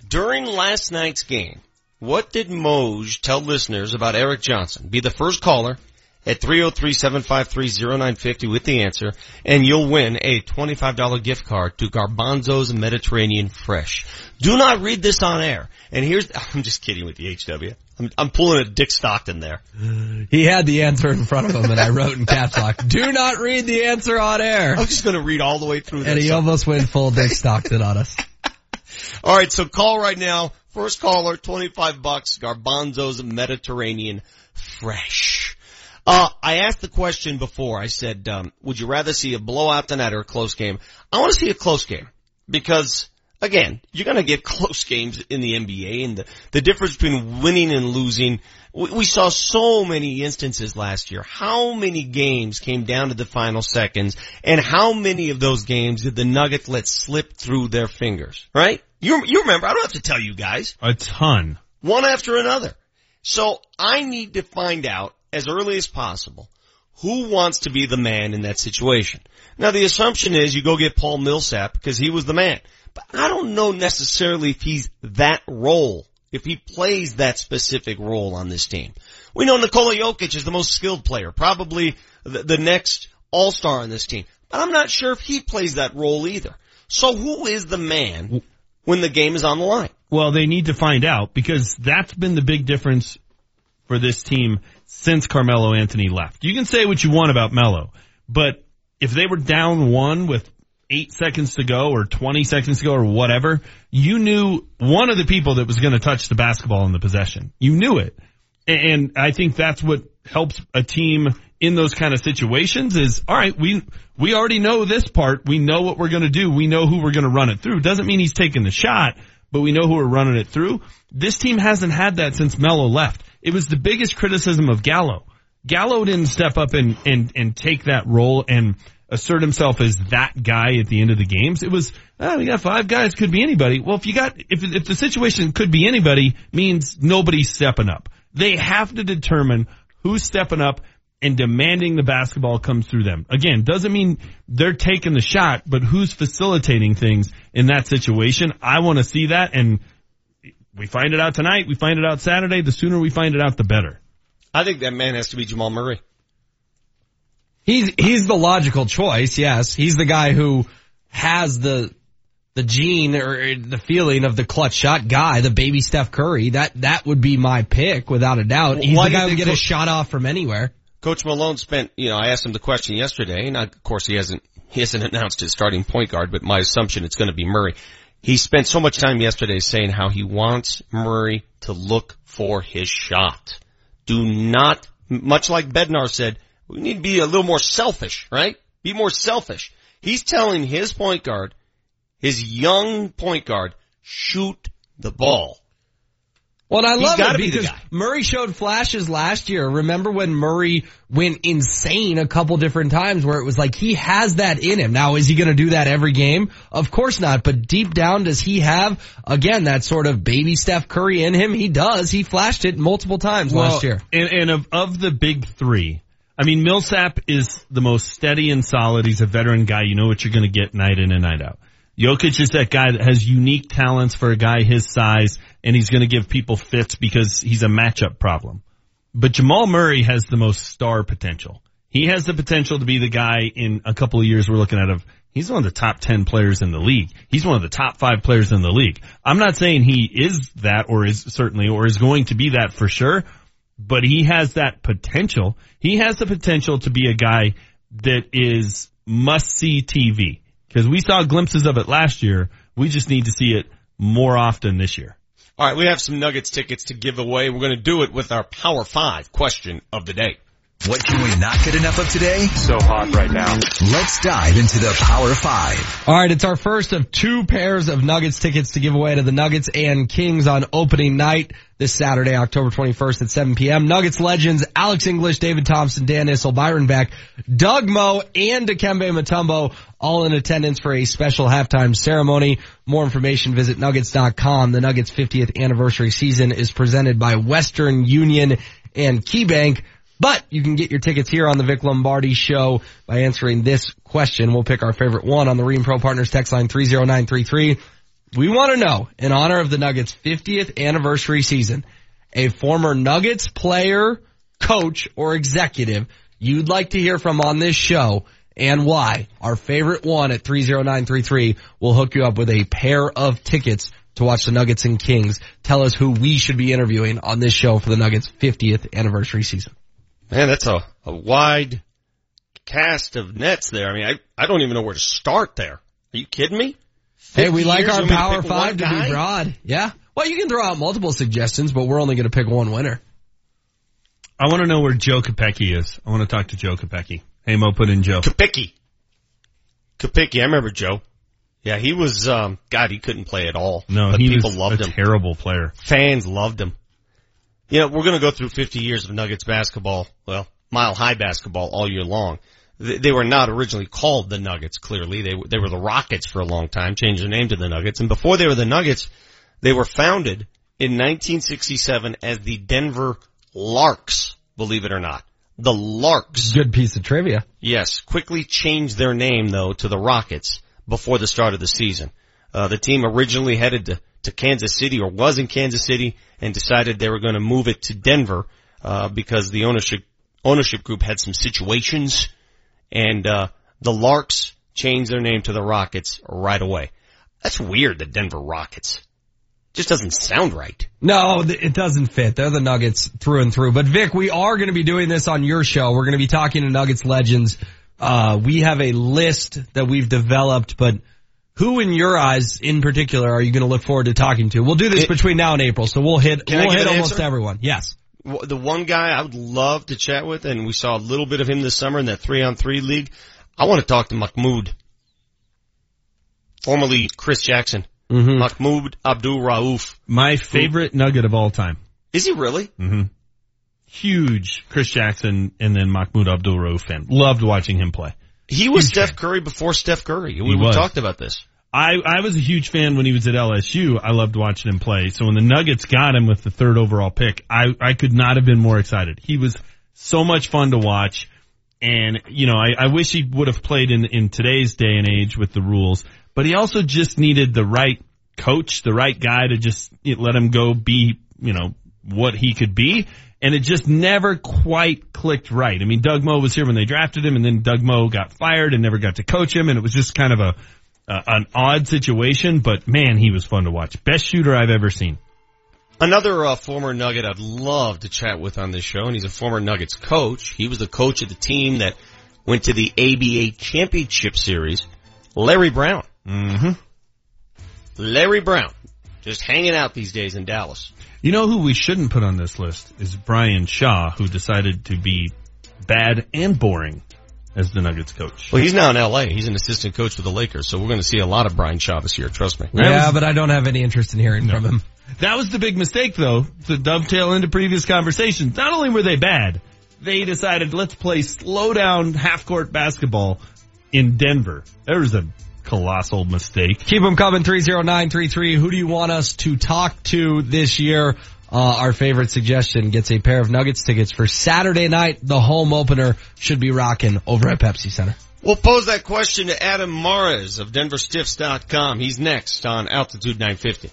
[SPEAKER 3] During last night's game, what did Moj tell listeners about Erik Johnson? Be the first caller at 303-753-0950 with the answer, and you'll win a $25 gift card to Garbanzo's Mediterranean Fresh. Do not read this on air. And here's, I'm just kidding with the HW. I'm, I'm pulling a Dick Stockton there.
[SPEAKER 18] He had the answer in front of him and I wrote in caps lock, do not read the answer on air.
[SPEAKER 3] I'm just gonna read all the way through this.
[SPEAKER 18] And he almost went full Dick Stockton on us.
[SPEAKER 3] Alright, so call right now. First caller, 25 bucks, Garbanzo's Mediterranean Fresh. Uh, I asked the question before. I said, um, would you rather see a blowout tonight or a close game? I want to see a close game because again, you're going to get close games in the NBA and the, the difference between winning and losing. We, we saw so many instances last year. How many games came down to the final seconds and how many of those games did the Nuggets let slip through their fingers, right? You, you remember, I don't have to tell you guys.
[SPEAKER 9] A ton.
[SPEAKER 3] One after another. So I need to find out as early as possible who wants to be the man in that situation. Now the assumption is you go get Paul Millsap because he was the man. But I don't know necessarily if he's that role, if he plays that specific role on this team. We know Nikola Jokic is the most skilled player, probably the, the next all-star on this team. But I'm not sure if he plays that role either. So who is the man when the game is on the line?
[SPEAKER 9] Well, they need to find out because that's been the big difference for this team since Carmelo Anthony left. You can say what you want about Melo, but if they were down one with eight seconds to go or 20 seconds to go or whatever, you knew one of the people that was going to touch the basketball in the possession. You knew it. And I think that's what helps a team in those kind of situations is, all right, we, we already know this part. We know what we're going to do. We know who we're going to run it through. Doesn't mean he's taking the shot, but we know who we're running it through. This team hasn't had that since Melo left. It was the biggest criticism of Gallo. Gallo didn't step up and, and, and take that role and assert himself as that guy at the end of the games. It was, oh, we got five guys, could be anybody. Well, if you got, if, if the situation could be anybody means nobody's stepping up. They have to determine who's stepping up and demanding the basketball comes through them. Again, doesn't mean they're taking the shot, but who's facilitating things in that situation. I want to see that and we find it out tonight. We find it out Saturday. The sooner we find it out, the better.
[SPEAKER 3] I think that man has to be Jamal Murray.
[SPEAKER 18] He's he's the logical choice. Yes, he's the guy who has the the gene or the feeling of the clutch shot guy, the baby Steph Curry. That that would be my pick without a doubt. He's
[SPEAKER 3] Why
[SPEAKER 18] the guy who would get a shot off from anywhere.
[SPEAKER 3] Coach Malone spent, you know, I asked him the question yesterday, and of course he hasn't, he hasn't announced his starting point guard, but my assumption it's going to be Murray. He spent so much time yesterday saying how he wants Murray to look for his shot. Do not, much like Bednar said, we need to be a little more selfish, right? Be more selfish. He's telling his point guard, his young point guard, shoot the ball.
[SPEAKER 18] Well, I love it
[SPEAKER 3] be
[SPEAKER 18] because. Murray showed flashes last year. Remember when Murray went insane a couple different times where it was like he has that in him. Now, is he going to do that every game? Of course not. But deep down, does he have, again, that sort of baby Steph Curry in him? He does. He flashed it multiple times last year.
[SPEAKER 9] And, and of, of the big three, I mean, Millsap is the most steady and solid. He's a veteran guy. You know what you're going to get night in and night out. Jokic is that guy that has unique talents for a guy his size, and he's going to give people fits because he's a matchup problem. But Jamal Murray has the most star potential. He has the potential to be the guy in a couple of years we're looking at of, he's one of the top 10 players in the league. He's one of the top five players in the league. I'm not saying he is that or is certainly or is going to be that for sure, but he has that potential. He has the potential to be a guy that is must see TV because we saw glimpses of it last year. We just need to see it more often this year.
[SPEAKER 3] All right, we have some Nuggets tickets to give away. We're going to do it with our Power Five question of the day.
[SPEAKER 5] What can we not get enough of today?
[SPEAKER 3] So hot right now.
[SPEAKER 5] Let's dive into the Power Five.
[SPEAKER 18] All right, it's our first of two pairs of Nuggets tickets to give away to the Nuggets and Kings on opening night this Saturday, October 21st at 7 p.m. Nuggets legends Alex English, David Thompson, Dan Issel, Byron Beck, Doug Moe, and Dikembe Mutombo all in attendance for a special halftime ceremony. More information visit nuggets.com. The Nuggets 50th anniversary season is presented by Western Union and KeyBank. But you can get your tickets here on the Vic Lombardi show by answering this question. We'll pick our favorite one on the Ream Pro Partners text line 30933. We want to know, in honor of the Nuggets 50th anniversary season, a former Nuggets player, coach, or executive you'd like to hear from on this show and why. Our favorite one at 30933 will hook you up with a pair of tickets to watch the Nuggets and Kings. Tell us who we should be interviewing on this show for the Nuggets 50th anniversary season.
[SPEAKER 3] Man, that's a, a wide cast of nets there. I mean, I, I don't even know where to start there. Are you kidding me?
[SPEAKER 18] Hey, we like our
[SPEAKER 3] you want me to
[SPEAKER 18] Power Five to
[SPEAKER 3] guy?
[SPEAKER 18] be broad. Yeah. Well, you can throw out multiple suggestions, but we're only going to pick one winner.
[SPEAKER 9] I want to know where Joe Kopicki is. I want to talk to Joe Kopicki. Hey Mo, put in Joe.
[SPEAKER 3] Kopicki. Kopicki, I remember Joe. Yeah, he was, um, God, he couldn't play at all.
[SPEAKER 9] No,
[SPEAKER 3] but
[SPEAKER 9] he
[SPEAKER 3] people
[SPEAKER 9] was
[SPEAKER 3] loved
[SPEAKER 9] a
[SPEAKER 3] him.
[SPEAKER 9] terrible player.
[SPEAKER 3] Fans loved him. You know, we're going to go through 50 years of Nuggets basketball, well, mile high basketball all year long. They, were not originally called the Nuggets, clearly. They, were- they were the Rockets for a long time, changed their name to the Nuggets. And before they were the Nuggets, they were founded in 1967 as the Denver Larks, believe it or not. The Larks.
[SPEAKER 18] Good piece of trivia.
[SPEAKER 3] Yes, quickly changed their name though to the Rockets before the start of the season. Uh, the team originally headed to, to Kansas City or was in Kansas City and decided they were going to move it to Denver, uh, because the ownership, ownership group had some situations and, uh, the Larks changed their name to the Rockets right away. That's weird, the Denver Rockets. Just doesn't sound right.
[SPEAKER 18] No, it doesn't fit. They're the Nuggets through and through. But Vic, we are going to be doing this on your show. We're going to be talking to Nuggets legends. Uh, we have a list that we've developed, but who in your eyes in particular are you going to look forward to talking to? We'll do this between now and April, so we'll hit, we'll hit
[SPEAKER 3] an
[SPEAKER 18] almost
[SPEAKER 3] answer?
[SPEAKER 18] everyone. Yes.
[SPEAKER 3] The one guy I would love to chat with, and we saw a little bit of him this summer in that three on three league. I want to talk to Mahmoud, formerly Chris Jackson.
[SPEAKER 18] Mm-hmm.
[SPEAKER 3] Mahmoud Abdul Rauf.
[SPEAKER 9] My favorite nugget of all time.
[SPEAKER 3] Is he really?
[SPEAKER 9] hmm Huge Chris Jackson and then Mahmoud Abdul Rauf fan. Loved watching him play.
[SPEAKER 3] He was Steph Curry before Steph Curry. We,
[SPEAKER 9] He
[SPEAKER 3] we talked about this.
[SPEAKER 9] I, I was a huge fan when he was at LSU. I loved watching him play. So when the Nuggets got him with the third overall pick, I, I could not have been more excited. He was so much fun to watch. And, you know, I, I wish he would have played in, in today's day and age with the rules, but he also just needed the right coach, the right guy to just let him go be, you know, what he could be. And it just never quite clicked right. I mean, Doug Moe was here when they drafted him and then Doug Moe got fired and never got to coach him. And it was just kind of a, uh, an odd situation, but man, he was fun to watch. Best shooter I've ever seen.
[SPEAKER 3] Another uh, former Nugget I'd love to chat with on this show, and he's a former Nuggets coach. He was the coach of the team that went to the ABA Championship Series. Larry Brown.
[SPEAKER 9] Mm-hmm.
[SPEAKER 3] Larry Brown, just hanging out these days in Dallas.
[SPEAKER 9] You know who we shouldn't put on this list is Brian Shaw, who decided to be bad and boring as the Nuggets coach.
[SPEAKER 3] Well, he's now in LA. He's an assistant coach for the Lakers, so we're going to see a lot of Brian Shaw here. Trust me.
[SPEAKER 18] Yeah, but I don't have any interest in hearing from him.
[SPEAKER 9] That was the big mistake though, to dovetail into previous conversations. Not only were they bad, they decided let's play slow down half court basketball in Denver. There was a colossal mistake.
[SPEAKER 18] Keep them coming, 30933. Who do you want us to talk to this year? Uh, our favorite suggestion gets a pair of Nuggets tickets for Saturday night. The home opener should be rocking over at Pepsi Center.
[SPEAKER 3] We'll pose that question to Adam Mares of DenverStiffs.com. He's next on Altitude 950.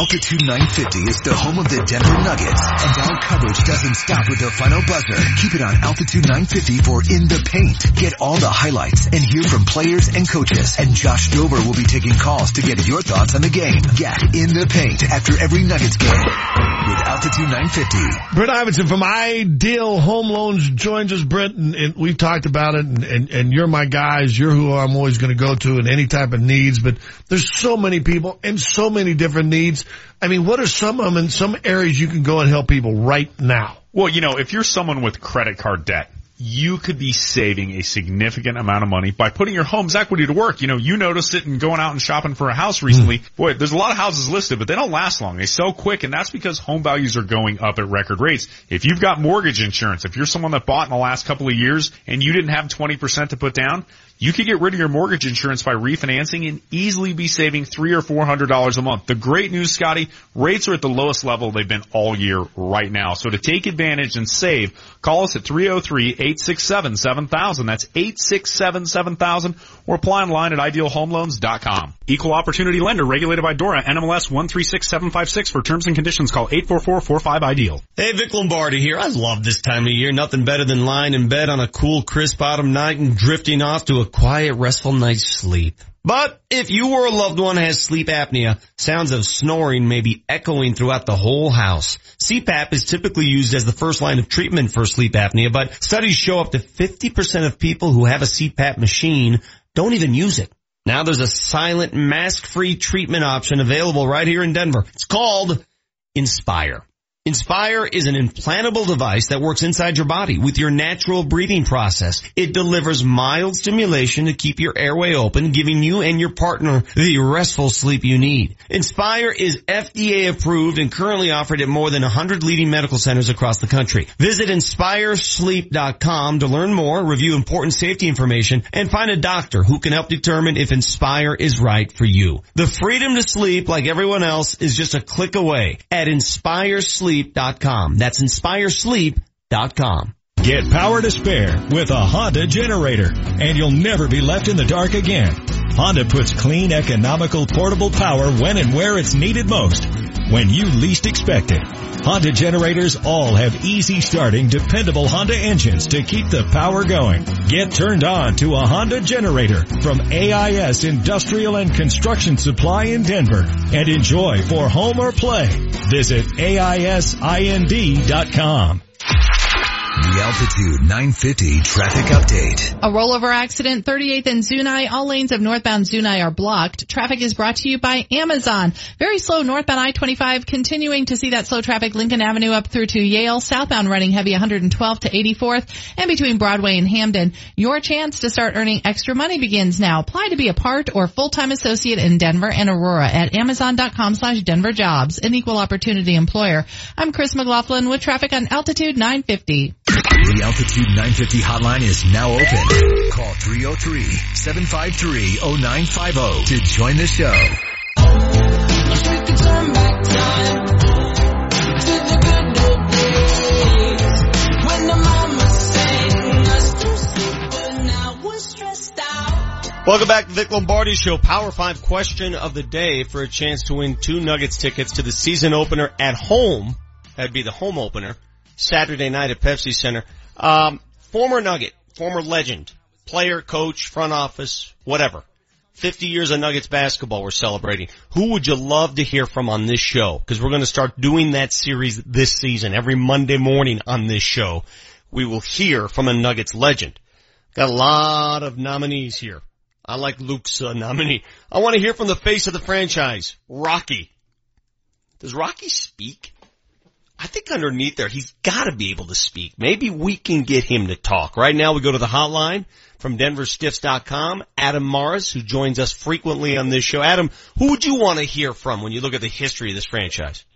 [SPEAKER 5] Altitude 950 is the home of the Denver Nuggets, and our coverage doesn't stop with the final buzzer. Keep it on Altitude 950 for In the Paint. Get all the highlights and hear from players and coaches. And Josh Dover will be taking calls to get your thoughts on the game. Get In the Paint after every Nuggets game with Altitude 950.
[SPEAKER 29] Brent Iverson from Ideal Home Loans joins us, Brent, and, and we've talked about it, and, and, and you're my guys. You're who I'm always going to go to in any type of needs, but there's so many people and so many different needs. I mean, what are some of them in some areas you can go and help people right now?
[SPEAKER 28] Well, you know, if you're someone with credit card debt, you could be saving a significant amount of money by putting your home's equity to work. You know, you noticed it in going out and shopping for a house recently. Mm. Boy, there's a lot of houses listed, but they don't last long. They sell quick, and that's because home values are going up at record rates. If you've got mortgage insurance, if you're someone that bought in the last couple of years and you didn't have 20% to put down, you could get rid of your mortgage insurance by refinancing and easily be saving three or four hundred dollars a month. The great news, Scotty, rates are at the lowest level they've been all year right now. So to take advantage and save, call us at 303-867-7000. That's 867-7000 or apply online at idealhomeloans.com. Equal opportunity lender regulated by DORA, NMLS 136756 for terms and conditions. Call 844-45-IDEAL.
[SPEAKER 3] Hey, Vic Lombardi here. I love this time of year. Nothing better than lying in bed on a cool, crisp autumn night and drifting off to a quiet, restful night's sleep. But if you or a loved one has sleep apnea, sounds of snoring may be echoing throughout the whole house. CPAP is typically used as the first line of treatment for sleep apnea, but studies show up to 50% of people who have a CPAP machine don't even use it. Now there's a silent mask-free treatment option available right here in Denver. It's called Inspire. Inspire is an implantable device that works inside your body with your natural breathing process. It delivers mild stimulation to keep your airway open, giving you and your partner the restful sleep you need. Inspire is FDA approved and currently offered at more than 100 leading medical centers across the country. Visit inspiresleep.com to learn more, review important safety information, and find a doctor who can help determine if Inspire is right for you. The freedom to sleep like everyone else is just a click away at inspiresleep.com inspiresleep.com. That's inspiresleep.com.
[SPEAKER 14] Get power to spare with a Honda generator and you'll never be left in the dark again. Honda puts clean, economical, portable power when and where it's needed most, when you least expect it. Honda generators all have easy starting, dependable Honda engines to keep the power going. Get turned on to a Honda generator from AIS Industrial and Construction Supply in Denver and enjoy for home or play. Visit AISIND.com.
[SPEAKER 5] The Altitude 950 traffic update.
[SPEAKER 16] A rollover accident, 38th and Zuni. All lanes of northbound Zuni are blocked. Traffic is brought to you by Amazon. Very slow northbound I-25, continuing to see that slow traffic Lincoln Avenue up through to Yale. Southbound running heavy 112 to 84th and between Broadway and Hampden. Your chance to start earning extra money begins now. Apply to be a part or full-time associate in Denver and Aurora at amazon.com slash Denver jobs, an equal opportunity employer. I'm Chris McLaughlin with traffic on Altitude 950.
[SPEAKER 5] The Altitude 950 hotline is now open. Call 303-753-0950 to join the show.
[SPEAKER 3] Welcome back to Vic Lombardi Show, Power 5 question of the day for a chance to win two Nuggets tickets to the season opener at home. That'd be the home opener, Saturday night at Pepsi Center. Um, former Nugget, former legend, player, coach, front office, whatever. 50 years of Nuggets basketball we're celebrating. Who would you love to hear from on this show? Because we're going to start doing that series this season. Every Monday morning on this show, we will hear from a Nuggets legend. Got a lot of nominees here. I like Luke's uh, nominee. I want to hear from the face of the franchise, Rocky. Does Rocky speak? I think underneath there, he's got to be able to speak. Maybe we can get him to talk. Right now, we go to the hotline from DenverStiffs.com. Adam Mares, who joins us frequently on this show. Adam, who would you want to hear from when you look at the history of this franchise?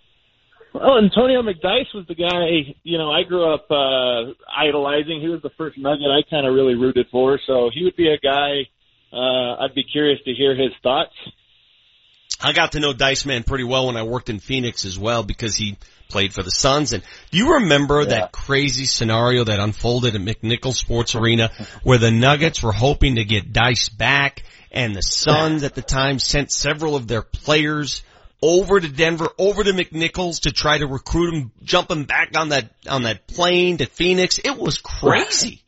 [SPEAKER 33] Well, Antonio McDyess was the guy, you know, I grew up uh idolizing. He was the first nugget I kind of really rooted for, so he would be a guy uh I'd be curious to hear his thoughts.
[SPEAKER 3] I got to know Dice Man pretty well when I worked in Phoenix as well because he played for the Suns. And do you remember yeah. that crazy scenario that unfolded at McNichols Sports Arena where the Nuggets were hoping to get Dice back and the Suns at the time sent several of their players over to Denver, over to McNichols to try to recruit him, jump him back on that, on that plane to Phoenix. It was crazy.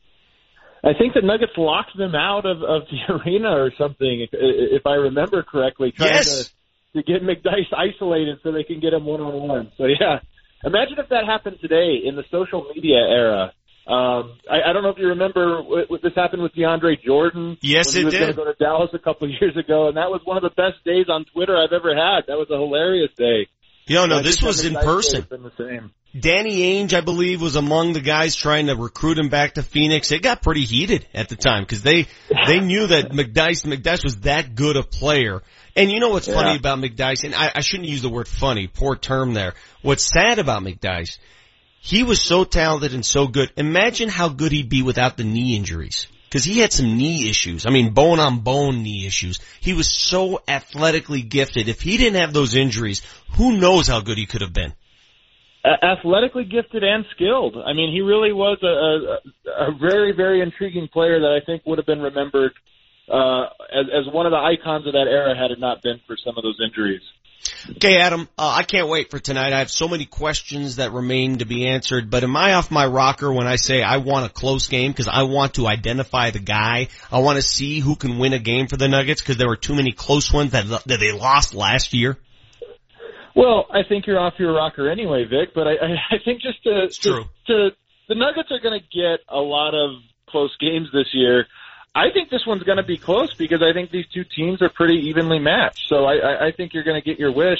[SPEAKER 33] I think the Nuggets locked them out of, of the arena or something, if, if I remember correctly. Trying
[SPEAKER 3] yes.
[SPEAKER 33] To, to get McDyess isolated so they can get him one on one. So yeah, imagine if that happened today in the social media era. Um, I, I don't know if you remember what, what this happened with DeAndre Jordan.
[SPEAKER 3] Yes,
[SPEAKER 33] when he
[SPEAKER 3] it
[SPEAKER 33] was
[SPEAKER 3] did.
[SPEAKER 33] Going to go to Dallas a couple of years ago, and that was one of the best days on Twitter I've ever had. That was a hilarious day.
[SPEAKER 3] Yo, no, this was in person.
[SPEAKER 33] Been the same.
[SPEAKER 3] Danny Ainge, I believe, was among the guys trying to recruit him back to Phoenix. It got pretty heated at the time because they they knew that McDyess McDyess was that good a player. And you know what's
[SPEAKER 33] Yeah.
[SPEAKER 3] funny about McDyess? And I, I shouldn't use the word funny, poor term there. What's sad about McDyess? He was so talented and so good. Imagine how good he'd be without the knee injuries. Cause he had some knee issues. I mean, bone on bone knee issues. He was so athletically gifted. If he didn't have those injuries, who knows how good he could have been.
[SPEAKER 33] Athletically gifted and skilled. I mean, he really was a, a, a very, very intriguing player that I think would have been remembered uh, as, as one of the icons of that era had it not been for some of those injuries.
[SPEAKER 3] Okay, Adam, uh, I can't wait for tonight. I have so many questions that remain to be answered, but am I off my rocker when I say I want a close game because I want to identify the guy? I want to see who can win a game for the Nuggets because there were too many close ones that, that they lost last year.
[SPEAKER 33] Well, I think you're off your rocker anyway, Vic. But I, I, I think just to, to,
[SPEAKER 3] true.
[SPEAKER 33] to the Nuggets are going to get a lot of close games this year. I think this one's going to be close because I think these two teams are pretty evenly matched. So I, I, think you're going to get your wish.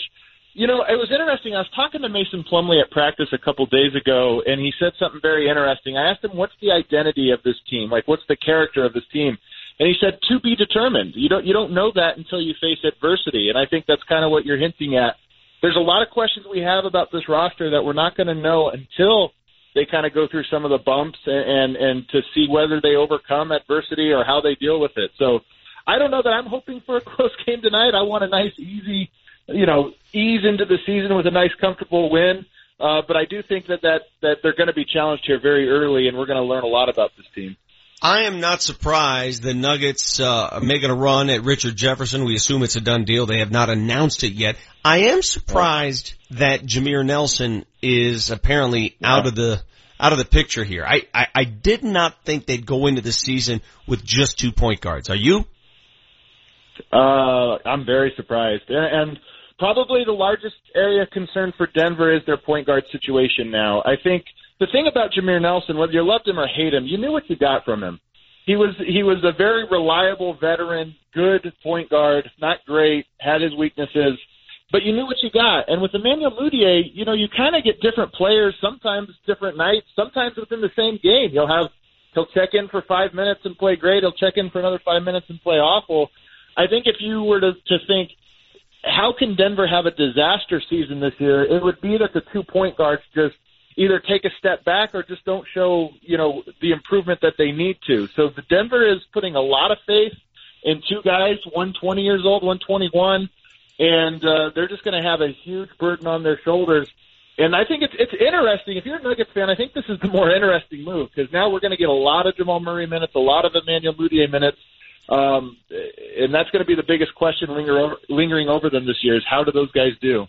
[SPEAKER 33] You know, it was interesting. I was talking to Mason Plumlee at practice a couple days ago, and he said something very interesting. I asked him, "What's the identity of this team? Like, what's the character of this team?" And he said, "To be determined." You don't you don't know that until you face adversity, and I think that's kind of what you're hinting at. There's a lot of questions we have about this roster that we're not going to know until they kind of go through some of the bumps and, and and to see whether they overcome adversity or how they deal with it. So I don't know that I'm hoping for a close game tonight. I want a nice, easy, you know, ease into the season with a nice, comfortable win. Uh, but I do think that that that they're going to be challenged here very early, and we're going to learn a lot about this team.
[SPEAKER 3] I am not surprised the Nuggets uh, are making a run at Richard Jefferson. We assume it's a done deal. They have not announced it yet. I am surprised that Jameer Nelson is apparently out of the out of the picture here. I, I I did not think they'd go into the season with just two point guards. Are you?
[SPEAKER 33] Uh, I'm very surprised, and, and probably the largest area of concern for Denver is their point guard situation now. I think the thing about Jameer Nelson, whether you loved him or hate him, you knew what you got from him. He was he was a very reliable veteran, good point guard, not great, had his weaknesses, but you knew what you got. And with Emmanuel Mudiay, you know, you kind of get different players, sometimes different nights, sometimes within the same game. He'll have he'll check in for five minutes and play great. He'll check in for another five minutes and play awful. I think if you were to, to think, how can Denver have a disaster season this year? It would be that the two point guards just either take a step back or just don't show, you know, the improvement that they need to. So the Denver is putting a lot of faith in two guys, one 20 years old, one 21, and uh, they're just going to have a huge burden on their shoulders. And I think it's it's interesting. If you're a Nuggets fan, I think this is the more interesting move because now we're going to get a lot of Jamal Murray minutes, a lot of Emmanuel Mudiay minutes. Um, and that's going to be the biggest question linger over, lingering over them this year is how do those guys do?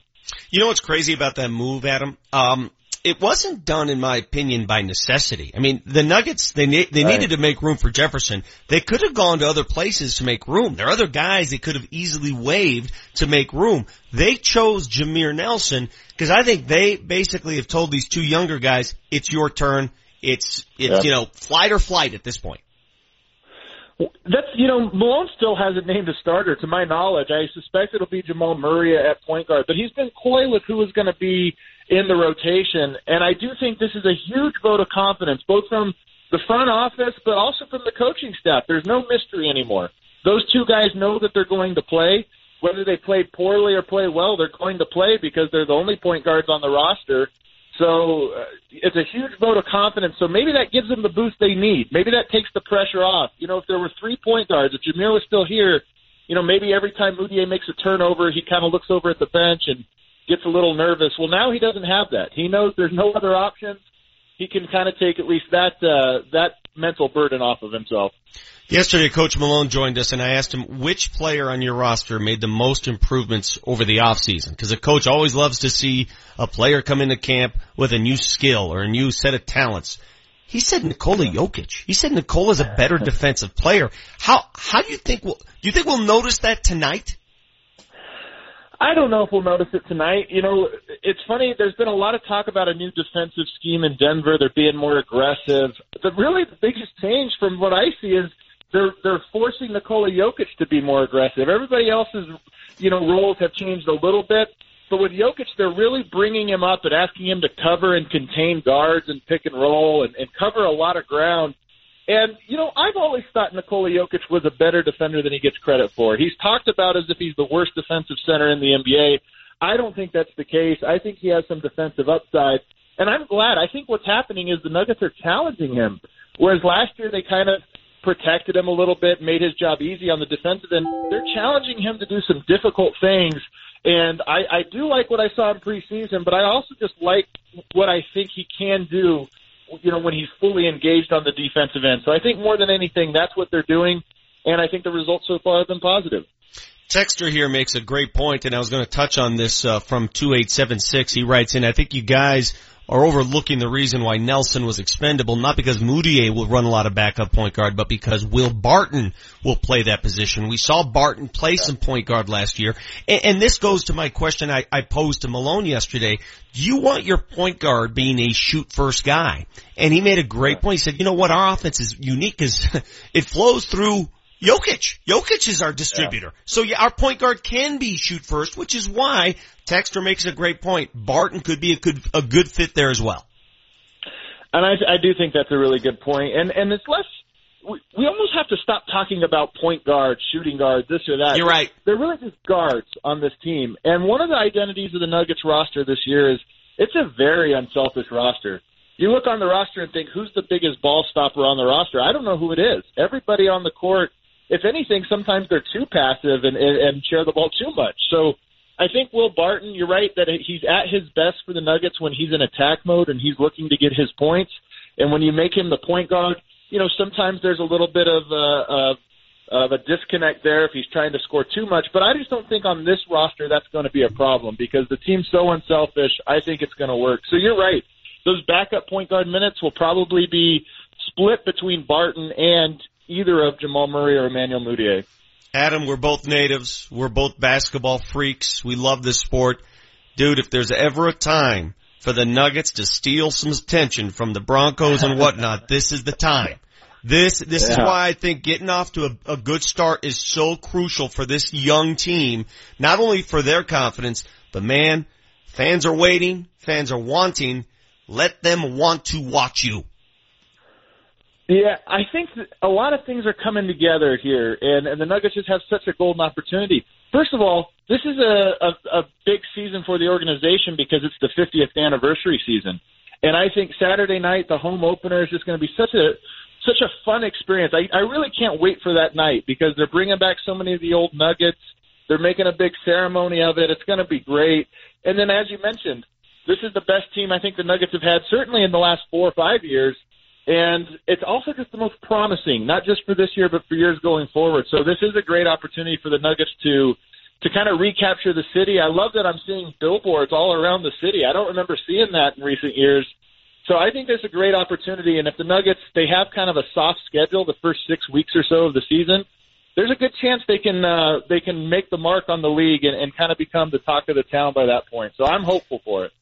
[SPEAKER 3] You know what's crazy about that move, Adam? Um, it wasn't done, in my opinion, by necessity. I mean, the Nuggets, they, ne- they
[SPEAKER 33] Right.
[SPEAKER 3] needed to make room for Jefferson. They could have gone to other places to make room. There are other guys they could have easily waived to make room. They chose Jameer Nelson because I think they basically have told these two younger guys, it's your turn. It's, it's,
[SPEAKER 33] Yeah.
[SPEAKER 3] you know, flight or flight at this point.
[SPEAKER 33] That's you know Malone still hasn't named a starter to my knowledge. I suspect it'll be Jamal Murray at point guard, but he's been coy with who is going to be in the rotation, and I do think this is a huge vote of confidence, both from the front office, but also from the coaching staff. There's no mystery anymore. Those two guys know that they're going to play. Whether they played poorly or play well, they're going to play because they're the only point guards on the roster. So uh, it's a huge vote of confidence. So maybe that gives them the boost they need. Maybe that takes the pressure off. You know, if there were three point guards, if Jameer was still here, you know, maybe every time Mudiay makes a turnover, he kind of looks over at the bench and gets a little nervous. Well, now he doesn't have that. He knows there's no other options. He can kind of take at least that uh, that mental burden off of himself.
[SPEAKER 3] Yesterday, Coach Malone joined us, and I asked him which player on your roster made the most improvements over the offseason. Because a coach always loves to see a player come into camp with a new skill or a new set of talents. He said Nikola Jokic. He said Nikola's a better defensive player. How how do you think we'll do you think we'll notice that tonight?
[SPEAKER 33] I don't know if we'll notice it tonight. You know, it's funny. There's been a lot of talk about a new defensive scheme in Denver. They're being more aggressive. The really the biggest change from what I see is they're they're forcing Nikola Jokic to be more aggressive. Everybody else's you know roles have changed a little bit, but with Jokic, they're really bringing him up and asking him to cover and contain guards and pick and roll and, and cover a lot of ground. And, you know, I've always thought Nikola Jokic was a better defender than he gets credit for. He's talked about as if he's the worst defensive center in the NBA. I don't think that's the case. I think he has some defensive upside. And I'm glad. I think what's happening is the Nuggets are challenging him. Whereas last year they kind of protected him a little bit, made his job easy on the defensive end. They're challenging him to do some difficult things. And I, I do like what I saw in preseason, but I also just like what I think he can do you know, when he's fully engaged on the defensive end. So I think more than anything, that's what they're doing, and I think the results so far have been positive.
[SPEAKER 3] Texter here makes a great point, and I was going to touch on this uh, from 2876. He writes in, I think you guys are overlooking the reason why Nelson was expendable, not because Mudiay will run a lot of backup point guard, but because Will Barton will play that position. We saw Barton play some point guard last year, and, and this goes to my question I, I posed to Malone yesterday. Do you want your point guard being a shoot first guy? And he made a great point. He said, you know what, our offense is unique because it flows through Jokic. Jokic is our distributor. So yeah, our point guard can be shoot first, which is why Texter makes a great point. Barton could be a good, a good fit there as well.
[SPEAKER 33] And I, I do think that's a really good point. And and it's less. We, we almost have to stop talking about point guards, shooting guards, this or that.
[SPEAKER 3] You're right.
[SPEAKER 33] They're really just guards on this team. And one of the identities of the Nuggets roster this year is it's a very unselfish roster. You look on the roster and think, who's the biggest ball stopper on the roster? I don't know who it is. Everybody on the court, if anything, sometimes they're too passive and, and, and share the ball too much. So I think Will Barton, you're right that he's at his best for the Nuggets when he's in attack mode and he's looking to get his points. And when you make him the point guard, you know, sometimes there's a little bit of, uh, of, of a disconnect there if he's trying to score too much. But I just don't think on this roster that's going to be a problem because the team's so unselfish. I think it's going to work. So you're right. Those backup point guard minutes will probably be split between Barton and either of Jamal Murray or Emmanuel Mudiay.
[SPEAKER 3] Adam, we're both natives. We're both basketball freaks. We love this sport. Dude, if there's ever a time for the Nuggets to steal some attention from the Broncos and whatnot, this is the time. This, this is why I think getting off to a, a good start is so crucial for this young team, not only for their confidence, but man, fans are waiting, fans are wanting, let them want to watch you.
[SPEAKER 33] Yeah, I think a lot of things are coming together here, and, and the Nuggets just have such a golden opportunity. First of all, this is a, a, a big season for the organization because it's the 50th anniversary season, and I think Saturday night, the home opener, is just going to be such a such a fun experience. I, I really can't wait for that night because they're bringing back so many of the old Nuggets. They're making a big ceremony of it. It's going to be great. And then, as you mentioned, this is the best team I think the Nuggets have had certainly in the last four or five years. And it's also just the most promising, not just for this year, but for years going forward. So this is a great opportunity for the Nuggets to to kind of recapture the city. I love that I'm seeing billboards all around the city. I don't remember seeing that in recent years. So I think there's a great opportunity. And if the Nuggets they have kind of a soft schedule the first six weeks or so of the season, there's a good chance they can uh, they can make the mark on the league and, and kind of become the talk of the town by that point. So I'm hopeful for it.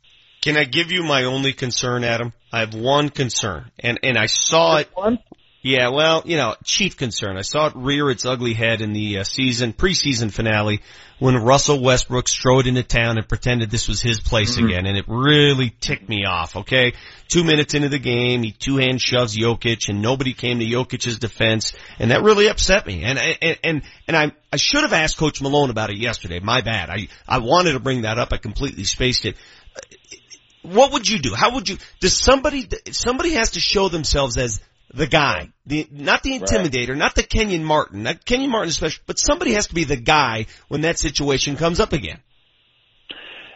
[SPEAKER 3] Can I give you my only concern, Adam? I have one concern, and and I saw it.
[SPEAKER 33] One?
[SPEAKER 3] Yeah, well, you know, chief concern. I saw it rear its ugly head in the uh, season preseason finale when Russell Westbrook strode into town and pretended this was his place
[SPEAKER 33] Mm-hmm.
[SPEAKER 3] again, and it really ticked me off. Okay, two minutes into the game, he two hand shoves Jokic, and nobody came to Jokic's defense, and that really upset me. And and and and I I should have asked Coach Malone about it yesterday. My bad. I I wanted to bring that up. I completely spaced it what would you do? How would you, does somebody, somebody has to show themselves as the guy, the, not the intimidator, not the Kenyon Martin, not Kenyon Martin especially, but somebody has to be the guy when that situation comes up again.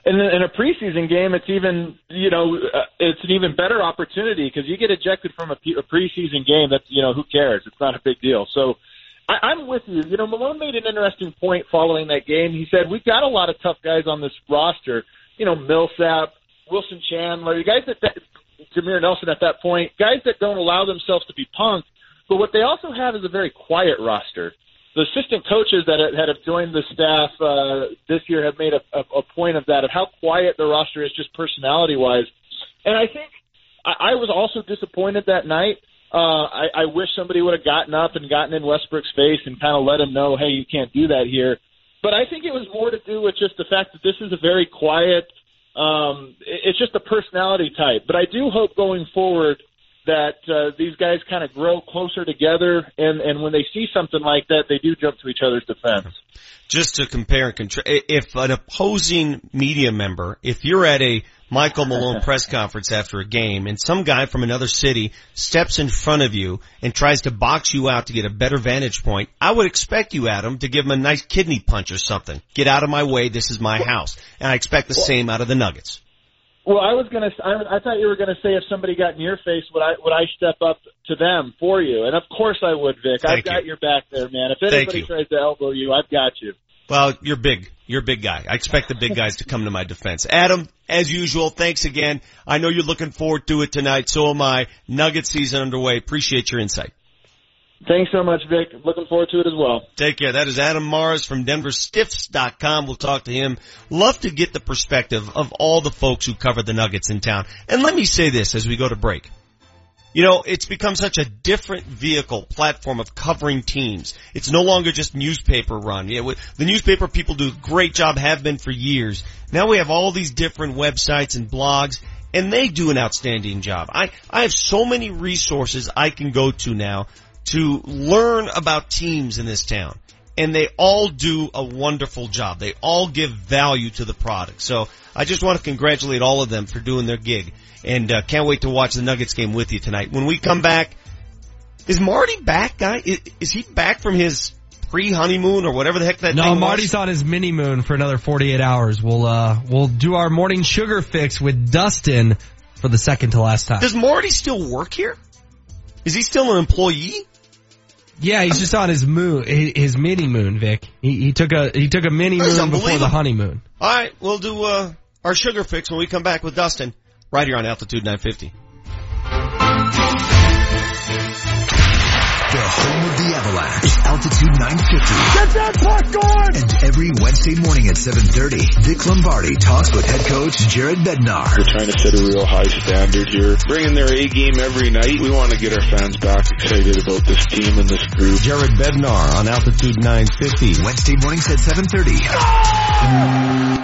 [SPEAKER 33] in in a preseason game, it's even you know uh, it's an even better opportunity because you get ejected from a, a preseason game. That's you know who cares? It's not a big deal. So I, I'm with you. You know, Malone made an interesting point following that game. He said we've got a lot of tough guys on this roster. You know, Millsap, Wilson Chandler, guys that, that Jameer Nelson at that point, guys that don't allow themselves to be punked. But what they also have is a very quiet roster the assistant coaches that have, that have joined the staff uh, this year have made a, a, a point of that of how quiet the roster is, just personality wise. And I think I, I was also disappointed that night. Uh, I, I wish somebody would have gotten up and gotten in Westbrook's face and kind of let him know, hey, you can't do that here. But I think it was more to do with just the fact that this is a very quiet. Um, it- it's just a personality type. But I do hope going forward that uh, these guys kind of grow closer together, and and when they see something like that, they do jump to each other's defense.
[SPEAKER 3] Just to compare and contrast, if an opposing media member, if you're at a Michael Malone press conference after a game and some guy from another city steps in front of you and tries to box you out to get a better vantage point, I would expect you, Adam, to give him a nice kidney punch or something. Get out of my way, this is my house. And I expect the same out of the Nuggets.
[SPEAKER 33] Well, I was gonna. I, I thought you were gonna say if somebody got in your face, would I would I step up to them for you? And of course I would, Vic. I've
[SPEAKER 3] Thank
[SPEAKER 33] got your back there, man. If anybody tries to elbow you, I've got you.
[SPEAKER 3] Well, you're big. You're a big guy. I expect the big guys to come to my defense. Adam, as usual, thanks again. I know you're looking forward to it tonight. So am I. Nugget season underway. Appreciate your insight.
[SPEAKER 33] Thanks so much, Vic. Looking forward to it as well.
[SPEAKER 3] Take care. That is Adam Mares from DenverStiffs.com. We'll talk to him. Love to get the perspective of all the folks who cover the Nuggets in town. And let me say this as we go to break. You know, it's become such a different vehicle, platform of covering teams. It's no longer just newspaper run. The newspaper people do a great job, have been for years. Now we have all these different websites and blogs, and they do an outstanding job. I, I have so many resources I can go to now to learn about teams in this town. And they all do a wonderful job. They all give value to the product. So I just want to congratulate all of them for doing their gig. And uh, can't wait to watch the Nuggets game with you tonight. When we come back, is Marty back, guy? Is, is he back from his pre-honeymoon or whatever the heck that
[SPEAKER 18] No,
[SPEAKER 3] was?
[SPEAKER 18] Marty's on his mini moon for another 48 hours. We'll, uh, we'll do our morning sugar fix with Dustin for the second to last time.
[SPEAKER 3] Does Marty still work here? Is he still an employee?
[SPEAKER 18] Yeah, he's just on his moon, his mini moon, Vic. He, he took a, he took a mini
[SPEAKER 3] That's
[SPEAKER 18] moon before the honeymoon.
[SPEAKER 3] All right, we'll do uh, our sugar fix when we come back with Dustin right here on Altitude 950.
[SPEAKER 5] The home of the Avalanche, Altitude 950.
[SPEAKER 30] Get that puck going!
[SPEAKER 5] And every Wednesday morning at 7.30, Vic Lombardi talks with head coach Jared Bednar.
[SPEAKER 26] We're trying to set a real high standard here. Bringing their A game every night. We want to get our fans back excited about this team and this group.
[SPEAKER 3] Jared Bednar on Altitude 950.
[SPEAKER 5] Wednesday mornings at 7.30.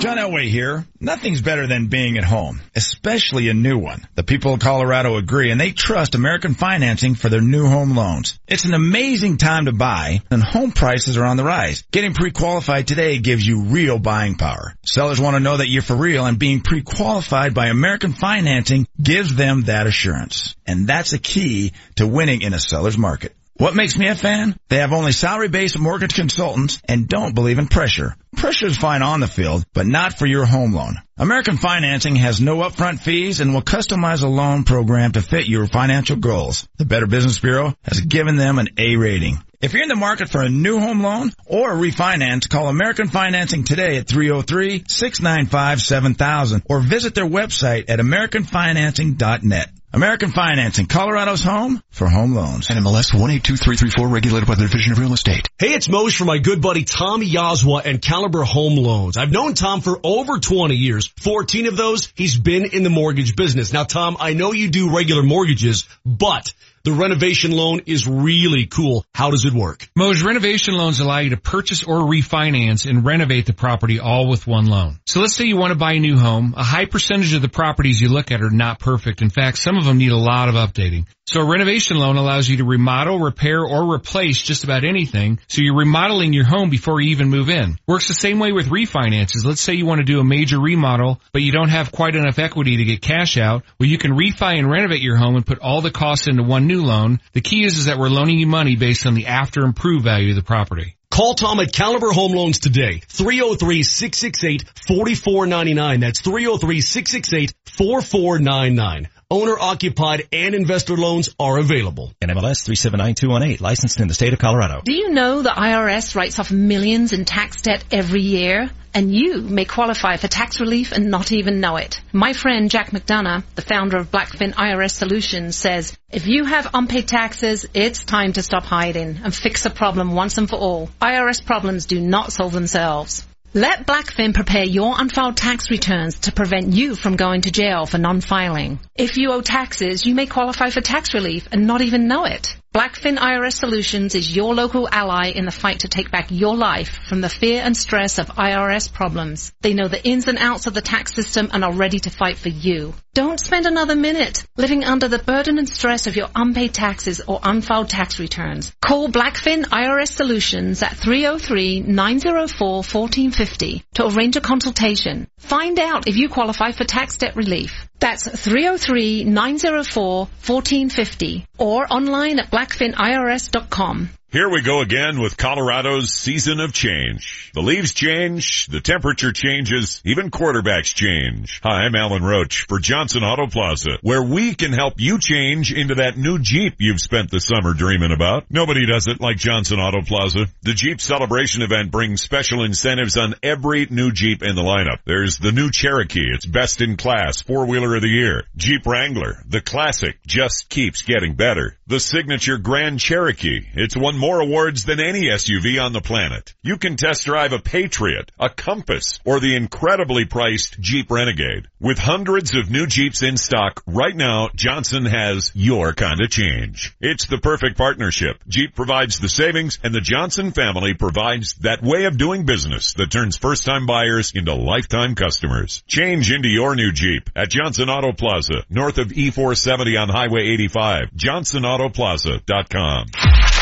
[SPEAKER 34] John Elway here. Nothing's better than being at home, especially a new one. The people of Colorado agree and they trust American financing for their new home loans. It's an amazing time to buy and home prices are on the rise. Getting pre-qualified today gives you real buying power. Sellers want to know that you're for real and being pre-qualified by American financing gives them that assurance. And that's a key to winning in a seller's market. What makes me a fan? They have only salary-based mortgage consultants and don't believe in pressure. Pressure is fine on the field, but not for your home loan. American Financing has no upfront fees and will customize a loan program to fit your financial goals. The Better Business Bureau has given them an A rating. If you're in the market for a new home loan or a refinance, call American Financing today at 303-695-7000 or visit their website at americanfinancing.net. American Financing, Colorado's home for home loans.
[SPEAKER 24] NMLS 182334 regulated by the Division of Real Estate.
[SPEAKER 35] Hey, it's Mose from my good buddy Tommy Yazwa and Caliber Home Loans. I've known Tom for over 20 years. 14 of those, he's been in the mortgage business. Now, Tom, I know you do regular mortgages, but the renovation loan is really cool. How does it work?
[SPEAKER 36] Mose renovation loans allow you to purchase or refinance and renovate the property all with one loan. So let's say you want to buy a new home. A high percentage of the properties you look at are not perfect. In fact, some of them need a lot of updating. So a renovation loan allows you to remodel, repair, or replace just about anything. So you're remodeling your home before you even move in. Works the same way with refinances. Let's say you want to do a major remodel, but you don't have quite enough equity to get cash out. Well, you can refi and renovate your home and put all the costs into one new loan. The key is, is that we're loaning you money based on the after improved value of the property.
[SPEAKER 35] Call Tom at Caliber Home Loans today. 303-668-4499. That's 303-668-4499. Owner occupied and investor loans are available.
[SPEAKER 14] NMLS 379218, licensed in the state of Colorado.
[SPEAKER 20] Do you know the IRS writes off millions in tax debt every year? And you may qualify for tax relief and not even know it. My friend Jack McDonough, the founder of Blackfin IRS Solutions, says, if you have unpaid taxes, it's time to stop hiding and fix the problem once and for all. IRS problems do not solve themselves. Let Blackfin prepare your unfiled tax returns to prevent you from going to jail for non-filing. If you owe taxes, you may qualify for tax relief and not even know it. Blackfin IRS Solutions is your local ally in the fight to take back your life from the fear and stress of IRS problems. They know the ins and outs of the tax system and are ready to fight for you. Don't spend another minute living under the burden and stress of your unpaid taxes or unfiled tax returns. Call Blackfin IRS Solutions at 303-904-1450 to arrange a consultation. Find out if you qualify for tax debt relief. That's 303-904-1450 or online at blackfinirs.com.
[SPEAKER 15] Here we go again with Colorado's season of change. The leaves change, the temperature changes, even quarterbacks change. Hi, I'm Alan Roach for Johnson Auto Plaza, where we can help you change into that new Jeep you've spent the summer dreaming about. Nobody does it like Johnson Auto Plaza. The Jeep celebration event brings special incentives on every new Jeep in the lineup. There's the new Cherokee, it's best in class, four-wheeler of the year. Jeep Wrangler, the classic, just keeps getting better. The signature Grand Cherokee, it's one more awards than any SUV on the planet. You can test drive a Patriot, a Compass, or the incredibly priced Jeep Renegade. With hundreds of new Jeeps in stock right now, Johnson has your kind of change. It's the perfect partnership. Jeep provides the savings and the Johnson family provides that way of doing business that turns first-time buyers into lifetime customers. Change into your new Jeep at Johnson Auto Plaza, north of E470 on Highway 85, johnsonautoplaza.com.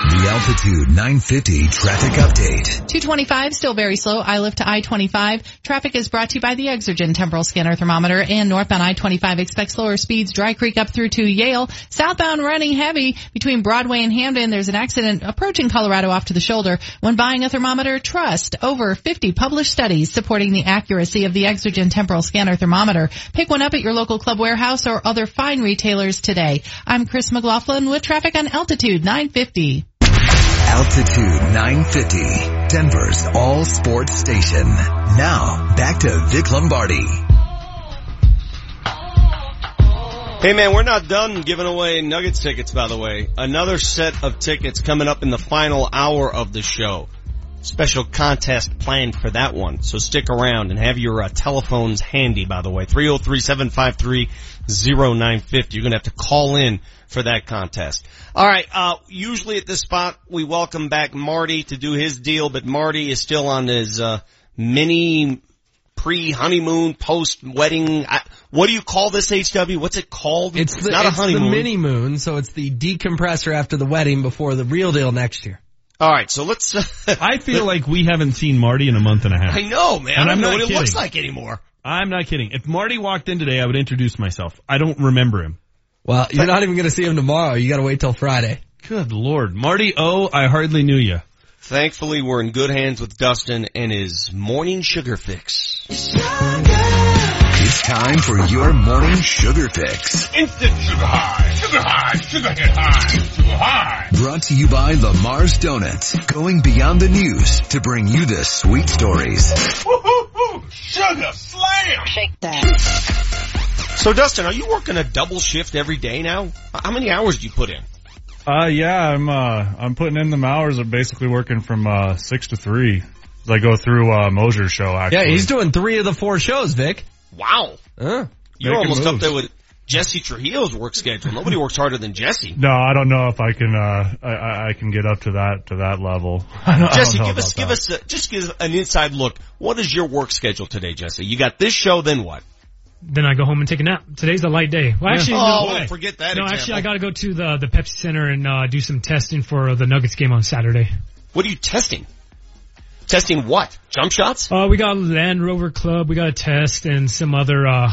[SPEAKER 5] The Altitude 950 traffic update.
[SPEAKER 16] 225 still very slow. Iliff to I-25. Traffic is brought to you by the Exergen temporal scanner thermometer and northbound I-25 expect slower speeds. Dry Creek up through to Yale. Southbound running heavy between Broadway and Hampden. There's an accident approaching Colorado off to the shoulder. When buying a thermometer, trust over 50 published studies supporting the accuracy of the Exergen temporal scanner thermometer. Pick one up at your local club warehouse or other fine retailers today. I'm Chris McLaughlin with traffic on Altitude 950.
[SPEAKER 5] Altitude 950, Denver's all sports station. Now, back to Vic Lombardi.
[SPEAKER 3] Hey man, we're not done giving away Nuggets tickets by the way. Another set of tickets coming up in the final hour of the show. Special contest planned for that one. So stick around and have your uh, telephones handy by the way. 303-753-0950. You're gonna have to call in for that contest. Alright, uh, usually at this spot we welcome back Marty to do his deal, but Marty is still on his, uh, mini pre-honeymoon, post-wedding, I, what do you call this HW? What's it called?
[SPEAKER 18] It's, the,
[SPEAKER 3] not
[SPEAKER 18] it's
[SPEAKER 3] a honeymoon.
[SPEAKER 18] the mini moon, so it's the decompressor after the wedding before the real deal next year.
[SPEAKER 3] All right, so let's.
[SPEAKER 9] I feel like we haven't seen Marty in a month and a half.
[SPEAKER 3] I know, man.
[SPEAKER 9] And
[SPEAKER 3] I
[SPEAKER 9] I'm
[SPEAKER 3] don't know what
[SPEAKER 9] kidding.
[SPEAKER 3] it looks like anymore.
[SPEAKER 9] I'm not kidding. If Marty walked in today, I would introduce myself. I don't remember him.
[SPEAKER 18] Well, you're not even going to see him tomorrow. You got to wait till Friday.
[SPEAKER 9] Good lord, Marty. Oh, I hardly knew you.
[SPEAKER 3] Thankfully, we're in good hands with Dustin and his morning sugar fix.
[SPEAKER 37] Sugar.
[SPEAKER 5] It's time for your morning sugar fix.
[SPEAKER 30] Instant sugar high, sugar high, sugar hit high, sugar high.
[SPEAKER 5] Brought to you by Lamar's Donuts, going beyond the news to bring you the sweet stories.
[SPEAKER 30] Woo-hoo-hoo, sugar slam.
[SPEAKER 38] Shake that.
[SPEAKER 3] So Dustin, are you working a double shift every day now? How many hours do you put in?
[SPEAKER 39] Uh, yeah, I'm, uh, I'm putting in them hours of basically working from, uh, six to three. As I go through, uh, Mosier's show, actually.
[SPEAKER 18] Yeah, he's doing three of the four shows, Vic.
[SPEAKER 3] Wow.
[SPEAKER 18] Huh.
[SPEAKER 3] You're
[SPEAKER 39] Making
[SPEAKER 3] almost up there with Jesse Trujillo's work schedule. Nobody works harder than Jesse.
[SPEAKER 39] No, I don't know if I can, uh, I- I, I can get up to that, to that level. I don't, I
[SPEAKER 3] Jesse,
[SPEAKER 39] don't know
[SPEAKER 3] give us, give
[SPEAKER 39] that.
[SPEAKER 3] us, a, just give an inside look. What is your work schedule today, Jesse? You got this show, then what?
[SPEAKER 37] Then I go home and take a nap. Today's a light day. Well, actually,
[SPEAKER 3] Oh,
[SPEAKER 37] no,
[SPEAKER 3] well, forget that
[SPEAKER 37] No,
[SPEAKER 3] example.
[SPEAKER 37] actually, I got to go to the the Pepsi Center and uh, do some testing for the Nuggets game on Saturday.
[SPEAKER 3] What are you testing? Testing what? Jump shots?
[SPEAKER 37] Uh, we got Land Rover Club. We got a test and some other uh,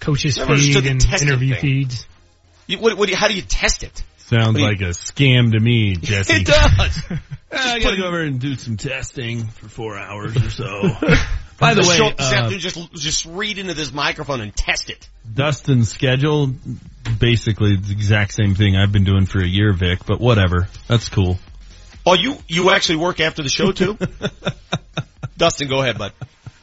[SPEAKER 37] coaches
[SPEAKER 3] Never
[SPEAKER 37] feed
[SPEAKER 3] the
[SPEAKER 37] and interview
[SPEAKER 3] thing.
[SPEAKER 37] feeds.
[SPEAKER 3] You, what, what, do you- how do you test it?
[SPEAKER 9] Sounds
[SPEAKER 3] What you-
[SPEAKER 9] like a scam to me, Jesse.
[SPEAKER 3] It does.
[SPEAKER 9] I gotta go over and do some testing for four hours or so. By the
[SPEAKER 3] Just
[SPEAKER 9] way,
[SPEAKER 3] show
[SPEAKER 9] uh,
[SPEAKER 3] afternoon, just just read into this microphone and test it.
[SPEAKER 9] Dustin's schedule, basically the exact same thing I've been doing for a year, Vic, but whatever. That's cool.
[SPEAKER 3] Oh, you you actually work after the show too? Dustin, go ahead, bud.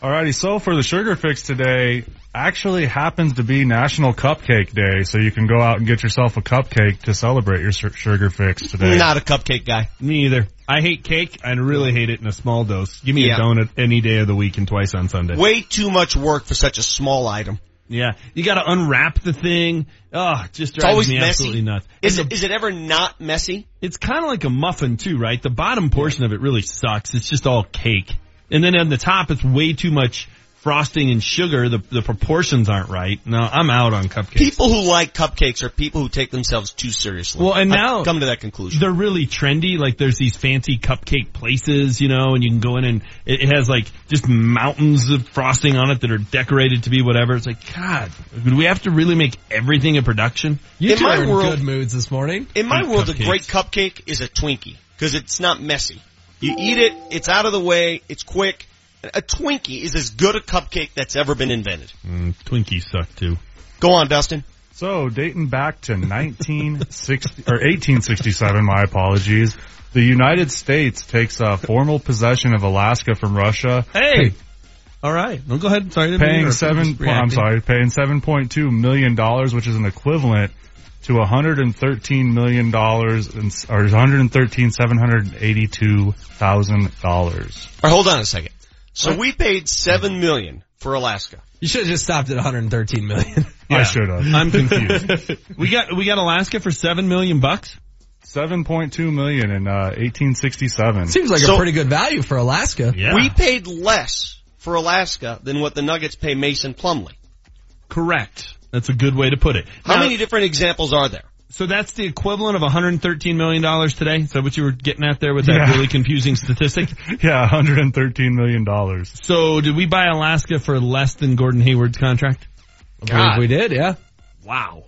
[SPEAKER 39] Alrighty, so for the sugar fix today, actually happens to be National Cupcake Day, so you can go out and get yourself a cupcake to celebrate your sugar fix today.
[SPEAKER 3] Not a cupcake guy.
[SPEAKER 9] Me either. I hate cake. I really hate it in a small dose. Give me
[SPEAKER 3] Yeah.
[SPEAKER 9] a donut any day of the week and twice on Sunday.
[SPEAKER 3] Way too much work for such a small item.
[SPEAKER 9] Yeah, you got to unwrap the thing. Oh, it just
[SPEAKER 3] It's
[SPEAKER 9] drives
[SPEAKER 3] always
[SPEAKER 9] me
[SPEAKER 3] messy.
[SPEAKER 9] absolutely nuts.
[SPEAKER 3] Is
[SPEAKER 9] And
[SPEAKER 3] it, is it ever not messy?
[SPEAKER 9] It's kind of like a muffin too, right? The bottom portion of it really sucks. It's just all cake, and then on the top, it's way too much frosting and sugar. The the proportions aren't right. No, I'm out on cupcakes.
[SPEAKER 3] People who like cupcakes are people who take themselves too seriously.
[SPEAKER 9] Well, and
[SPEAKER 3] I've
[SPEAKER 9] now
[SPEAKER 3] come to that conclusion.
[SPEAKER 9] They're really trendy. Like there's these fancy cupcake places, you know, and you can go in and it, it has like just mountains of frosting on it that are decorated to be whatever. It's like, God, do we have to really make everything a production?
[SPEAKER 18] You
[SPEAKER 3] In
[SPEAKER 18] two
[SPEAKER 3] my
[SPEAKER 18] are in
[SPEAKER 3] world-
[SPEAKER 18] good moods this morning.
[SPEAKER 3] In my
[SPEAKER 9] Eat
[SPEAKER 3] world, a great cupcake is a Twinkie because it's not messy. You eat it, it's out of the way, it's quick. A Twinkie is as good a cupcake that's ever been invented.
[SPEAKER 9] Mm, Twinkies suck too.
[SPEAKER 3] Go on, Dustin.
[SPEAKER 39] So dating back to 1960 or 1867, my apologies. The United States takes uh, formal possession of Alaska from Russia.
[SPEAKER 9] Hey, all right. No, go ahead. Sorry, I didn't to
[SPEAKER 39] paying seven.
[SPEAKER 9] Just
[SPEAKER 39] po- I'm sorry, paying 7.2 million dollars, which is an equivalent to 113 million dollars, or 113 782 thousand dollars.
[SPEAKER 3] All right, hold on a second. So we paid seven million for Alaska.
[SPEAKER 18] You should have just stopped at 113 million.
[SPEAKER 39] I should have.
[SPEAKER 9] I'm confused. we got we got Alaska for seven million bucks.
[SPEAKER 39] 7.2 million in uh, 1867.
[SPEAKER 18] Seems like
[SPEAKER 3] So-
[SPEAKER 18] a pretty good value for Alaska.
[SPEAKER 9] Yeah,
[SPEAKER 3] We paid less for Alaska than what the Nuggets pay Mason Plumlee.
[SPEAKER 9] correct. That's a good way to put it.
[SPEAKER 3] How
[SPEAKER 9] Now-
[SPEAKER 3] many different examples are there?
[SPEAKER 9] So that's the equivalent of 113 million dollars today. Is that what you were getting at there with that
[SPEAKER 39] Yeah.
[SPEAKER 9] really confusing statistic?
[SPEAKER 39] Yeah, 113 million dollars.
[SPEAKER 9] So did we buy Alaska for less than Gordon Hayward's contract?
[SPEAKER 18] I we did, yeah.
[SPEAKER 9] Wow.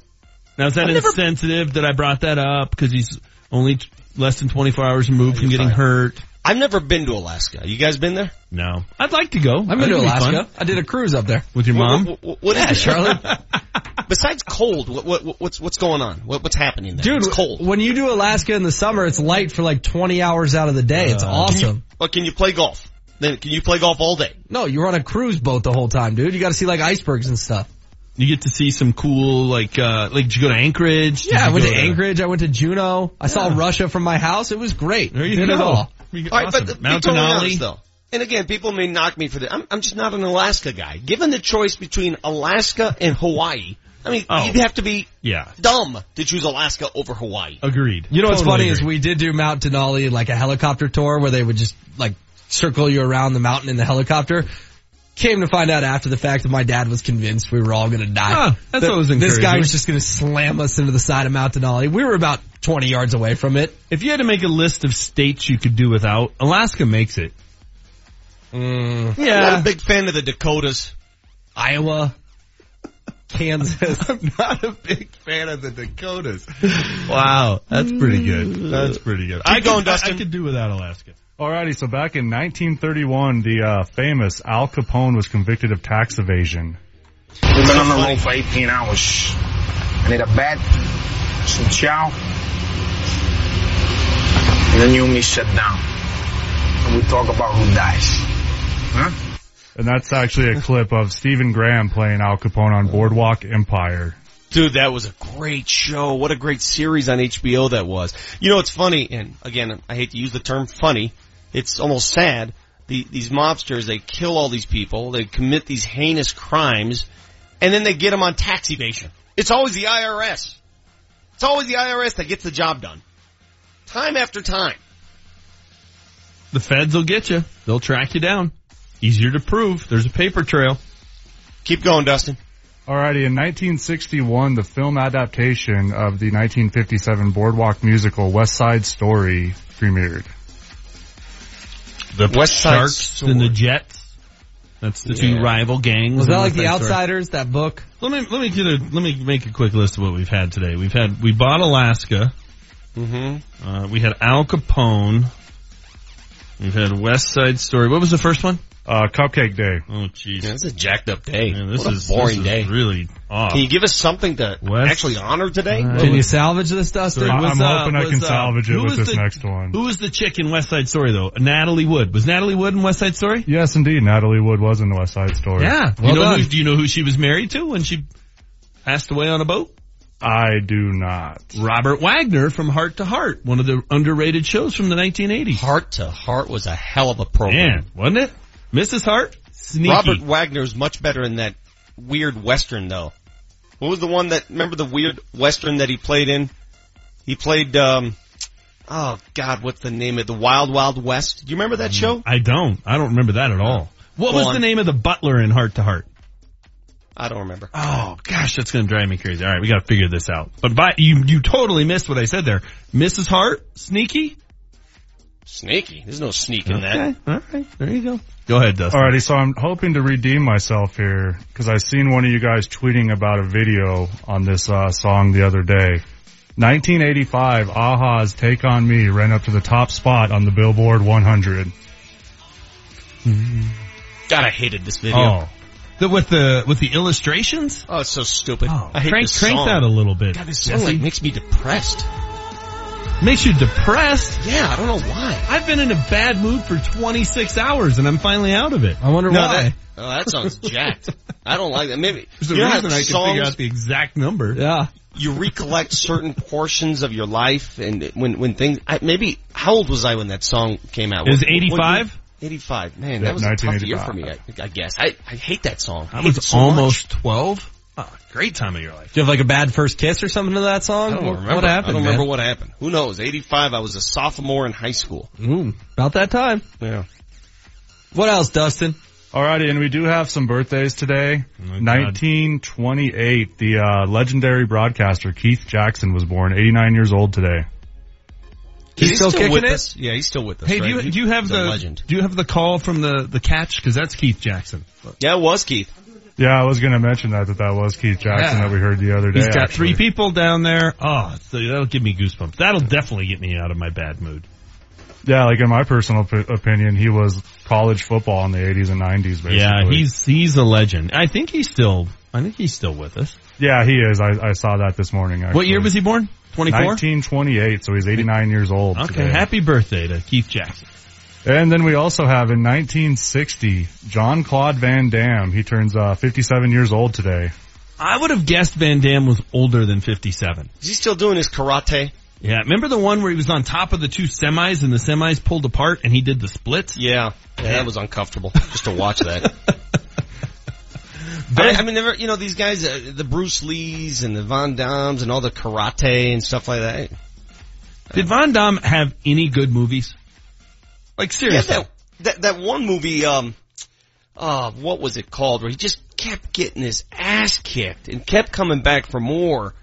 [SPEAKER 9] Now is that insensitive that I brought that up because he's only t- less than 24 hours removed from getting hurt?
[SPEAKER 3] I've never been to Alaska. You guys been there?
[SPEAKER 9] No. I'd like to go.
[SPEAKER 18] I've been
[SPEAKER 9] That'd
[SPEAKER 18] to
[SPEAKER 9] be.
[SPEAKER 18] Alaska. I did a cruise up there.
[SPEAKER 9] With your mom?
[SPEAKER 3] What, what, what is
[SPEAKER 18] Yeah,
[SPEAKER 3] it,
[SPEAKER 18] Charlotte.
[SPEAKER 3] Besides cold, what, what, what's what's going on? What, what's happening there?
[SPEAKER 18] Dude,
[SPEAKER 3] it's cold.
[SPEAKER 18] when you do Alaska in the summer, it's light for like 20 hours out of the day. It's
[SPEAKER 3] Can you,
[SPEAKER 18] awesome.
[SPEAKER 3] but can you play golf? Then can you play golf all day?
[SPEAKER 18] No, you're on a cruise boat the whole time, dude. You gotta see like icebergs and stuff.
[SPEAKER 9] You get to see some cool, like, uh, like, did you go to Anchorage? Did
[SPEAKER 18] Yeah, I went
[SPEAKER 9] go
[SPEAKER 18] to Anchorage. I went to Juneau. I saw Russia from my house. It was great.
[SPEAKER 9] There you
[SPEAKER 18] Did
[SPEAKER 9] go.
[SPEAKER 18] it all.
[SPEAKER 3] All right, but to be
[SPEAKER 9] Mount
[SPEAKER 3] totally honest, though. And again, people may knock me for that. I'm, I'm just not an Alaska guy. Given the choice between Alaska and Hawaii, I mean,
[SPEAKER 9] Oh.
[SPEAKER 3] you'd have to be
[SPEAKER 9] Yeah.
[SPEAKER 3] dumb to choose Alaska over Hawaii.
[SPEAKER 9] Agreed.
[SPEAKER 18] You know what's
[SPEAKER 9] Totally
[SPEAKER 18] funny is we did do Mount Denali like a helicopter tour where they would just like circle you around the mountain in the helicopter. Came to find out after the fact that my dad was convinced we were all gonna die.
[SPEAKER 9] Ah, that's
[SPEAKER 18] That
[SPEAKER 9] always
[SPEAKER 18] This guy was just gonna slam us into the side of Mount Denali. We were about 20 yards away from it.
[SPEAKER 9] If you had to make a list of states you could do without, Alaska makes it.
[SPEAKER 18] Mm,
[SPEAKER 3] I'm not a big fan of the Dakotas.
[SPEAKER 18] Iowa, Kansas.
[SPEAKER 9] I'm not a big fan of the Dakotas. Wow, that's pretty good. That's pretty good. I
[SPEAKER 3] going,
[SPEAKER 9] could,
[SPEAKER 3] Dustin.
[SPEAKER 9] I could do without Alaska.
[SPEAKER 39] Alrighty, so back in 1931, the uh, famous Al Capone was convicted of tax evasion.
[SPEAKER 40] We've been on the road for 18 hours. I need a bed, some chow, and then you and me sit down and we talk about who dies. Huh?
[SPEAKER 39] And that's actually a clip of Stephen Graham playing Al Capone on Boardwalk Empire.
[SPEAKER 3] Dude, that was a great show. What a great series on HBO that was. You know, it's funny, and again, I hate to use the term funny. It's almost sad. The, these mobsters, they kill all these people, they commit these heinous crimes, and then they get them on tax evasion. It's always the IRS. It's always the IRS that gets the job done. Time after time.
[SPEAKER 9] The feds will get you. They'll track you down. Easier to prove. There's a paper trail.
[SPEAKER 3] Keep going, Dustin.
[SPEAKER 39] Alrighty, in 1961, the film adaptation of the 1957 boardwalk musical West Side Story premiered.
[SPEAKER 9] The
[SPEAKER 3] West Side
[SPEAKER 9] Sharks
[SPEAKER 3] Story.
[SPEAKER 9] and the Jets. That's the two rival gangs.
[SPEAKER 18] Was that like the
[SPEAKER 9] Side Story.
[SPEAKER 18] Outsiders? That book?
[SPEAKER 9] Let me let me get a let me make a quick list of what we've had today. We've had we bought Alaska.
[SPEAKER 3] Mm-hmm.
[SPEAKER 9] Uh, we had Al Capone. We've had West Side Story. What was the first one?
[SPEAKER 39] Uh, Cupcake Day.
[SPEAKER 9] Oh, jeez.
[SPEAKER 3] Yeah, this is a jacked up day.
[SPEAKER 9] Man, this
[SPEAKER 3] what a
[SPEAKER 9] is
[SPEAKER 3] boring
[SPEAKER 9] this is
[SPEAKER 3] day.
[SPEAKER 9] Really off.
[SPEAKER 3] Can you give us something to
[SPEAKER 9] West-
[SPEAKER 3] actually honor today?
[SPEAKER 18] Can you salvage this, Dustin?
[SPEAKER 39] I-
[SPEAKER 9] Was,
[SPEAKER 39] I'm
[SPEAKER 9] uh,
[SPEAKER 39] hoping I
[SPEAKER 9] was,
[SPEAKER 39] can
[SPEAKER 9] uh,
[SPEAKER 39] salvage it with this
[SPEAKER 9] the-
[SPEAKER 39] next one.
[SPEAKER 9] Who was the chick in West Side Story though? Natalie Wood. Was Natalie Wood in West Side Story?
[SPEAKER 39] Yes, indeed. Natalie Wood was in the West Side Story.
[SPEAKER 9] Yeah.
[SPEAKER 18] Well
[SPEAKER 9] you know
[SPEAKER 18] done.
[SPEAKER 9] who, do you know who she was married to when she passed away on a boat?
[SPEAKER 39] I do not.
[SPEAKER 9] Robert Wagner from Hart to Hart, one of the underrated shows from the 1980s.
[SPEAKER 3] Hart to Hart was a hell of a program.
[SPEAKER 9] Man, wasn't it? Mrs. Hart? Sneaky.
[SPEAKER 3] Robert Wagner's much better in that weird western though. What was the one that remember the weird western that he played in? He played um oh god, what's the name of the Wild Wild West? Do you remember that show?
[SPEAKER 9] I don't. I don't remember that at all. What
[SPEAKER 3] Go
[SPEAKER 9] was
[SPEAKER 3] on.
[SPEAKER 9] the name of the butler in Hart to Hart?
[SPEAKER 3] I don't remember.
[SPEAKER 9] Oh gosh, that's gonna drive me crazy. All right, we gotta figure this out. But by, you you totally missed what I said there. Mrs. Hart, sneaky.
[SPEAKER 3] Sneaky. There's no sneak in
[SPEAKER 9] Okay,
[SPEAKER 3] that.
[SPEAKER 9] all right, there you go. Go ahead, Dustin.
[SPEAKER 39] Alrighty, so I'm hoping to redeem myself here because I seen one of you guys tweeting about a video on this uh, song the other day. 1985, Aha's "Take on Me" ran up to the top spot on the Billboard 100.
[SPEAKER 3] God, I hated this video.
[SPEAKER 9] Oh, the, with the with the illustrations.
[SPEAKER 3] Oh, it's so stupid.
[SPEAKER 9] Oh,
[SPEAKER 3] I hate
[SPEAKER 9] crank
[SPEAKER 3] this
[SPEAKER 9] crank
[SPEAKER 3] song.
[SPEAKER 9] that a little bit.
[SPEAKER 3] God, this song like makes me depressed.
[SPEAKER 9] Makes you depressed.
[SPEAKER 3] Yeah, I don't know why.
[SPEAKER 9] I've been in a bad mood for 26 hours and I'm finally out of it.
[SPEAKER 18] I wonder
[SPEAKER 3] No,
[SPEAKER 18] why.
[SPEAKER 3] that, oh, that sounds jacked. I don't like that. Maybe
[SPEAKER 9] There's a
[SPEAKER 3] you know how
[SPEAKER 9] reason I can
[SPEAKER 3] songs,
[SPEAKER 9] figure out the exact number.
[SPEAKER 18] yeah.
[SPEAKER 3] you recollect certain portions of your life and when when things I, maybe how old was I when that song came out?
[SPEAKER 9] It was
[SPEAKER 3] What- what
[SPEAKER 9] 85?
[SPEAKER 3] year? 85. Man,
[SPEAKER 39] Yeah,
[SPEAKER 3] that was a tough year for me. I, I guess I I hate that song. I,
[SPEAKER 9] I
[SPEAKER 3] hate it
[SPEAKER 9] was
[SPEAKER 3] so
[SPEAKER 9] almost 12. Oh, great time of your life.
[SPEAKER 18] Do you have like a bad first kiss or something to that song?
[SPEAKER 3] I don't
[SPEAKER 18] What-
[SPEAKER 3] remember.
[SPEAKER 18] What happened,
[SPEAKER 3] I don't
[SPEAKER 18] man?
[SPEAKER 3] remember what happened. Who knows? 85. I was a sophomore in high school.
[SPEAKER 18] Ooh, about that time.
[SPEAKER 3] Yeah.
[SPEAKER 18] What else, Dustin?
[SPEAKER 39] Alrighty, and we do have some birthdays today.
[SPEAKER 9] Oh,
[SPEAKER 39] 1928, the uh, legendary broadcaster Keith Jackson was born, 89 years old today.
[SPEAKER 3] Is
[SPEAKER 18] He's
[SPEAKER 3] he
[SPEAKER 18] still kicking
[SPEAKER 3] with
[SPEAKER 18] it?
[SPEAKER 3] us? Yeah, he's still with us.
[SPEAKER 9] Hey, do you do you have
[SPEAKER 3] he's
[SPEAKER 9] the
[SPEAKER 3] legend?
[SPEAKER 9] do you have the call from the the catch? Because that's Keith Jackson.
[SPEAKER 3] Yeah, it was Keith.
[SPEAKER 39] Yeah, I was going to mention that that that was Keith Jackson
[SPEAKER 9] Yeah.
[SPEAKER 39] that we heard the other day.
[SPEAKER 9] He's got
[SPEAKER 39] actually.
[SPEAKER 9] three people down there. Oh, so that'll give me goosebumps. That'll definitely get me out of my bad mood.
[SPEAKER 39] Yeah, like in my personal op- opinion, he was college football in the 80s and 90s. Basically.
[SPEAKER 9] Yeah, he's he's a legend. I think he's still. I think he's still with us.
[SPEAKER 39] yeah he is. I, I saw that this morning. Actually.
[SPEAKER 9] What year was he born? Twenty four.
[SPEAKER 39] 1928, so he's 89 years old.
[SPEAKER 9] Okay,
[SPEAKER 39] today.
[SPEAKER 9] happy birthday to Keith Jackson.
[SPEAKER 39] And then we also have in 1960, Jean-Claude Van Damme. He turns uh, 57 years old today.
[SPEAKER 9] I would have guessed Van Damme was older than fifty seven.
[SPEAKER 3] Is he still doing his karate?
[SPEAKER 9] Yeah, remember the one where he was on top of the two semis and the semis pulled apart and he did the splits?
[SPEAKER 3] Yeah. Yeah, that was uncomfortable just to watch that. I, I mean, never, you know, these guys, uh, the Bruce Lees and the Van Dammes and all the karate and stuff like that.
[SPEAKER 9] Did Van Damme have any good movies? Like
[SPEAKER 3] Yeah,
[SPEAKER 9] seriously?
[SPEAKER 3] that, that that one movie, um, uh, what was it called? Where he just kept getting his ass kicked and kept coming back for more,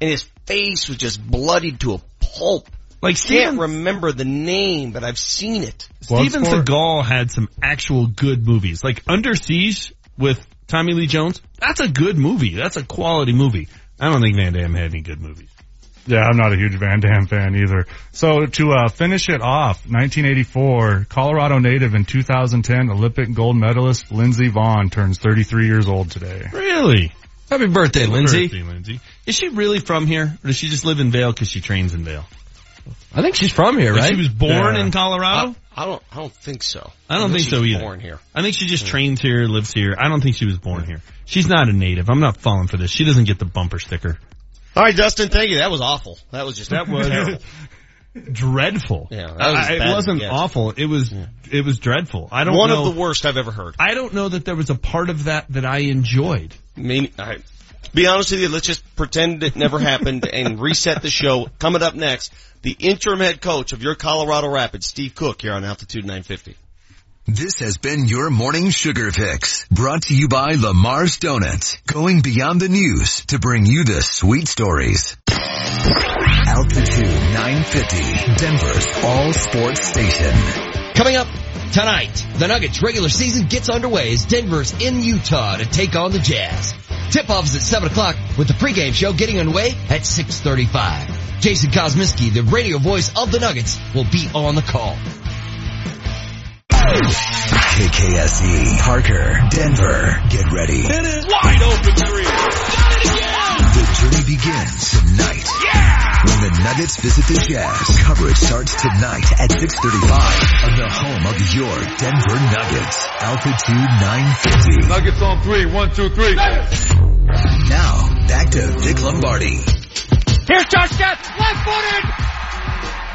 [SPEAKER 3] and his face was just bloodied to a pulp.
[SPEAKER 9] Like
[SPEAKER 3] I
[SPEAKER 9] Steven,
[SPEAKER 3] can't remember the name, but I've seen it.
[SPEAKER 9] Steven
[SPEAKER 39] Bloodsport?
[SPEAKER 9] Seagal had some actual good movies. Like Under Siege with Tommy Lee Jones. That's a good movie. That's a quality movie. I don't think Van Damme had any good movies.
[SPEAKER 39] Yeah, I'm not a huge Van Damme fan either. So to uh, finish it off, 1984, Colorado native and 2010 Olympic gold medalist Lindsey Vonn turns 33 years old today.
[SPEAKER 9] Really?
[SPEAKER 18] Happy birthday,
[SPEAKER 9] Happy
[SPEAKER 18] Lindsay.
[SPEAKER 9] birthday, Lindsay. Is she really from here, or does she just live in Vail because she trains in Vail?
[SPEAKER 18] I think she's from here,
[SPEAKER 9] Like,
[SPEAKER 18] right?
[SPEAKER 9] She was born
[SPEAKER 18] Yeah.
[SPEAKER 9] in Colorado.
[SPEAKER 3] I don't. I don't think so.
[SPEAKER 9] I don't think,
[SPEAKER 3] she's
[SPEAKER 9] so either.
[SPEAKER 3] Born here.
[SPEAKER 9] I think she just trains here, lives here. I don't think she was born here. She's not a native. I'm not falling for this. She doesn't get the bumper sticker.
[SPEAKER 3] All right, Dustin. Thank you. That was awful. That was just
[SPEAKER 9] That was
[SPEAKER 3] terrible.
[SPEAKER 9] dreadful.
[SPEAKER 3] Yeah, was
[SPEAKER 9] I- it wasn't awful. It was it was dreadful. I don't know.
[SPEAKER 3] One
[SPEAKER 9] know.
[SPEAKER 3] of the worst I've ever heard.
[SPEAKER 9] I don't know that there was a part of that that I enjoyed.
[SPEAKER 3] I mean, I, be honest with you, let's just pretend it never happened and reset the show. Coming up next, the interim head coach of your Colorado Rapids, Steve Cooke, here on Altitude 950.
[SPEAKER 5] This has been your morning sugar fix brought to you by Lamar's Donuts, going beyond the news to bring you the sweet stories. Altitude 950, Denver's all sports station.
[SPEAKER 41] Coming up tonight, the Nuggets regular season gets underway as Denver's in Utah to take on the Jazz. Tip-off is at 7 o'clock with the pregame show getting underway at 6.35. Jason Kosmicki, the radio voice of the Nuggets, will be on the call.
[SPEAKER 5] KKSE, Parker, Denver. Get ready.
[SPEAKER 30] It is wide open three.
[SPEAKER 5] The journey begins tonight. Yeah! When the Nuggets visit the Jazz, coverage starts tonight at 6.35 on the home of your Denver Nuggets. Altitude 950.
[SPEAKER 30] Nuggets on three. One, two, three.
[SPEAKER 5] Now, back to Vic Lombardi.
[SPEAKER 30] Here's Josh Gatt, left footed,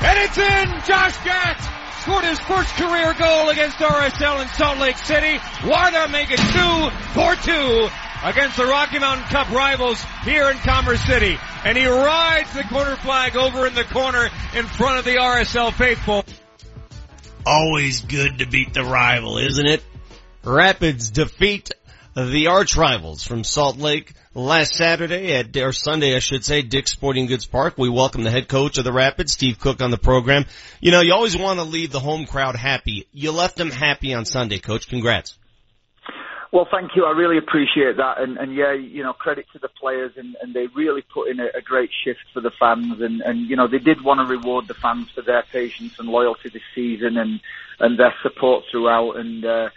[SPEAKER 30] and it's in. Josh Gatt scored his first career goal against RSL in Salt Lake City. Warda make it two for two against the Rocky Mountain Cup rivals here in Commerce City, and he rides the corner flag over in the corner in front of the RSL faithful.
[SPEAKER 3] Always good to beat the rival, isn't it? Rapids defeat the arch rivals from Salt Lake last Saturday at, or Sunday I should say, Dick's Sporting Goods Park. We welcome the head coach of the Rapids, Steve Cooke on the program. You know, you always want to leave the home crowd happy. You left them happy on Sunday, coach. Congrats.
[SPEAKER 42] Well, thank you. I really appreciate that, and, and yeah, you know, credit to the players, and, and they really put in a, a great shift for the fans, and, and you know, they did want to reward the fans for their patience and loyalty this season, and and their support throughout, and uh,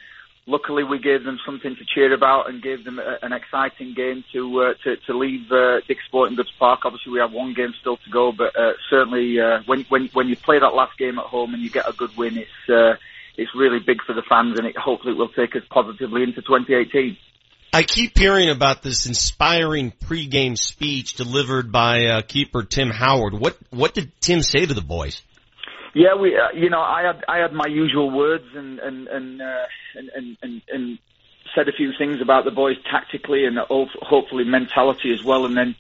[SPEAKER 42] luckily we gave them something to cheer about, and gave them a, an exciting game to uh, to to leave uh, Dick Sporting Goods Park. Obviously, we have one game still to go, but uh, certainly uh, when when when you play that last game at home and you get a good win, it's. Uh, it's really big for the fans, and it hopefully it will take us positively into 2018.
[SPEAKER 3] I keep hearing about this inspiring pregame speech delivered by uh, keeper Tim Howard. What what did Tim say to the boys?
[SPEAKER 42] Yeah, we, uh, you know, I had I had my usual words and and and, uh, and, and and and said a few things about the boys tactically and hopefully mentality as well. And then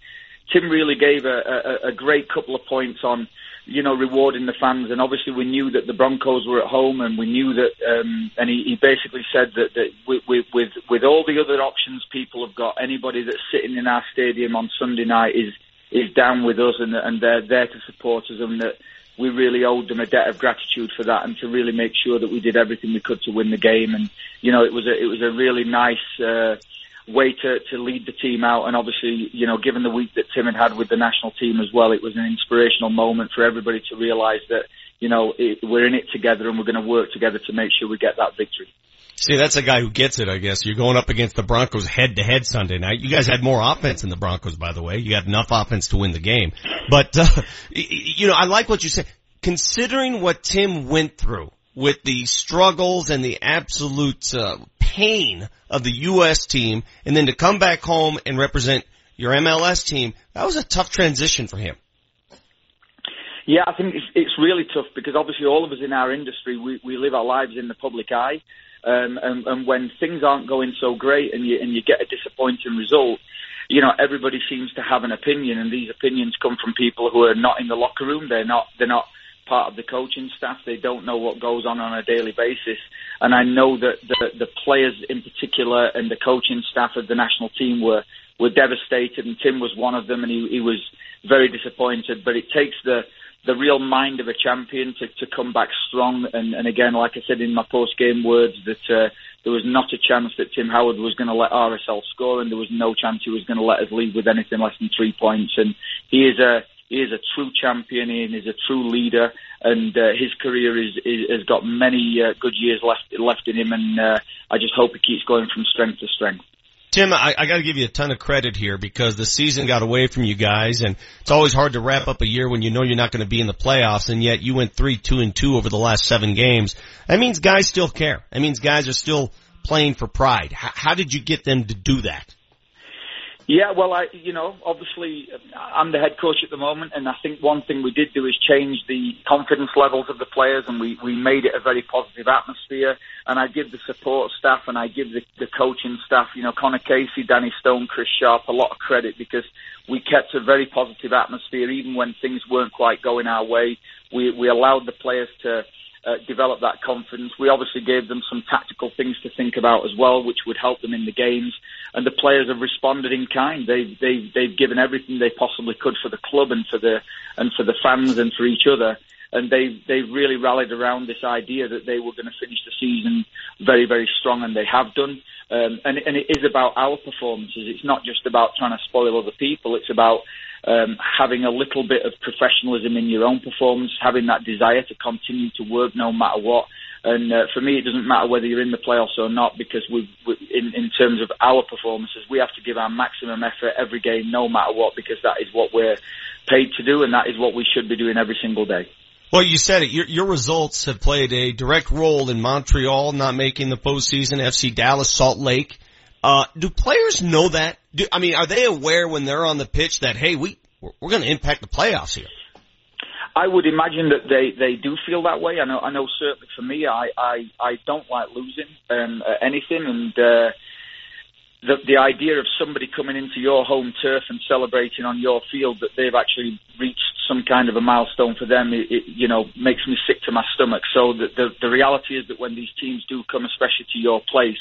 [SPEAKER 42] Tim really gave a, a, a great couple of points on you know, rewarding the fans. And obviously, we knew that the Broncos were at home, and we knew that. Um, and he, he basically said that, that with, with with with all the other options people have got, anybody that's sitting in our stadium on Sunday night is is down with us, and and they're there to support us, and that we really owed them a debt of gratitude for that, and to really make sure that we did everything we could to win the game. And you know, it was a it was a really nice. Uh, way to, to lead the team out. And obviously, you know, given the week that Tim had had with the national team as well, it was an inspirational moment for everybody to realise that, you know, it, we're in it together and we're going to work together to make sure we get that victory.
[SPEAKER 3] See, that's a guy who gets it, I guess. You're going up against the Broncos head to head Sunday night. You guys had more offense than the Broncos, by the way. You had enough offense to win the game. But, uh, you know, I like what you said. Considering what Tim went through with the struggles and the absolute, uh, pain of the U.S. team and then to come back home and represent your MLS team, that was a tough transition for him.
[SPEAKER 42] Yeah, I think it's, it's really tough because obviously all of us in our industry, we, we live our lives in the public eye. Um, and, and when things aren't going so great and you, and you get a disappointing result, you know, everybody seems to have an opinion and these opinions come from people who are not in the locker room. They're not, they're not part of the coaching staff. They don't know what goes on on a daily basis. And I know that the, the players in particular and the coaching staff of the national team were, were devastated and Tim was one of them and he, he was very disappointed. But it takes the, the real mind of a champion to, to come back strong. And, and again, like I said in my post-game words, that uh, there was not a chance that Tim Howard was going to let RSL score, and there was no chance he was going to let us lead with anything less than three points. And he is a He is a true champion and is a true leader, and uh, his career is, is has got many uh, good years left left in him, and uh, I just hope he keeps going from strength to strength.
[SPEAKER 3] Tim, I, I got to give you a ton of credit here because the season got away from you guys, and it's always hard to wrap up a year when you know you're not going to be in the playoffs, and yet you went three, two, and two over the last seven games. That means guys still care. That means guys are still playing for pride. H- how did you get them to do that?
[SPEAKER 42] Yeah, well, I, you know, obviously I'm the head coach at the moment, and I think one thing we did do is change the confidence levels of the players, and we, we made it a very positive atmosphere. And I give the support staff and I give the, the coaching staff, you know, Conor Casey, Danny Stone, Chris Sharp, a lot of credit because we kept a very positive atmosphere even when things weren't quite going our way. We, we allowed the players to uh, develop that confidence. We obviously gave them some tactical things to think about as well, which would help them in the games. And the players have responded in kind. They've they've they've given everything they possibly could for the club and for the and for the fans and for each other. And they they really rallied around this idea that they were going to finish the season very very strong, and they have done. Um, and and it is about our performances. It's not just about trying to spoil other people. It's about um, having a little bit of professionalism in your own performance, having that desire to continue to work no matter what. And uh, for me, it doesn't matter whether you're in the playoffs or not, because we, we in, in terms of our performances, we have to give our maximum effort every game, no matter what, because that is what we're paid to do, and that is what we should be doing every single day.
[SPEAKER 3] Well, you said it. Your, your results have played a direct role in Montreal not making the postseason, FC Dallas, Salt Lake. Uh, do players know that? Do, I mean, are they aware when they're on the pitch that, hey, we, we're, going to impact the playoffs here?
[SPEAKER 42] I would imagine that they, they do feel that way. I know I know certainly for me, I I, I don't like losing um, anything, and uh, the the idea of somebody coming into your home turf and celebrating on your field that they've actually reached some kind of a milestone for them, it, it you know makes me sick to my stomach. So the, the the reality is that when these teams do come, especially to your place,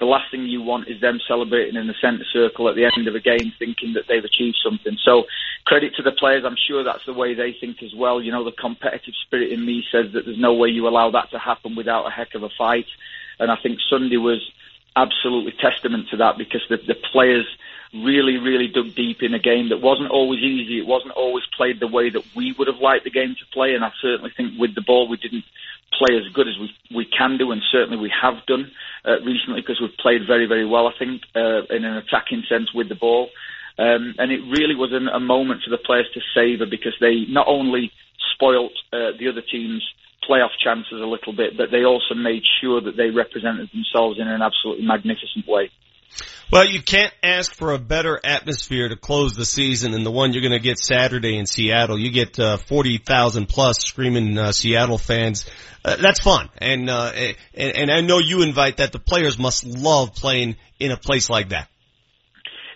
[SPEAKER 42] the last thing you want is them celebrating in the centre circle at the end of a game thinking that they've achieved something. So credit to the players. I'm sure that's the way they think as well. You know, the competitive spirit in me says that there's no way you allow that to happen without a heck of a fight. And I think Sunday was absolutely testament to that because the, the players really, really dug deep in a game that wasn't always easy. It wasn't always played the way that we would have liked the game to play. And I certainly think with the ball, we didn't play as good as we, we can do. And certainly we have done uh, recently because we've played very, very well, I think, uh, in an attacking sense with the ball. Um, and it really was an, a moment for the players to savour because they not only spoilt uh, the other team's playoff chances a little bit, but they also made sure that they represented themselves in an absolutely magnificent way.
[SPEAKER 3] Well, you can't ask for a better atmosphere to close the season than the one you're going to get Saturday in Seattle. You get uh, 40,000 plus screaming uh, Seattle fans. Uh, that's fun. And, uh, and, and I know you invite that. The players must love playing in a place like that.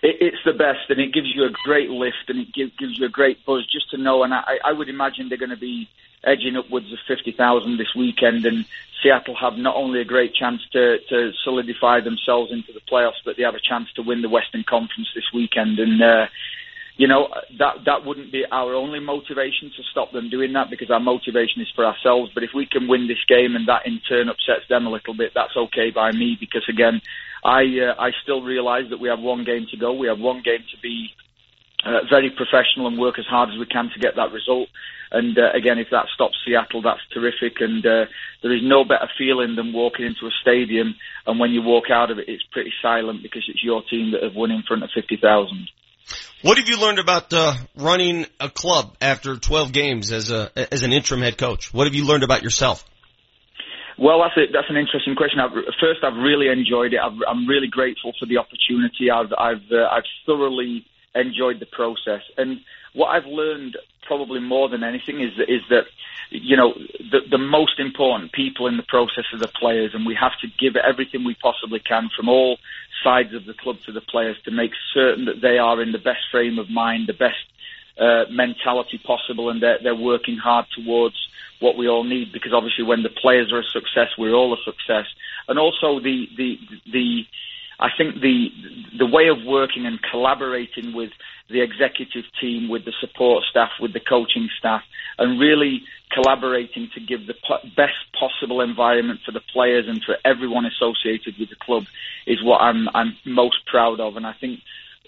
[SPEAKER 42] It, it's the best, and it gives you a great lift, and it gives, gives you a great buzz just to know. And I, I would imagine they're going to be edging upwards of 50,000 this weekend, and Seattle have not only a great chance to, to solidify themselves into the playoffs, but they have a chance to win the Western Conference this weekend. And, uh, you know, that, that wouldn't be our only motivation to stop them doing that because our motivation is for ourselves. But if we can win this game and that in turn upsets them a little bit, that's okay by me because again, I, uh, I still realize that we have one game to go. We have one game to be uh, very professional and work as hard as we can to get that result. And uh, again, if that stops Seattle, that's terrific. And uh, there is no better feeling than walking into a stadium, and when you walk out of it, it's pretty silent because it's your team that have won in front of fifty thousand.
[SPEAKER 3] What have you learned about uh, running a club after 12 games as a as an interim head coach? What have you learned about yourself?
[SPEAKER 42] Well, that's a, that's an interesting question. I've, first, I've really enjoyed it. I've, I'm really grateful for the opportunity. I've I've uh, I've thoroughly enjoyed the process, and what I've learned probably more than anything is is that you know the the most important people in the process are the players, and we have to give everything we possibly can from all sides of the club to the players to make certain that they are in the best frame of mind, the best uh, mentality possible, and they're, they're working hard towards what we all need. Because obviously, when the players are a success, we're all a success, and also the the the I think the the way of working and collaborating with the executive team, with the support staff, with the coaching staff, and really collaborating to give the best possible environment for the players and for everyone associated with the club is what I'm I'm most proud of. And I think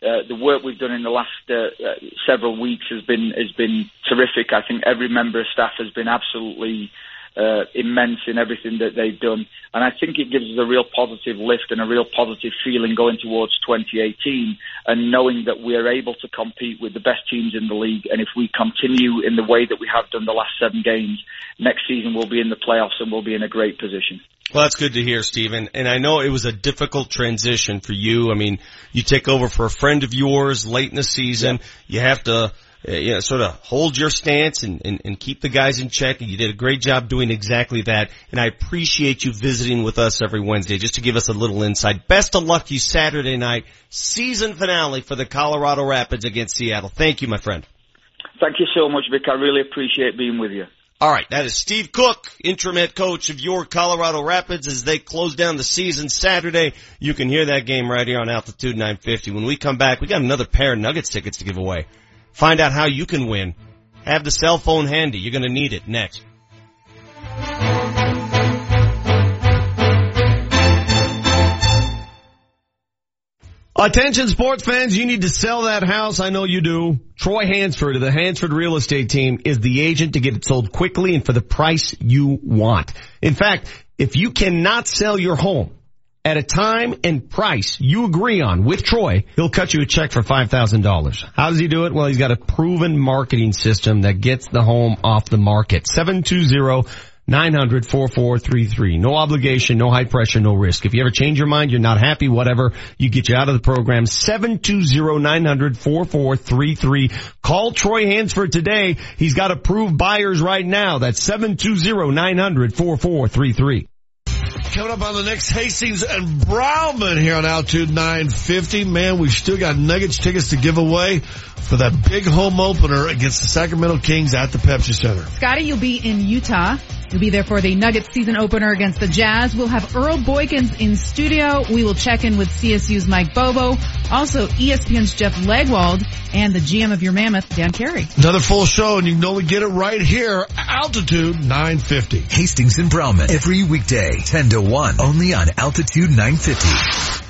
[SPEAKER 42] uh, the work we've done in the last uh, uh, several weeks has been has been terrific. I think every member of staff has been absolutely uh, immense in everything that they've done, and I think it gives us a real positive lift and a real positive feeling going towards 2018, and knowing that we are able to compete with the best teams in the league, and if we continue in the way that we have done the last seven games, next season we'll be in the playoffs and we'll be in a great position.
[SPEAKER 3] Well, that's good to hear, Stephen. And I know it was a difficult transition for you. I mean, you take over for a friend of yours late in the season. Yeah. You have to, uh, you know, sort of hold your stance and, and, and keep the guys in check. And you did a great job doing exactly that. And I appreciate you visiting with us every Wednesday just to give us a little insight. Best of luck to you Saturday night, season finale for the Colorado Rapids against Seattle. Thank you, my friend.
[SPEAKER 42] Thank you so much, Vic. I really appreciate being with you.
[SPEAKER 3] All right, that is Steve Cooke, interim head coach of your Colorado Rapids as they close down the season Saturday. You can hear that game right here on Altitude 950. When we come back, we got another pair of Nuggets tickets to give away. Find out how you can win. Have the cell phone handy. You're going to need it next. Attention sports fans, you need to sell that house. I know you do. Troy Hansford of the Hansford Real Estate Team is the agent to get it sold quickly and for the price you want. In fact, if you cannot sell your home at a time and price you agree on with Troy, he'll cut you a check for $5,000. How does he do it? Well, he's got a proven marketing system that gets the home off the market. 720 900 4433. No obligation, no high pressure, no risk. If you ever change your mind, you're not happy, whatever, you get you out of the program. 720 900 4433. Call Troy Hansford today. He's got approved buyers right now. That's 720 900 4433.
[SPEAKER 29] Coming up on the next Hastings and Browman here on Altitude 950. Man, we've still got Nuggets tickets to give away for that big home opener against the Sacramento Kings at the Pepsi Center.
[SPEAKER 16] Scotty, you'll be in Utah. You'll be there for the Nuggets season opener against the Jazz. We'll have Earl Boykins in studio. We will check in with CSU's Mike Bobo. Also, ESPN's Jeff Legwold and the GM of your Mammoth, Dan Carey.
[SPEAKER 29] Another full show and you can only get it right here, Altitude 950.
[SPEAKER 5] Hastings and Browman every weekday, 10 to 1, only on Altitude 950.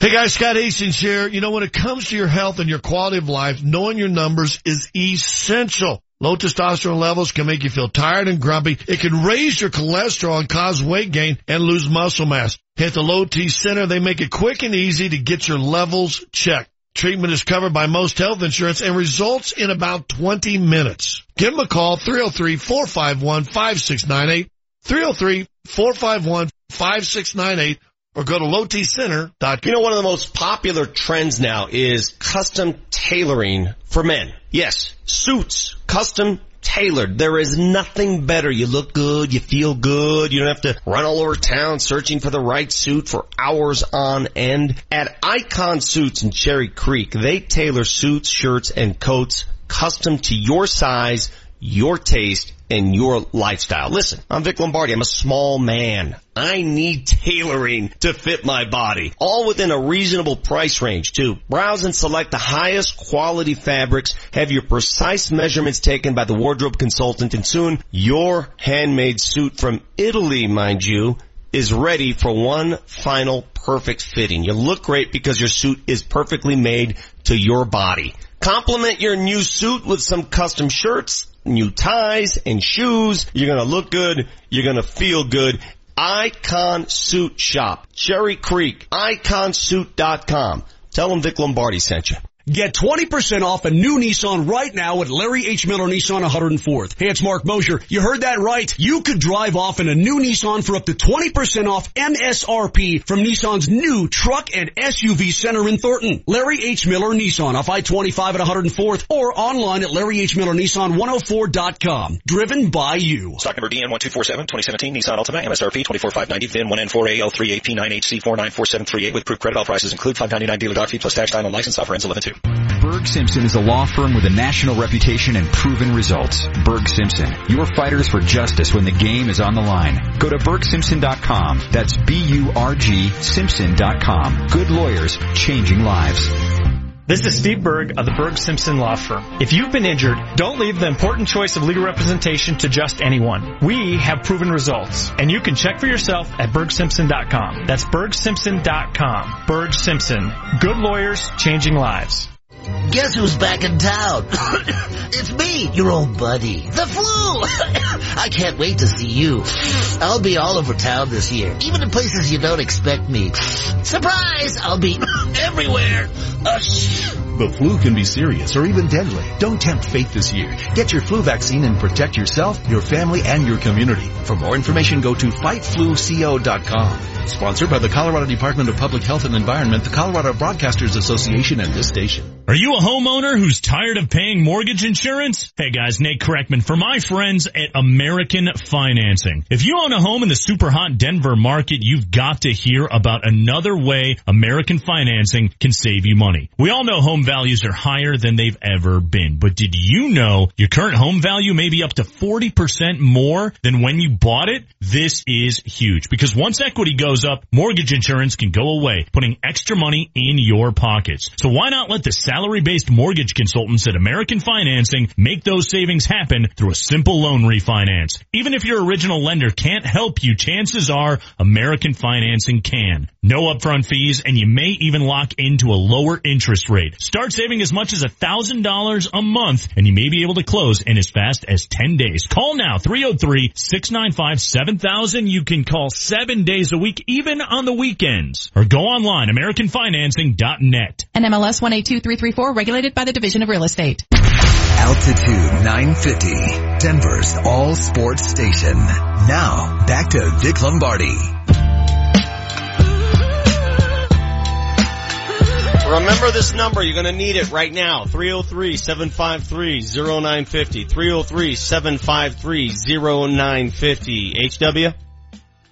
[SPEAKER 29] Hey guys, Scott Hastings here. You know, when it comes to your health and your quality of life, knowing your numbers is essential. Low testosterone levels can make you feel tired and grumpy. It can raise your cholesterol and cause weight gain and lose muscle mass. At the Low T Center, they make it quick and easy to get your levels checked. Treatment is covered by most health insurance and results in about 20 minutes. Give them a call, 303-451-5698, 303-451-5698, or go to lowtcenter.com.
[SPEAKER 3] You know, one of the most popular trends now is custom tailoring for men. Yes, suits, custom tailored. There is nothing better. You look good, you feel good, you don't have to run all over town searching for the right suit for hours on end. At Icon Suits in Cherry Creek, they tailor suits, shirts, and coats custom to your size, your taste, and your lifestyle. Listen, I'm Vic Lombardi. I'm a small man. I need tailoring to fit my body. All within a reasonable price range too. Browse and select the highest quality fabrics, have your precise measurements taken by the wardrobe consultant, and soon your handmade suit from Italy, mind you, is ready for one final perfect fitting. You look great because your suit is perfectly made to your body. Complement your new suit with some custom shirts, new ties and shoes. You're gonna look good. You're gonna feel good. Icon Suit Shop. Cherry Creek. IconSuit.com. Tell them Vic Lombardi sent you.
[SPEAKER 35] Get 20% off a new Nissan right now at Larry H. Miller Nissan 104th. Hey, it's Mark Mosher. You heard that right. You could drive off in a new Nissan for up to 20% off MSRP from Nissan's new truck and SUV center in Thornton. Larry H. Miller Nissan off I-25 at 104th or online at Larry H. Miller Nissan 104.com. Driven by you.
[SPEAKER 43] Stock number DN1247, 2017 Nissan Altima, MSRP 24590, VIN 1N4AL3AP9HC494738 with proof credit. All prices include 599 dealer doc fee plus tax time on license offer ends 11
[SPEAKER 44] Burg Simpson is a law firm with a national reputation and proven results. Burg Simpson, your fighters for justice when the game is on the line. Go to burgsimpson.com. That's B-U-R-G Simpson.com. Good lawyers, changing lives.
[SPEAKER 45] This is Steve Berg of the Burg Simpson Law Firm. If you've been injured, don't leave the important choice of legal representation to just anyone. We have proven results, and you can check for yourself at burgsimpson.com. That's burgsimpson.com. Burg Simpson. Good lawyers, changing lives.
[SPEAKER 23] Guess who's back in town? it's me, your old buddy. The flu! I can't wait to see you. I'll be all over town this year, even in places you don't expect me. Surprise! I'll be everywhere.
[SPEAKER 46] The flu can be serious or even deadly. Don't tempt fate this year. Get your flu vaccine and protect yourself, your family, and your community. For more information, go to fightfluco.com. Sponsored by the Colorado Department of Public Health and Environment, the Colorado Broadcasters Association, and this station.
[SPEAKER 47] Are you a homeowner who's tired of paying mortgage insurance? Hey guys, Nate Correckman for my friends at American Financing. If you own a home in the super hot Denver market, you've got to hear about another way American Financing can save you money. We all know home values are higher than they've ever been, but did you know your current home value may be up to 40% more than when you bought it? This is huge because once equity goes up, mortgage insurance can go away, putting extra money in your pockets. So why not let the salary-based mortgage consultants at American Financing make those savings happen through a simple loan refinance. Even if your original lender can't help you, chances are American Financing can. No upfront fees and you may even lock into a lower interest rate. Start saving as much as $1,000 a month and you may be able to close in as fast as 10 days. Call now 303-695-7000. You can call seven days a week, even on the weekends or go online, AmericanFinancing.net.
[SPEAKER 16] And MLS 18233 regulated by the Division of Real Estate.
[SPEAKER 5] Altitude 950, Denver's all sports station. Now, back to Vic Lombardi.
[SPEAKER 3] Remember this number. You're going to need it right now. 303-753-0950. 303-753-0950. HW?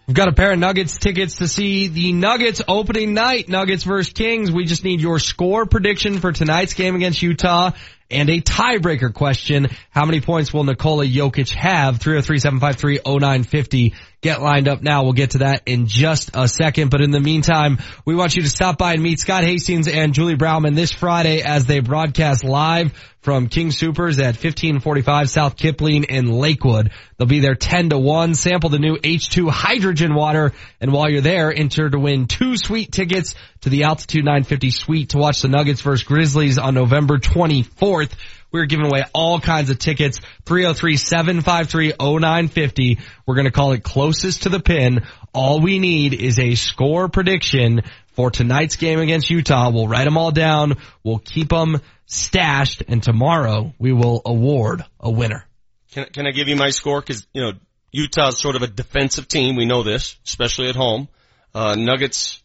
[SPEAKER 18] We've got a pair of Nuggets tickets to see the Nuggets opening night, Nuggets versus Kings. We just need your score prediction for tonight's game against Utah and a tiebreaker question. How many points will Nikola Jokic have? 303-753-0950. Get lined up now. We'll get to that in just a second. But in the meantime, we want you to stop by and meet Scott Hastings and Julie Browman this Friday as they broadcast live from King Soopers at 1545 South Kipling in Lakewood. They'll be there 10 to 1. Sample the new H2 hydrogen water. And while you're there, enter to win two sweet tickets to the Altitude 950 suite to watch the Nuggets versus Grizzlies on November 24th. We're giving away all kinds of tickets. 303-753-0950. We're going to call it closest to the pin. All we need is a score prediction for tonight's game against Utah. We'll write them all down. We'll keep them stashed and tomorrow we will award a winner.
[SPEAKER 3] Can, can I give you my score? Cause, you know, Utah's sort of a defensive team. We know this, especially at home. Uh, Nuggets,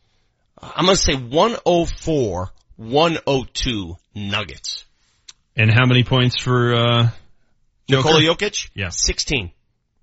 [SPEAKER 3] I'm going to say 104, 102 Nuggets.
[SPEAKER 9] And how many points for, uh,
[SPEAKER 3] Nikola Jokic?
[SPEAKER 9] Yeah.
[SPEAKER 3] 16.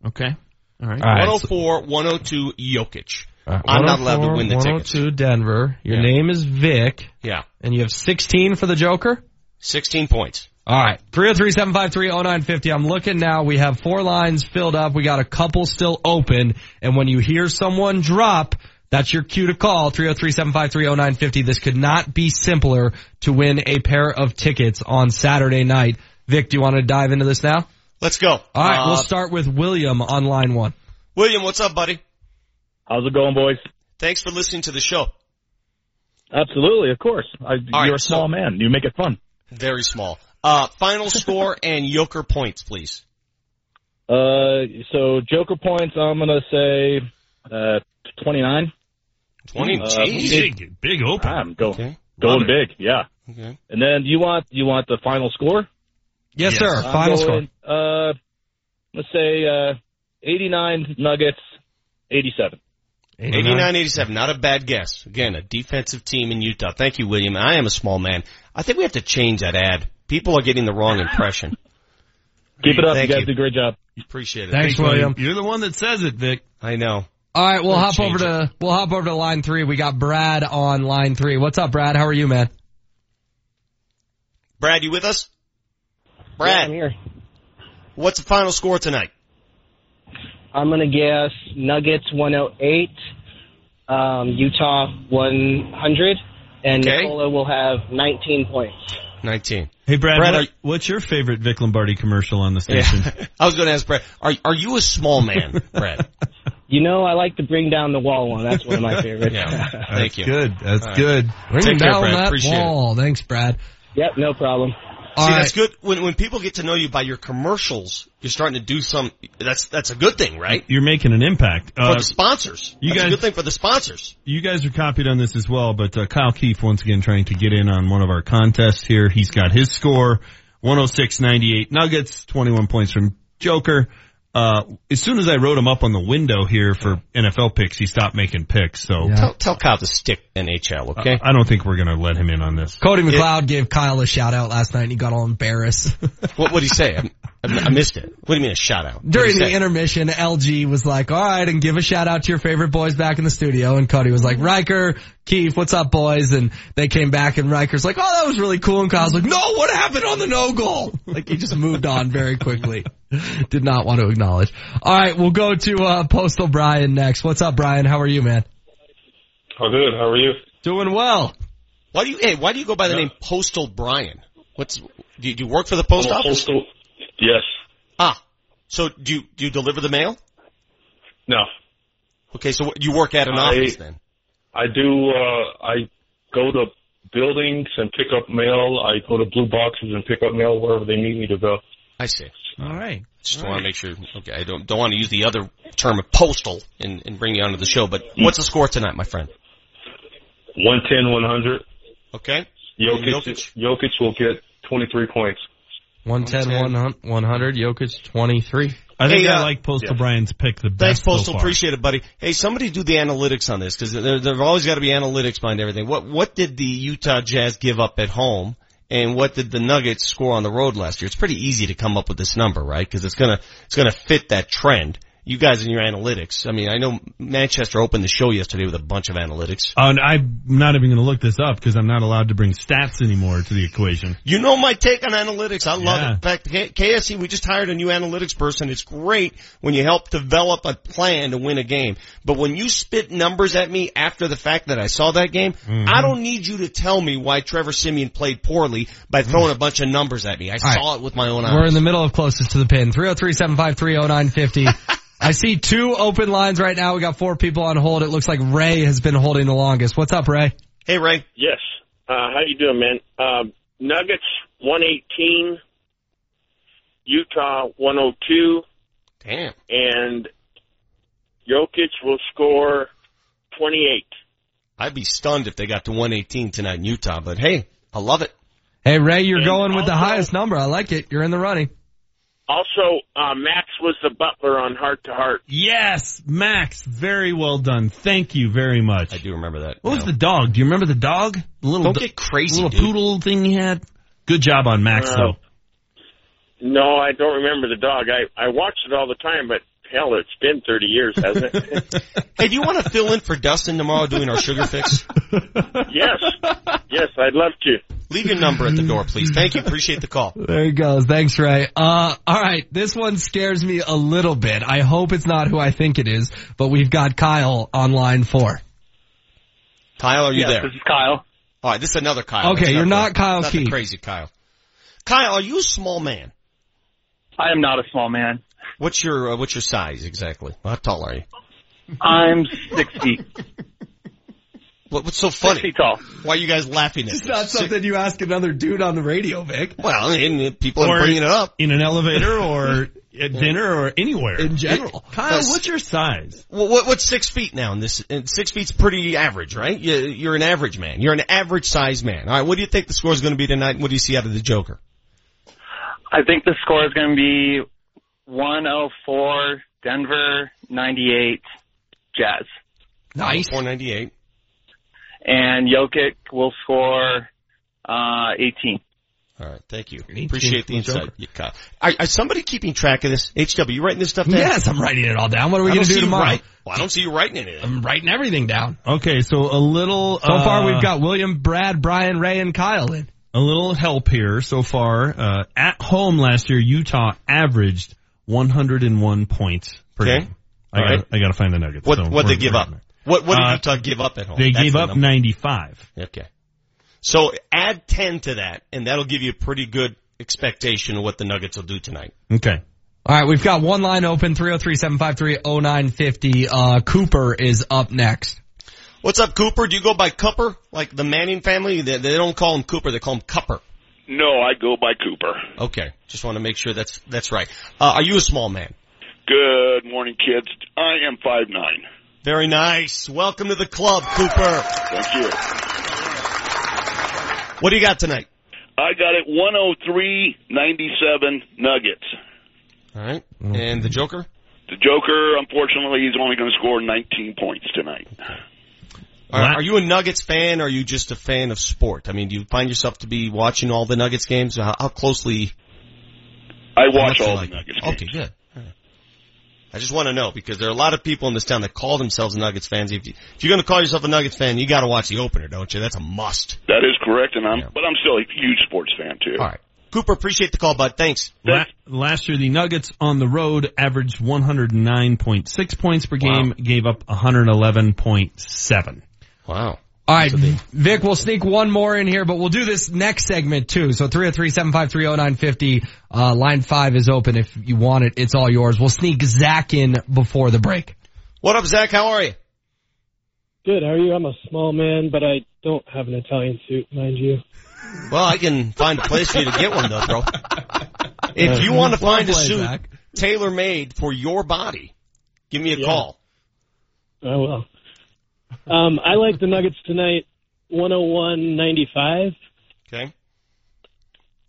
[SPEAKER 9] Okay. All right.
[SPEAKER 3] 104, 102 Jokic. I'm not allowed to win the tickets.
[SPEAKER 18] 102 Denver. Your
[SPEAKER 3] Yeah.
[SPEAKER 18] name is Vic.
[SPEAKER 3] Yeah.
[SPEAKER 18] And you have 16 for the Joker?
[SPEAKER 3] 16 points.
[SPEAKER 18] All right. 303-753-0950. I'm looking now. We have four lines filled up. We got a couple still open. And when you hear someone drop, that's your cue to call. 303-753-0950. This could not be simpler to win a pair of tickets on Saturday night. Vic, do you want to dive into this now?
[SPEAKER 3] Let's go.
[SPEAKER 18] All right.
[SPEAKER 3] Uh,
[SPEAKER 18] we'll start with William on line one.
[SPEAKER 3] William, what's up, buddy?
[SPEAKER 37] How's it going, boys?
[SPEAKER 3] Thanks for listening to the show.
[SPEAKER 37] Absolutely, of course. I,
[SPEAKER 3] All
[SPEAKER 37] you're
[SPEAKER 3] right,
[SPEAKER 37] a small man. You make it fun.
[SPEAKER 3] Very small. Uh, final score and Joker points, please.
[SPEAKER 37] Uh, so Joker points, I'm gonna say uh 29.
[SPEAKER 3] 20.
[SPEAKER 37] Uh, big,
[SPEAKER 9] big open.
[SPEAKER 37] I'm go,
[SPEAKER 3] Okay.
[SPEAKER 37] going
[SPEAKER 3] Love it.
[SPEAKER 37] big, yeah.
[SPEAKER 3] Okay.
[SPEAKER 37] And then you want you want the final score?
[SPEAKER 18] Yes,
[SPEAKER 37] Yes.
[SPEAKER 18] sir.
[SPEAKER 37] I'm
[SPEAKER 18] Final
[SPEAKER 37] going, Uh, let's say uh 89 Nuggets, 87.
[SPEAKER 3] 89 87. Not a bad guess. Again, a defensive team in Utah. Thank you, William. I am a small man. I think we have to change that ad. People are getting the wrong impression.
[SPEAKER 37] Keep it up.
[SPEAKER 3] Thank
[SPEAKER 37] you guys
[SPEAKER 3] you.
[SPEAKER 37] do a great job.
[SPEAKER 3] Appreciate it.
[SPEAKER 18] Thanks, William.
[SPEAKER 9] You're the one that says it, Vic.
[SPEAKER 3] I know.
[SPEAKER 18] All right, we'll
[SPEAKER 3] Don't
[SPEAKER 18] hop
[SPEAKER 3] change
[SPEAKER 18] over to we'll hop over to line three. We got Brad on line three. What's up, Brad? How are you, man?
[SPEAKER 3] Brad, you with us? Brad.
[SPEAKER 48] I'm here.
[SPEAKER 3] What's the final score tonight?
[SPEAKER 48] I'm gonna guess Nuggets 108, um, Utah 100. and
[SPEAKER 3] Okay.
[SPEAKER 48] Nikola will have 19 points.
[SPEAKER 3] 19.
[SPEAKER 9] Hey Brad,
[SPEAKER 3] Brad,
[SPEAKER 9] what-
[SPEAKER 3] are-
[SPEAKER 9] what's your favorite Vic Lombardi commercial on the station?
[SPEAKER 3] Yeah. I was going to ask Brad, are, are you a small man, Brad?
[SPEAKER 48] You know, I like to bring down the wall one. That's one of my favorites.
[SPEAKER 3] Yeah. Thank you.
[SPEAKER 18] Good. That's
[SPEAKER 3] All right.
[SPEAKER 18] good. Bring
[SPEAKER 3] Take care,
[SPEAKER 18] down
[SPEAKER 3] Brad.
[SPEAKER 18] that
[SPEAKER 3] Appreciate it.
[SPEAKER 18] wall. Thanks, Brad.
[SPEAKER 48] Yep, no problem.
[SPEAKER 3] See,
[SPEAKER 18] All
[SPEAKER 3] that's good. When when people get to know you by your commercials, you're starting to do some. That's that's a good thing, right?
[SPEAKER 9] You're making an impact.
[SPEAKER 3] For
[SPEAKER 9] Uh,
[SPEAKER 3] the sponsors,
[SPEAKER 9] you
[SPEAKER 3] that's
[SPEAKER 9] guys-
[SPEAKER 3] a good thing for the sponsors.
[SPEAKER 9] you guys are copied on this as well, but uh, Kyle Keefe once again trying to get in on one of our contests here. He's got his score, 106.98 Nuggets, 21 points from Joker. Uh, as soon as I wrote him up on the window here for NFL picks, he stopped making picks. So
[SPEAKER 3] Tell, tell Kyle to stick NHL, okay?
[SPEAKER 9] I, I don't think we're going to let him in on this.
[SPEAKER 18] Cody McLeod gave Kyle a shout out last night and he got all embarrassed.
[SPEAKER 3] what would he say? I, I, I missed it. What do you mean a shout out? What'd
[SPEAKER 18] During the
[SPEAKER 3] say?
[SPEAKER 18] intermission, LG was like, all right, and give a shout out to your favorite boys back in the studio. And Cody was like, Riker, Keith, what's up, boys? And they came back and Riker's like, oh, that was really cool. And Kyle's like, no, what happened on the no goal? Like he just moved on very quickly. Did not want to acknowledge. All right, we'll go to, uh, Postal Brian next. What's up, Brian? How are you, man?
[SPEAKER 49] Oh, good. How are you?
[SPEAKER 18] Doing well.
[SPEAKER 3] Why do you? Hey, why do you go by the name Postal Brian? What's? Do you, do you work for the post
[SPEAKER 49] I'm
[SPEAKER 3] office?
[SPEAKER 49] postal- Yes.
[SPEAKER 3] Ah, so do you do you deliver the mail?
[SPEAKER 49] No.
[SPEAKER 3] Okay, so you work at an
[SPEAKER 49] I-
[SPEAKER 3] office then?
[SPEAKER 49] I do, uh, I go to buildings and pick up mail. I go to blue boxes and pick up mail wherever they need me to go.
[SPEAKER 3] I see.
[SPEAKER 18] All right.
[SPEAKER 3] Just want to make sure. Okay, I don't don't want to use the other term of postal and, and bring you onto the show. But what's the score tonight, my friend?
[SPEAKER 49] 110, 100.
[SPEAKER 3] Okay.
[SPEAKER 49] Jokic, Jokic will get 23 points.
[SPEAKER 18] 110, 100, Jokic 23.
[SPEAKER 9] I think
[SPEAKER 3] Hey,
[SPEAKER 9] I
[SPEAKER 3] uh,
[SPEAKER 9] like Postal
[SPEAKER 49] yeah.
[SPEAKER 9] Brian's pick the best
[SPEAKER 3] Thanks,
[SPEAKER 9] so
[SPEAKER 3] Postal.
[SPEAKER 9] far.
[SPEAKER 3] Appreciate it, buddy. Hey, somebody do the analytics on this because there there've always got to be analytics behind everything. What what did the Utah Jazz give up at home, and what did the Nuggets score on the road last year? It's pretty easy to come up with this number, right? Because it's gonna it's gonna fit that trend. You guys in your analytics. I mean, I know Manchester opened the show yesterday with a bunch of analytics.
[SPEAKER 9] Uh, and I'm not even going to look this up because I'm not allowed to bring stats anymore to the equation.
[SPEAKER 3] You know my take on analytics. I love
[SPEAKER 9] Yeah.
[SPEAKER 3] it. In fact, KSC, we just hired a new analytics person. It's great when you help develop a plan to win a game. But when you spit numbers at me after the fact that I saw that game,
[SPEAKER 9] Mm-hmm.
[SPEAKER 3] I don't need you to tell me why Trevor Siemian played poorly by throwing a bunch of numbers at me. I
[SPEAKER 18] right.
[SPEAKER 3] saw it with my own eyes.
[SPEAKER 18] We're in the middle of closest to the pin. 303-753-0950. I see two open lines right now. We got four people on hold. It looks like Ray has been holding the longest. What's up, Ray?
[SPEAKER 3] Hey, Ray.
[SPEAKER 50] Yes. Uh, how you doing, man? Um, Nuggets 118, Utah 102,
[SPEAKER 3] Damn.
[SPEAKER 50] and Jokic will score 28.
[SPEAKER 3] I'd be stunned if they got to 118 tonight in Utah, but hey, I love it.
[SPEAKER 18] Hey, Ray, you're
[SPEAKER 50] And
[SPEAKER 18] going with the highest number. I like it. You're in the running.
[SPEAKER 50] Also, uh, Max was the butler on Hart to Hart.
[SPEAKER 9] Yes, Max, very well done. Thank you very much.
[SPEAKER 3] I do remember that.
[SPEAKER 9] What was the dog? Do you remember the dog? The little
[SPEAKER 3] Don't
[SPEAKER 9] do-
[SPEAKER 3] get crazy,
[SPEAKER 9] little
[SPEAKER 3] dude.
[SPEAKER 9] poodle thing he had. Good job on Max
[SPEAKER 50] Uh,
[SPEAKER 9] though.
[SPEAKER 50] No, I don't remember the dog. I, I watched it all the time, but hell, it's been 30 years, hasn't it?
[SPEAKER 3] Hey, do you want to fill in for Dustin tomorrow doing our sugar fix?
[SPEAKER 50] yes. Yes, I'd love to.
[SPEAKER 3] Leave your number at the door, please. Thank you. Appreciate the call.
[SPEAKER 18] There he goes. Thanks, Ray. Uh, all right. This one scares me a little bit. I hope it's not who I think it is, but we've got Kyle on line four.
[SPEAKER 3] Kyle, are you
[SPEAKER 48] Yes,
[SPEAKER 3] there?
[SPEAKER 48] this is Kyle.
[SPEAKER 3] All right, this is another Kyle.
[SPEAKER 18] Okay,
[SPEAKER 3] It's
[SPEAKER 18] you're
[SPEAKER 3] the-
[SPEAKER 18] not Kyle
[SPEAKER 3] not the
[SPEAKER 18] Keith.
[SPEAKER 3] crazy Kyle. Kyle, are you a small man?
[SPEAKER 48] I am not a small man.
[SPEAKER 3] What's your uh, what's your size exactly? How tall are you?
[SPEAKER 48] I'm six feet.
[SPEAKER 3] What, what's so funny?
[SPEAKER 48] Six feet tall.
[SPEAKER 3] Why are you guys laughing at
[SPEAKER 18] It's
[SPEAKER 3] this?
[SPEAKER 18] not something you ask another dude on the radio, Vic.
[SPEAKER 3] Well, I mean, people
[SPEAKER 9] Or
[SPEAKER 3] are bringing it up.
[SPEAKER 9] in an elevator or at dinner or anywhere.
[SPEAKER 18] In general.
[SPEAKER 9] Kyle,
[SPEAKER 3] That's-
[SPEAKER 9] what's your size?
[SPEAKER 3] Well, what, what's six feet now? And this and six feet's pretty average, right? You, you're an average man. You're an average size man. All right, what do you think the score is going to be tonight? and What do you see out of the Joker?
[SPEAKER 48] I think the score is going to be 104, Denver 98, Jazz.
[SPEAKER 18] Nice.
[SPEAKER 3] Four ninety eight.
[SPEAKER 48] And Jokic will score uh, 18.
[SPEAKER 3] All right, thank you.
[SPEAKER 18] 18
[SPEAKER 3] Appreciate the insight.
[SPEAKER 18] Joker.
[SPEAKER 3] Kyle. Are, are somebody keeping track of this? HW, you writing this stuff down?
[SPEAKER 18] Yes, I'm writing it all down. What are we going to do tomorrow?
[SPEAKER 3] write- Well, I don't see you writing anything.
[SPEAKER 18] I'm writing everything down.
[SPEAKER 9] Okay, so a little.
[SPEAKER 18] So far,
[SPEAKER 9] uh,
[SPEAKER 18] we've got William, Brad, Brian, Ray, and Kyle in.
[SPEAKER 9] a little help here so far. Uh, at home last year, Utah averaged 101 points per
[SPEAKER 3] Okay.
[SPEAKER 9] game. I
[SPEAKER 3] All
[SPEAKER 9] got
[SPEAKER 3] right.
[SPEAKER 9] I got to find the Nuggets.
[SPEAKER 3] What
[SPEAKER 9] so
[SPEAKER 3] what they give up?
[SPEAKER 9] there.
[SPEAKER 3] What what did
[SPEAKER 9] Uh,
[SPEAKER 3] Utah give up at home?
[SPEAKER 9] They
[SPEAKER 3] That's
[SPEAKER 9] gave
[SPEAKER 3] the
[SPEAKER 9] up
[SPEAKER 3] number.
[SPEAKER 9] 95.
[SPEAKER 3] Okay. So add 10 to that, and that'll give you a pretty good expectation of what the Nuggets will do tonight.
[SPEAKER 9] Okay.
[SPEAKER 18] All right, we've got one line open, 303-753-0950. Uh, Cooper is up next.
[SPEAKER 3] What's up, Cooper? Do you go by Cooper? Like the Manning family? They, they don't call him Cooper, they call him Cupper.
[SPEAKER 50] No, I go by Cooper.
[SPEAKER 3] Okay. Just want to make sure that's, that's right. Uh, are you a small man?
[SPEAKER 50] Good morning, kids. I am five nine.
[SPEAKER 3] Very nice. Welcome to the club, Cooper.
[SPEAKER 50] Thank you.
[SPEAKER 3] What do you got tonight?
[SPEAKER 50] I got it 103-97 Nuggets.
[SPEAKER 3] All right. And the Joker?
[SPEAKER 50] The Joker, unfortunately, he's only going to score 19 points tonight.
[SPEAKER 3] Are, are you a Nuggets fan or are you just a fan of sport? I mean, do you find yourself to be watching all the Nuggets games? How, how closely?
[SPEAKER 50] I watch
[SPEAKER 3] much do you
[SPEAKER 50] all
[SPEAKER 3] like
[SPEAKER 50] the Nuggets
[SPEAKER 3] it? Okay,
[SPEAKER 50] games.
[SPEAKER 3] good. All right. I just want to know because there are a lot of people in this town that call themselves Nuggets fans. If, you, if you're going to call yourself a Nuggets fan, you got to watch the opener, don't you? That's a must.
[SPEAKER 50] That is correct, and I'm, but I'm still a huge sports fan too.
[SPEAKER 3] All right. Cooper, appreciate the call, bud. Thanks.
[SPEAKER 9] La- last year, the Nuggets on the road averaged 109.6 points per game, gave up 111.7.
[SPEAKER 3] Wow.
[SPEAKER 18] All right, Vic, we'll sneak one more in here, but we'll do this next segment too. So 303-753-0950, uh, line five is open if you want it. It's all yours. We'll sneak Zach in before the break.
[SPEAKER 3] What up, Zach? How are you?
[SPEAKER 51] Good. How are you? I'm a small man, but I don't have an Italian suit, mind you.
[SPEAKER 3] Well, I can find a place for you to get one though, bro. If you want to find a suit tailor made for your body, give me a
[SPEAKER 51] Yeah.
[SPEAKER 3] call.
[SPEAKER 51] I will. Um, I like the Nuggets tonight, 101-95
[SPEAKER 3] Okay.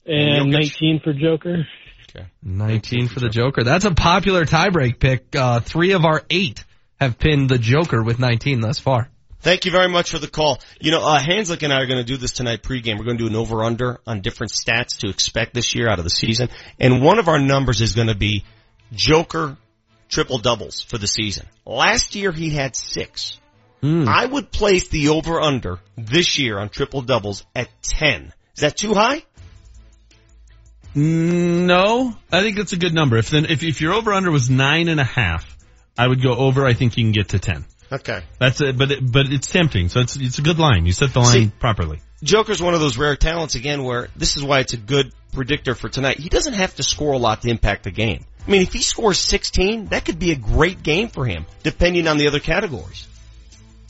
[SPEAKER 51] and
[SPEAKER 18] Jokic?
[SPEAKER 51] 19 for Joker. Okay.
[SPEAKER 18] 19 for the Joker. That's a popular tiebreak pick. Uh, three of our eight have pinned the Joker with 19 thus far.
[SPEAKER 3] Thank you very much for the call. You know, uh, Hanslick and I are going to do this tonight pregame. We're going to do an over-under on different stats to expect this year out of the season. And one of our numbers is going to be Joker triple doubles for the season. Last year he had six. I would place the over-under this year on triple doubles at 10. Is that too high?
[SPEAKER 9] Mm, No, I think that's a good number. If then, if, if your over under was nine and a half, I would go over. I think you can get to 10.
[SPEAKER 3] Okay.
[SPEAKER 9] That's it, but it, but it's tempting. So it's, it's a good line. You set the line
[SPEAKER 3] See-
[SPEAKER 9] properly.
[SPEAKER 3] Joker's one of those rare talents again where this is why it's a good predictor for tonight. He doesn't have to score a lot to impact the game. I mean, if he scores 16, that could be a great game for him, depending on the other categories.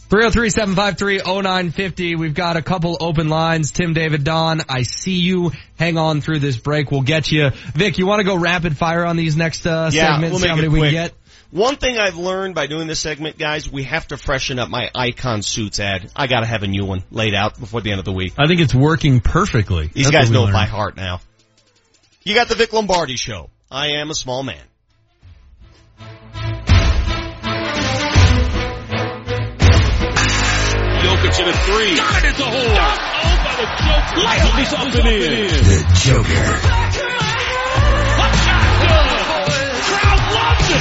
[SPEAKER 18] 303-753-0950. We've got a couple open lines. Tim, David, Don, I see you. Hang on through this break. We'll get you. Vic, you want to go rapid fire on these next uh,
[SPEAKER 3] yeah,
[SPEAKER 18] segments?
[SPEAKER 3] we'll make it quick.
[SPEAKER 18] can get?
[SPEAKER 3] One thing I've learned by doing this segment, guys, we have to freshen up my icon suits ad. I gotta have a new one laid out before the end of the week.
[SPEAKER 9] I think it's working perfectly.
[SPEAKER 3] These
[SPEAKER 9] That's
[SPEAKER 3] guys
[SPEAKER 9] what we
[SPEAKER 3] know it by heart now. You got the Vic Lombardi show. I am a small man.
[SPEAKER 52] Jokic in a three. Got it, it's a hole. Oh, by the Joker. Layup is up and in.
[SPEAKER 5] The Joker.
[SPEAKER 52] Crowd loves it.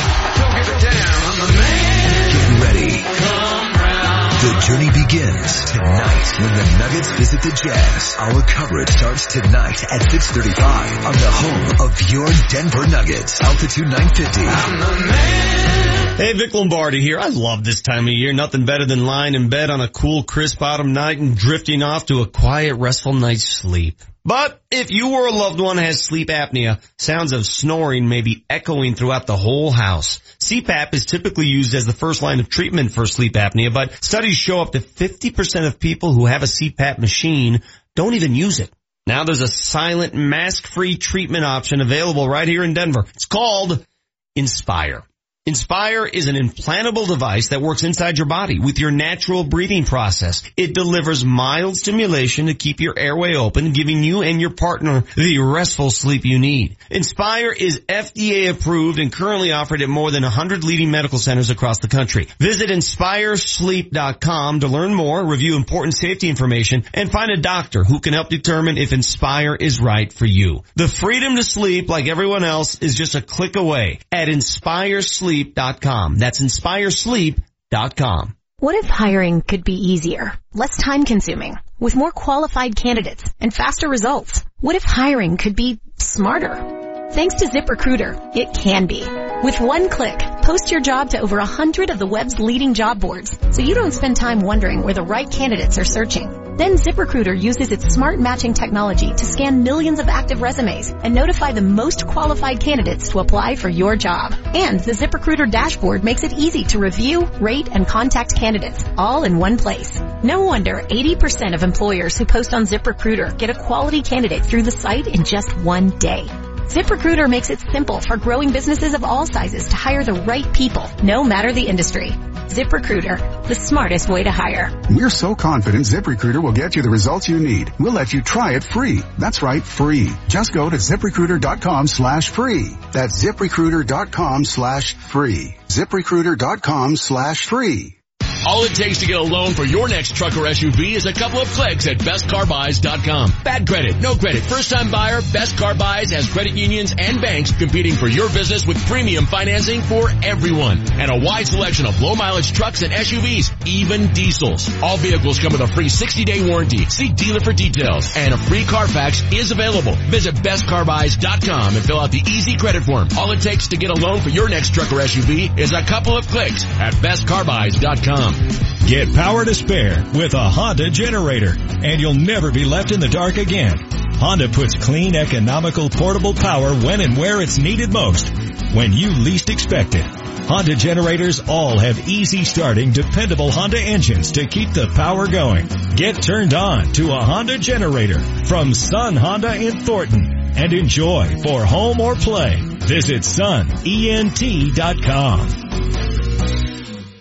[SPEAKER 5] Get ready. The journey begins tonight when the Nuggets visit the Jazz. Our coverage starts tonight at 6.35 on the home of your Denver Nuggets. Altitude 950.
[SPEAKER 3] Hey, Vic Lombardi here. I love this time of year. Nothing better than lying in bed on a cool, crisp autumn night and drifting off to a quiet, restful night's sleep. But if you or a loved one has sleep apnea, sounds of snoring may be echoing throughout the whole house. CPAP is typically used as the first line of treatment for sleep apnea, but studies show up to 50% of people who have a CPAP machine don't even use it. Now there's a silent, mask-free treatment option available right here in Denver. It's called Inspire. Inspire is an implantable device that works inside your body with your natural breathing process. It delivers mild stimulation to keep your airway open, giving you and your partner the restful sleep you need. Inspire is FDA approved and currently offered at more than 100 leading medical centers across the country. Visit inspiresleep.com to learn more, review important safety information, and find a doctor who can help determine if Inspire is right for you. The freedom to sleep like everyone else is just a click away at inspiresleep.com. That's inspiresleep.com.
[SPEAKER 53] What if hiring could be easier, less time consuming, with more qualified candidates and faster results? What if hiring could be smarter? Thanks to ZipRecruiter, it can be. With one click, post your job to over a hundred of the web's leading job boards, so you don't spend time wondering where the right candidates are searching. Then ZipRecruiter uses its smart matching technology to scan millions of active resumes and notify the most qualified candidates to apply for your job. And the ZipRecruiter dashboard makes it easy to review, rate, and contact candidates all in one place. No wonder 80% of employers who post on ZipRecruiter get a quality candidate through the site in just one day. ZipRecruiter makes it simple for growing businesses of all sizes to hire the right people, no matter the industry. ZipRecruiter, the smartest way to hire.
[SPEAKER 54] We're so confident ZipRecruiter will get you the results you need. We'll let you try it free. That's right, free. Just go to ziprecruiter.com slash free. That's ziprecruiter.com slash free. ziprecruiter.com slash free.
[SPEAKER 14] All it takes to get a loan for your next truck or SUV is a couple of clicks at bestcarbuys.com. Bad credit, no credit, first time buyer, Best Car Buys has credit unions and banks competing for your business with premium financing for everyone. And a wide selection of low mileage trucks and SUVs, even diesels. All vehicles come with a free 60 day warranty. See dealer for details. And a free Carfax is available. Visit bestcarbuys.com and fill out the easy credit form. All it takes to get a loan for your next truck or SUV is a couple of clicks at bestcarbuys.com.
[SPEAKER 55] Get power to spare with a Honda generator, and you'll never be left in the dark again. Honda puts clean, economical, portable power when and where it's needed most, when you least expect it. Honda generators all have easy starting, dependable Honda engines to keep the power going. Get turned on to a Honda generator from Sun Honda in Thornton and enjoy for home or play. Visit sunent.com.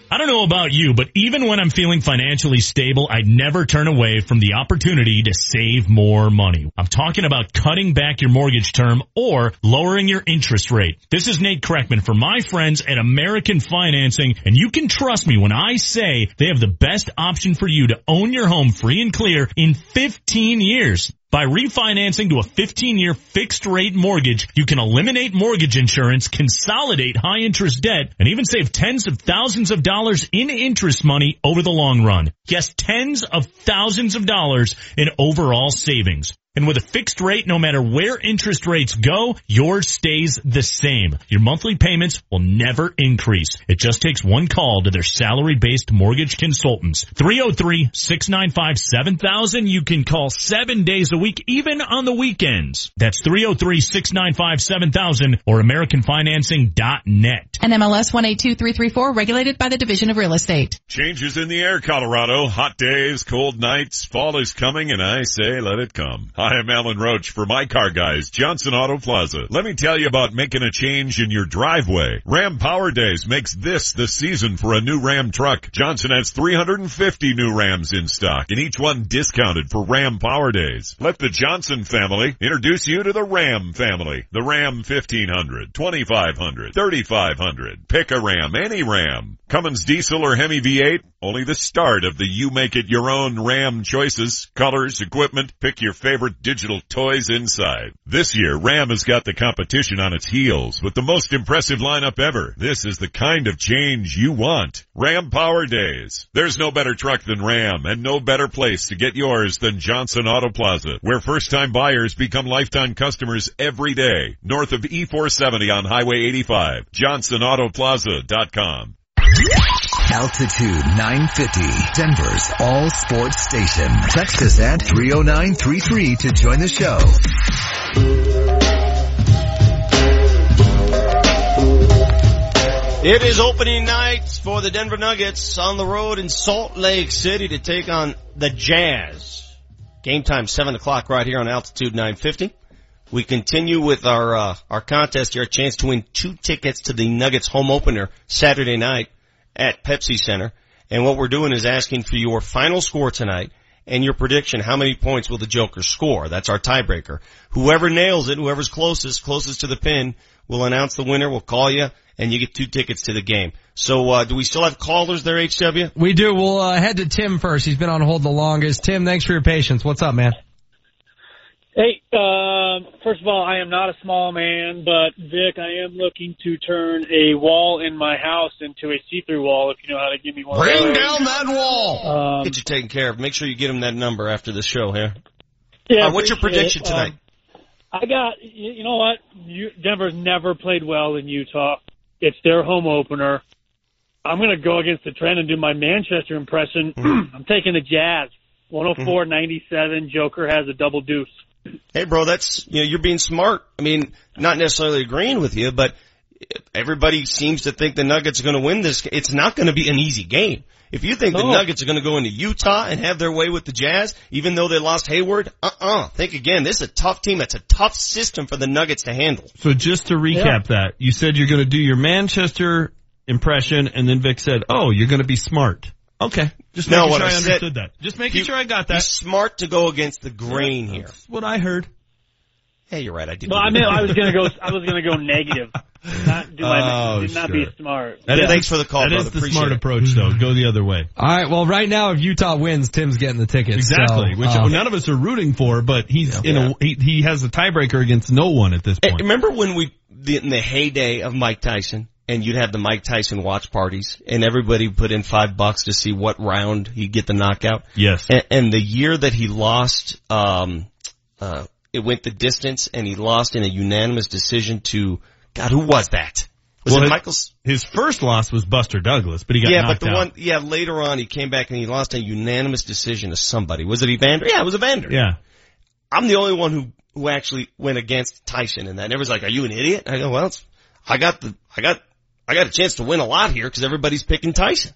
[SPEAKER 47] I don't know about you, but even when I'm feeling financially stable, I never turn away from the opportunity to save more money. I'm talking about cutting back your mortgage term or lowering your interest rate. This is Nate Kreckman for my friends at American Financing, and you can trust me when I say they have the best option for you to own your home free and clear in 15 years. By refinancing to a 15-year fixed rate mortgage, you can eliminate mortgage insurance, consolidate high interest debt, and even save tens of thousands of dollars in interest money over the long run. Yes, tens of thousands of dollars in overall savings. And with a fixed rate, no matter where interest rates go, yours stays the same. Your monthly payments will never increase. It just takes one call to their salary-based mortgage consultants. 303-695-7000. You can call seven days a week, even on the weekends. That's 303-695-7000 or AmericanFinancing.net.
[SPEAKER 16] And MLS 182334, regulated by the Division of Real Estate.
[SPEAKER 15] Changes in the air, Colorado. Hot days, cold nights. Fall is coming and I say let it come. Hi, I'm Alan Roach for my car guys, Johnson Auto Plaza. Let me tell you about making a change in your driveway. Ram Power Days makes this the season for a new Ram truck. Johnson has 350 new Rams in stock and each one discounted for Ram Power Days. Let the Johnson family introduce you to the Ram family. The Ram 1500, 2500, 3500. Pick a Ram, any Ram. Cummins diesel or Hemi V8, only the start of the you make it your own Ram choices, colors, equipment. Pick your favorite digital toys inside. This year, Ram has got the competition on its heels with the most impressive lineup ever. This is the kind of change you want. Ram Power Days. There's no better truck than Ram and no better place to get yours than Johnson Auto Plaza, where first time buyers become lifetime customers every day. North of E470 on Highway 85. JohnsonAutoplaza.com.
[SPEAKER 5] Altitude 950, Denver's all sports station. Text us at 30933 to join the show.
[SPEAKER 3] It is opening night for the Denver Nuggets on the road in Salt Lake City to take on the Jazz. Game time 7 o'clock right here on Altitude 950. We continue with our, uh, our contest here, a chance to win two tickets to the Nuggets home opener Saturday night at Pepsi Center. And what we're doing is asking for your final score tonight and your prediction. How many points will the Joker score? That's our tiebreaker. Whoever nails it, whoever's closest, closest to the pin, will announce the winner. We'll call you and you get two tickets to the game. So, uh, do we still have callers there, HW?
[SPEAKER 18] We do. We'll, uh, head to Tim first. He's been on hold the longest. Tim, thanks for your patience. What's up, man?
[SPEAKER 56] Hey, uh, first of all, I am not a small man, but Vic, I am looking to turn a wall in my house into a see-through wall. If you know how to give me one.
[SPEAKER 3] Bring down that wall.
[SPEAKER 56] Um,
[SPEAKER 3] Get you taken care of. Make sure you get him that number after the show here.
[SPEAKER 56] Yeah,
[SPEAKER 3] Uh, what's your prediction
[SPEAKER 56] it.
[SPEAKER 3] tonight?
[SPEAKER 56] Um, I got. You, you know what? You, Denver's never played well in Utah. It's their home opener. I'm going to go against the trend and do my Manchester impression. I'm taking the Jazz.
[SPEAKER 57] 104.97. Joker has a double deuce.
[SPEAKER 3] Hey, bro, that's you know you're being smart. I mean, not necessarily agreeing with you, but everybody seems to think the Nuggets are going to win this. It's not going to be an easy game. If you think the Nuggets are going to go into Utah and have their way with the Jazz, even though they lost Hayward, uh-uh. Think again. This is a tough team. That's a tough system for the Nuggets to handle.
[SPEAKER 9] So just to recap that, you said you're going to do your Manchester impression, and then Vic said, "Oh, you're going to be smart." Okay, just
[SPEAKER 3] No,
[SPEAKER 9] making
[SPEAKER 3] what
[SPEAKER 9] sure I,
[SPEAKER 3] I said-
[SPEAKER 9] understood that. Just making
[SPEAKER 3] You-
[SPEAKER 9] sure I got
[SPEAKER 3] Be
[SPEAKER 9] that.
[SPEAKER 3] smart to go against the grain here.
[SPEAKER 9] That's what I heard.
[SPEAKER 3] Hey, you're right. I did.
[SPEAKER 57] Well, I mean, I was gonna go. I was gonna go negative. Not do my.
[SPEAKER 9] Oh,
[SPEAKER 57] did not
[SPEAKER 9] sure.
[SPEAKER 57] be smart.
[SPEAKER 9] That is-
[SPEAKER 3] Thanks for the call,
[SPEAKER 9] That is
[SPEAKER 3] brother.
[SPEAKER 9] the
[SPEAKER 3] Appreciate
[SPEAKER 9] smart
[SPEAKER 3] it.
[SPEAKER 9] approach, though. Go the other way.
[SPEAKER 18] All right. Well, right now, if Utah wins, Tim's getting the tickets.
[SPEAKER 9] Exactly,
[SPEAKER 18] So,
[SPEAKER 9] which
[SPEAKER 18] uh,
[SPEAKER 9] none of us are rooting for, but he's in a he, he has a tiebreaker against no one at this
[SPEAKER 3] Hey,
[SPEAKER 9] point.
[SPEAKER 3] remember when we, the, in the heyday of Mike Tyson, and you'd have the Mike Tyson watch parties, and everybody put in five bucks to see what round he'd get the knockout?
[SPEAKER 9] Yes.
[SPEAKER 3] And, and the year that he lost, um, uh, it went the distance, and he lost in a unanimous decision to, God, who was that? Was
[SPEAKER 9] Well,
[SPEAKER 3] it
[SPEAKER 9] his-
[SPEAKER 3] Michael?
[SPEAKER 9] His first loss was Buster Douglas, but he got
[SPEAKER 3] yeah, but the
[SPEAKER 9] out.
[SPEAKER 3] one, yeah, later on he came back and he lost a unanimous decision to somebody. Was it Evander? Yeah, it was Evander.
[SPEAKER 9] Yeah.
[SPEAKER 3] I'm the only one who, who actually went against Tyson in that. And everyone's like, are you an idiot? I go, well, I got the, I got, I got a chance to win a lot here because everybody's picking Tyson.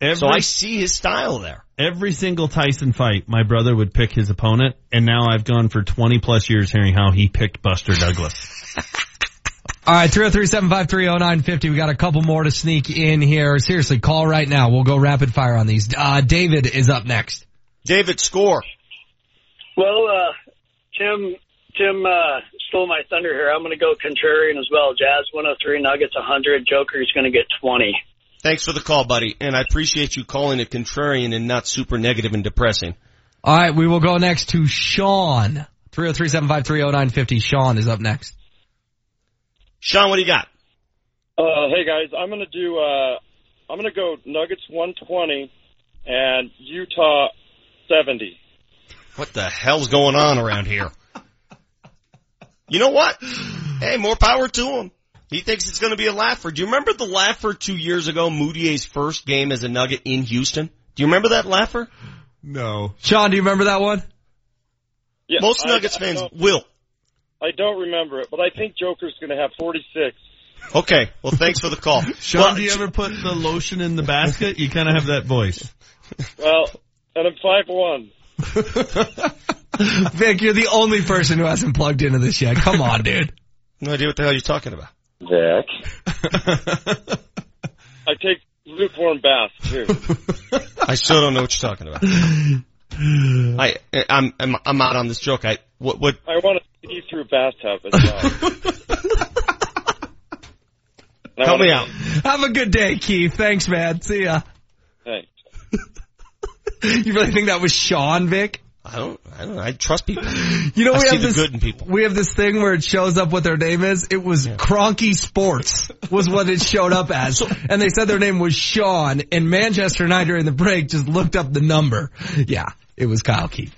[SPEAKER 9] Every,
[SPEAKER 3] so I see his style there.
[SPEAKER 9] every single Tyson fight, my brother would pick his opponent, and now I've gone for 20 plus years hearing how he picked Buster Douglas.
[SPEAKER 18] All right, 303-753-0950. We got a couple more to sneak in here. Seriously, call right now. We'll go rapid fire on these. Uh, David is up next.
[SPEAKER 3] David, score.
[SPEAKER 56] Well, uh, Tim, Tim, uh, stole my thunder here. I'm going to go contrarian as well. Jazz 103, Nuggets 100, Joker's going to get 20.
[SPEAKER 3] Thanks for the call, buddy. And I appreciate you calling it contrarian and not super negative and depressing.
[SPEAKER 18] All right, we will go next to Sean. 303-753-0950. Sean is up next.
[SPEAKER 3] Sean, what do you got?
[SPEAKER 58] Uh, hey guys, I'm gonna do. Uh, I'm gonna go Nuggets 120 and Utah 70.
[SPEAKER 3] What the hell's going on around here? You know what? Hey, more power to him. He thinks it's going to be a laugher. Do you remember the laugher two years ago, Mudiay's first game as a Nugget in Houston? Do you remember that laugher?
[SPEAKER 9] No.
[SPEAKER 18] Sean, do you remember that one?
[SPEAKER 58] Yeah,
[SPEAKER 3] Most
[SPEAKER 58] I-
[SPEAKER 3] Nuggets
[SPEAKER 58] I
[SPEAKER 3] fans
[SPEAKER 58] don't-
[SPEAKER 3] will.
[SPEAKER 58] I don't remember it, but I think Joker's gonna have 46.
[SPEAKER 3] Okay. Well, thanks for the call.
[SPEAKER 9] Sean,
[SPEAKER 3] Well,
[SPEAKER 9] do you ever put the lotion in the basket? You kind of have that voice.
[SPEAKER 58] Well, and I'm five one.
[SPEAKER 18] Vic, you're the only person who hasn't plugged into this yet. Come on, dude.
[SPEAKER 3] No idea what the hell you're talking about.
[SPEAKER 58] Vic. I take lukewarm baths too.
[SPEAKER 3] I still don't know what you're talking about. I, I'm, I'm, I'm out on this joke. I, what, what,
[SPEAKER 58] I want to see-through a bathtub as well.
[SPEAKER 3] Help me out.
[SPEAKER 18] Have a good day, Keith. Thanks, man. See ya.
[SPEAKER 58] Thanks.
[SPEAKER 18] You really think that was Sean, Vic?
[SPEAKER 3] I don't, I don't. I trust people.
[SPEAKER 18] You know,
[SPEAKER 3] I
[SPEAKER 18] we have this,
[SPEAKER 3] good in people.
[SPEAKER 18] we have this thing where it shows up what their name is. It was Kroenke Sports was what it showed up as. and they said their name was Sean and Manchester and I during the break just looked up the number. Yeah, it was Kyle Keith.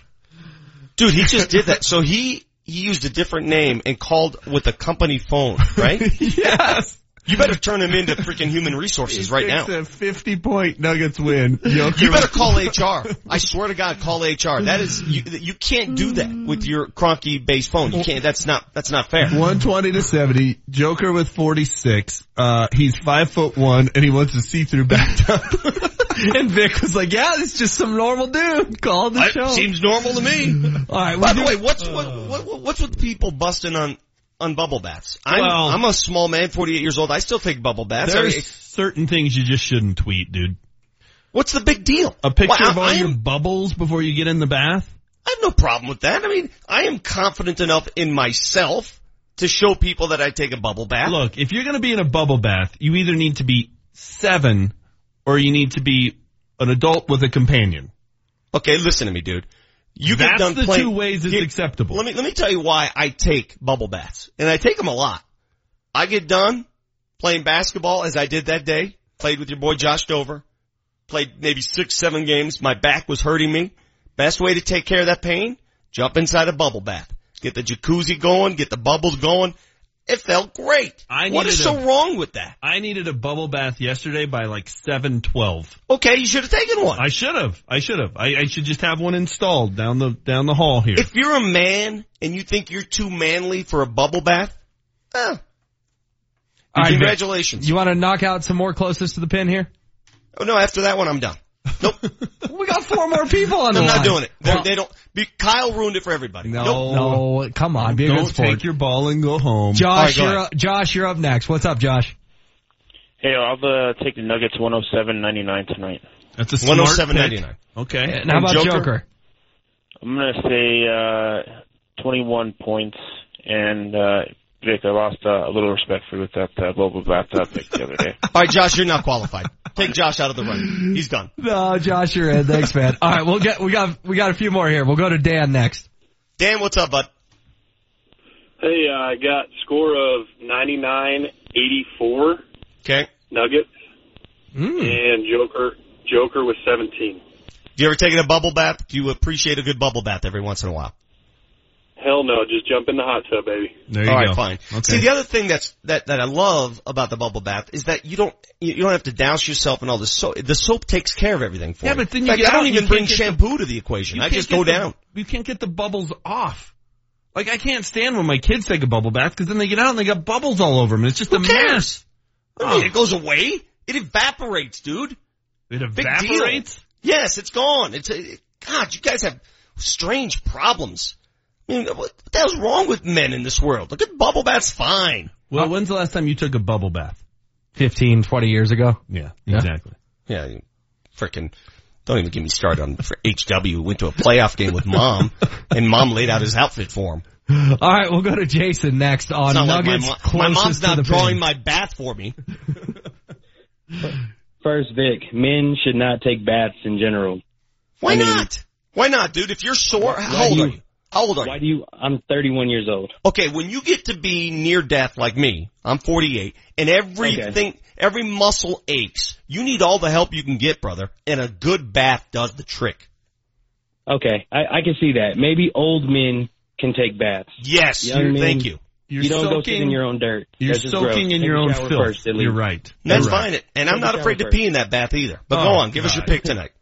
[SPEAKER 3] Dude, he just did that. So he, he used a different name and called with a company phone, right?
[SPEAKER 18] yes.
[SPEAKER 3] You better turn him into freaking human resources right now.
[SPEAKER 9] It's a 50 point Nuggets win. Joker
[SPEAKER 3] You better call HR. I swear to God, call HR. That is, you, you can't do that with your Kroenke based phone. You can't, that's not, that's not fair.
[SPEAKER 9] 120 to 70. Joker with 46. Uh, he's five foot one and he wants a see-through bathtub.
[SPEAKER 18] And Vic was like, yeah, it's just some normal dude. Called the
[SPEAKER 3] That
[SPEAKER 18] show.
[SPEAKER 3] seems normal to me.
[SPEAKER 18] All right.
[SPEAKER 3] By the way, what's what, what, what- what's with people busting on on bubble baths? I'm
[SPEAKER 9] Well-
[SPEAKER 3] I'm a small man, 48 years old. I still take bubble baths. I
[SPEAKER 9] There's
[SPEAKER 3] mean,
[SPEAKER 9] certain things you just shouldn't tweet, dude.
[SPEAKER 3] what's the big deal?
[SPEAKER 9] A picture
[SPEAKER 3] Well,
[SPEAKER 9] of all
[SPEAKER 3] I
[SPEAKER 9] your bubbles before you get in the bath?
[SPEAKER 3] I have no problem with that. I mean, I am confident enough in myself to show people that I take a bubble bath.
[SPEAKER 9] Look, if you're gonna be in a bubble bath, you either need to be seven or you need to be an adult with a companion.
[SPEAKER 3] Okay, listen to me, dude. You
[SPEAKER 9] That's
[SPEAKER 3] get done
[SPEAKER 9] the
[SPEAKER 3] playing,
[SPEAKER 9] two ways it's acceptable.
[SPEAKER 3] Let me let me tell you why I take bubble baths, and I take them a lot. I get done playing basketball as I did that day. Played with your boy Josh Dover. Played maybe six, seven games. My back was hurting me. Best way to take care of that pain: jump inside a bubble bath. Get the jacuzzi going. Get the bubbles going. It felt great.
[SPEAKER 9] I
[SPEAKER 3] what is
[SPEAKER 9] needed
[SPEAKER 3] so wrong with that?
[SPEAKER 9] I needed a bubble bath yesterday by like seven twelve.
[SPEAKER 3] Okay, you should have taken one.
[SPEAKER 9] I should have. I should have. I, I should just have one installed down the down the hall here.
[SPEAKER 3] If you're a man and you think you're too manly for a bubble bath, eh,
[SPEAKER 18] All right, Vic,
[SPEAKER 3] congratulations.
[SPEAKER 18] You want to knock out some more closest to the pin here?
[SPEAKER 3] Oh no, after that one I'm done.
[SPEAKER 18] We got four more people on the
[SPEAKER 3] I'm
[SPEAKER 18] line.
[SPEAKER 3] not doing it. They're-
[SPEAKER 18] Well,
[SPEAKER 3] they don't. Be, Kyle ruined it for everybody.
[SPEAKER 18] no,
[SPEAKER 3] Nope.
[SPEAKER 18] no, come on, be a
[SPEAKER 9] Don't
[SPEAKER 18] good sport.
[SPEAKER 9] take your ball and go home.
[SPEAKER 18] Josh,
[SPEAKER 3] All right, go
[SPEAKER 18] you're up, Josh, you're up next. What's up, Josh?
[SPEAKER 26] Hey, I'll uh, take the Nuggets 107.99 tonight.
[SPEAKER 9] That's a smart
[SPEAKER 3] 107.99.
[SPEAKER 9] pick. Okay.
[SPEAKER 18] And how about
[SPEAKER 3] Joker?
[SPEAKER 18] Joker?
[SPEAKER 26] I'm gonna say uh, 21 points, and uh, Vic, I lost uh, a little respect for you with that uh, global bathtub pick the other day.
[SPEAKER 3] All right, Josh, you're not qualified. Take Josh out of the running. He's done.
[SPEAKER 18] No, Josh, you're in. Thanks, man. All right, we'll get we got we got a few more here. We'll go to Dan next.
[SPEAKER 3] Dan, what's up, bud?
[SPEAKER 58] Hey, uh, I got score of 99-84
[SPEAKER 3] Okay.
[SPEAKER 58] Nuggets,
[SPEAKER 18] Hmm.
[SPEAKER 58] and Joker Joker was 17.
[SPEAKER 3] You ever taken a bubble bath? Do you appreciate a good bubble bath every once in a while?
[SPEAKER 58] Hell no, just jump in the hot tub, baby.
[SPEAKER 9] There you
[SPEAKER 3] All right,
[SPEAKER 9] go.
[SPEAKER 3] fine.
[SPEAKER 9] Okay.
[SPEAKER 3] See, the other thing that's that that I love about the bubble bath is that you don't you you don't have to douse yourself in all this soap. The soap takes care of everything for
[SPEAKER 9] Yeah,
[SPEAKER 3] you.
[SPEAKER 9] but then you
[SPEAKER 3] fact,
[SPEAKER 9] get
[SPEAKER 3] I don't
[SPEAKER 9] out,
[SPEAKER 3] even bring
[SPEAKER 9] can't the-
[SPEAKER 3] shampoo to the equation. I just go
[SPEAKER 9] the-
[SPEAKER 3] down.
[SPEAKER 9] You can't get the bubbles off. Like I can't stand when my kids take a bubble bath because then they get out and they got bubbles all over them. It's just a
[SPEAKER 3] cares?
[SPEAKER 9] mess.
[SPEAKER 3] I mean, oh. it goes away. It evaporates, dude.
[SPEAKER 9] It evaporates.
[SPEAKER 3] Yes, it's gone. It's a, God. You guys have strange problems. I mean, what the hell's wrong with men in this world? Look at bubble baths, fine.
[SPEAKER 9] Well, when's the last time you took a bubble bath?
[SPEAKER 18] 15, 20 years ago.
[SPEAKER 9] Yeah,
[SPEAKER 18] Yeah.
[SPEAKER 9] exactly.
[SPEAKER 3] Yeah, you frickin' don't even get me started on for HW. who Went to a playoff game with mom, and mom laid out his outfit for him.
[SPEAKER 18] All right, we'll go to Jason next on
[SPEAKER 3] It's not like my,
[SPEAKER 18] Nuggets.
[SPEAKER 3] mo- my mom's not drawing
[SPEAKER 18] pin.
[SPEAKER 3] my bath for me.
[SPEAKER 48] First, Vic, men should not take baths in general.
[SPEAKER 3] Why
[SPEAKER 48] I mean-
[SPEAKER 3] not? Why not, dude? If you're sore,
[SPEAKER 48] Why
[SPEAKER 3] how old
[SPEAKER 48] do
[SPEAKER 3] are
[SPEAKER 48] you-
[SPEAKER 3] you? How old are
[SPEAKER 48] Why
[SPEAKER 3] you?
[SPEAKER 48] do you? I'm 31 years old.
[SPEAKER 3] Okay, when you get to be near death like me, I'm 48, and everything, every muscle aches, you need all the help you can get, brother, and a good bath does the trick.
[SPEAKER 48] Okay, I, I can see that. Maybe old men can take baths.
[SPEAKER 3] Yes,
[SPEAKER 48] Young men,
[SPEAKER 3] thank you.
[SPEAKER 9] You're
[SPEAKER 48] you don't go sit
[SPEAKER 9] soaking-
[SPEAKER 48] in your own dirt.
[SPEAKER 9] You're
[SPEAKER 48] That's
[SPEAKER 9] soaking in your own filth.
[SPEAKER 48] First.
[SPEAKER 9] You're right.
[SPEAKER 3] That's
[SPEAKER 9] You're right.
[SPEAKER 3] fine, and I'm not
[SPEAKER 48] shower
[SPEAKER 3] afraid to pee in that bath either. But
[SPEAKER 9] Oh,
[SPEAKER 3] go on, give us your pick tonight.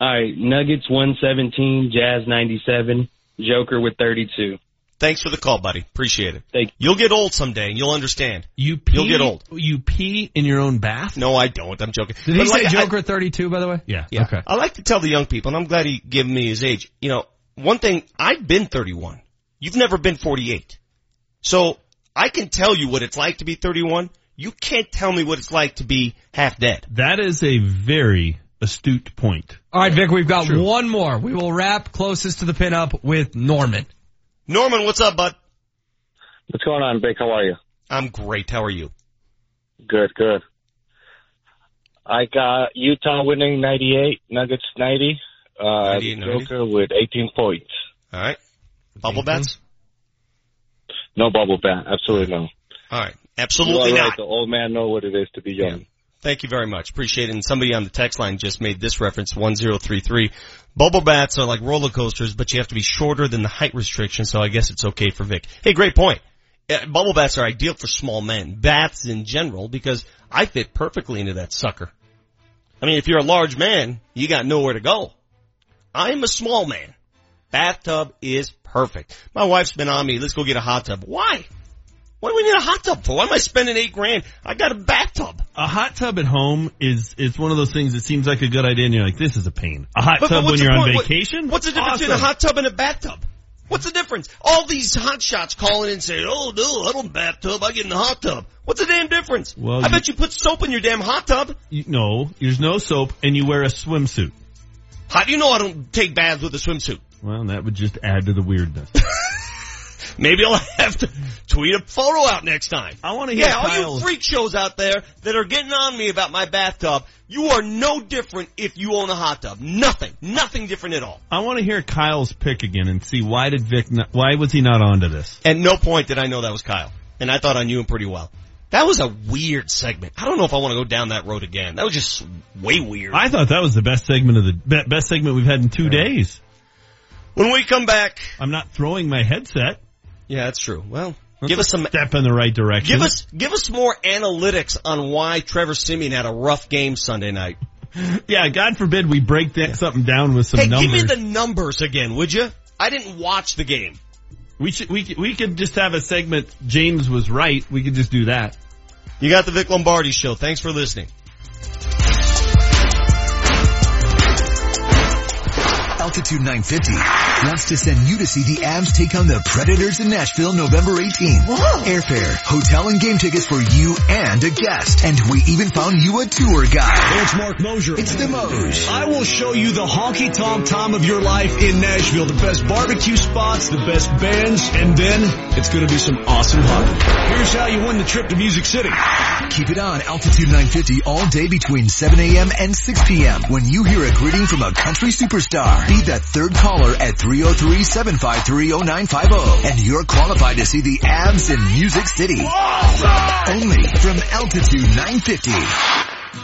[SPEAKER 48] All right, Nuggets 117, Jazz 97, Joker with 32.
[SPEAKER 3] Thanks for the call, buddy. Appreciate it.
[SPEAKER 48] Thank
[SPEAKER 3] You'll get old someday, and you'll understand.
[SPEAKER 9] You pee,
[SPEAKER 3] You'll get old.
[SPEAKER 9] You pee in your own bath?
[SPEAKER 3] No, I don't. I'm joking.
[SPEAKER 18] Did he
[SPEAKER 3] But
[SPEAKER 18] say
[SPEAKER 3] like, I-
[SPEAKER 18] Joker 32, by the way?
[SPEAKER 9] Yeah.
[SPEAKER 3] Yeah.
[SPEAKER 18] Okay.
[SPEAKER 3] I like to tell the young people, and I'm glad he gave me his age. You know, one thing, I've been 31. You've never been 48. So, I can tell you what it's like to be 31. You can't tell me what it's like to be half dead.
[SPEAKER 9] That is a very astute point.
[SPEAKER 18] All right, Vic, we've got
[SPEAKER 9] True.
[SPEAKER 18] one more. We will wrap closest to the pin up with Norman.
[SPEAKER 3] Norman, what's up, bud?
[SPEAKER 59] What's going on, Vic? How are you?
[SPEAKER 3] I'm great. How are you?
[SPEAKER 59] Good, good. I got Utah winning 98, Nuggets 90. Uh,
[SPEAKER 3] 98, 90.
[SPEAKER 59] Joker with 18 points.
[SPEAKER 3] All right. Bubble bats?
[SPEAKER 59] No bubble bat. Absolutely no.
[SPEAKER 3] All right.
[SPEAKER 59] You
[SPEAKER 3] Absolutely
[SPEAKER 59] are right.
[SPEAKER 3] not.
[SPEAKER 59] The old man know what it is to be young.
[SPEAKER 3] Thank you very much. Appreciate it. And somebody on the text line just made this reference, 1033. Bubble bats are like roller coasters, but you have to be shorter than the height restriction, so I guess it's okay for Vic. Hey, great point. Uh, bubble bats are ideal for small men. Bats in general, because I fit perfectly into that sucker. I mean, if you're a large man, you got nowhere to go. I'm a small man. Bathtub is perfect. My wife's been on me, let's go get a hot tub. Why? What do we need a hot tub for? Why am I spending eight grand? I got a bathtub.
[SPEAKER 9] A hot tub at home is is one of those things that seems like a good idea, and you're like, this is a pain. A hot
[SPEAKER 3] But- but
[SPEAKER 9] tub when
[SPEAKER 3] what's the
[SPEAKER 9] you're on
[SPEAKER 3] point? What-
[SPEAKER 9] vacation?
[SPEAKER 3] what's the difference between a hot tub and a bathtub? What's the difference? All these hot shots calling in and saying, "Oh no, I don't bathtub. I get in the hot tub." What's the damn difference?
[SPEAKER 9] Well,
[SPEAKER 3] I
[SPEAKER 9] you-
[SPEAKER 3] bet you put soap in your damn hot tub.
[SPEAKER 9] You- no, there's no soap, and you wear a swimsuit.
[SPEAKER 3] How do you know I don't take baths with a swimsuit?
[SPEAKER 9] Well, that would just add to the weirdness.
[SPEAKER 3] Maybe I'll have to tweet a photo out next time.
[SPEAKER 9] I want to hear
[SPEAKER 3] Yeah, all you freak shows out there that are getting on me about my bathtub, you are no different if you own a hot tub. Nothing. Nothing different at all.
[SPEAKER 9] I want to hear Kyle's pick again and see why did Vic? Not, why was he not onto this?
[SPEAKER 3] At no point did I know that was Kyle. And I thought I knew him pretty well. That was a weird segment. I don't know if I want to go down that road again. That was just way weird.
[SPEAKER 9] I thought that was the best segment of the best segment we've had in two days.
[SPEAKER 3] When we come back,
[SPEAKER 9] I'm not throwing my headset.
[SPEAKER 3] Yeah, that's true. Well, Give us some
[SPEAKER 9] step in the right direction.
[SPEAKER 3] Give us give us more analytics on why Trevor Siemian had a rough game Sunday night.
[SPEAKER 9] Yeah, God forbid we break that something down with some
[SPEAKER 3] hey,
[SPEAKER 9] numbers.
[SPEAKER 3] give me the numbers again, would you? I didn't watch the game.
[SPEAKER 9] We should we we could just have a segment. James was right. We could just do that.
[SPEAKER 3] You got the Vic Lombardi show. Thanks for listening.
[SPEAKER 5] Altitude 950 wants to send you to see the Abs take on the Predators in Nashville November 18th. Airfare, hotel and game tickets for you and a guest. And we even found you a tour guide.
[SPEAKER 35] It's Mark Mosier.
[SPEAKER 5] It's the Moj.
[SPEAKER 35] I will show you the honky tonk tom of your life in Nashville. The best barbecue spots, the best bands, and then it's gonna be some awesome hockey. Here's how you win the trip to Music City.
[SPEAKER 5] Keep it on Altitude 950 all day between 7 a.m. and 6 p.m. when you hear a greeting from a country superstar. Be that third caller at 303-753-0950 and you're qualified to see the abs in Music City. Only from Altitude 950.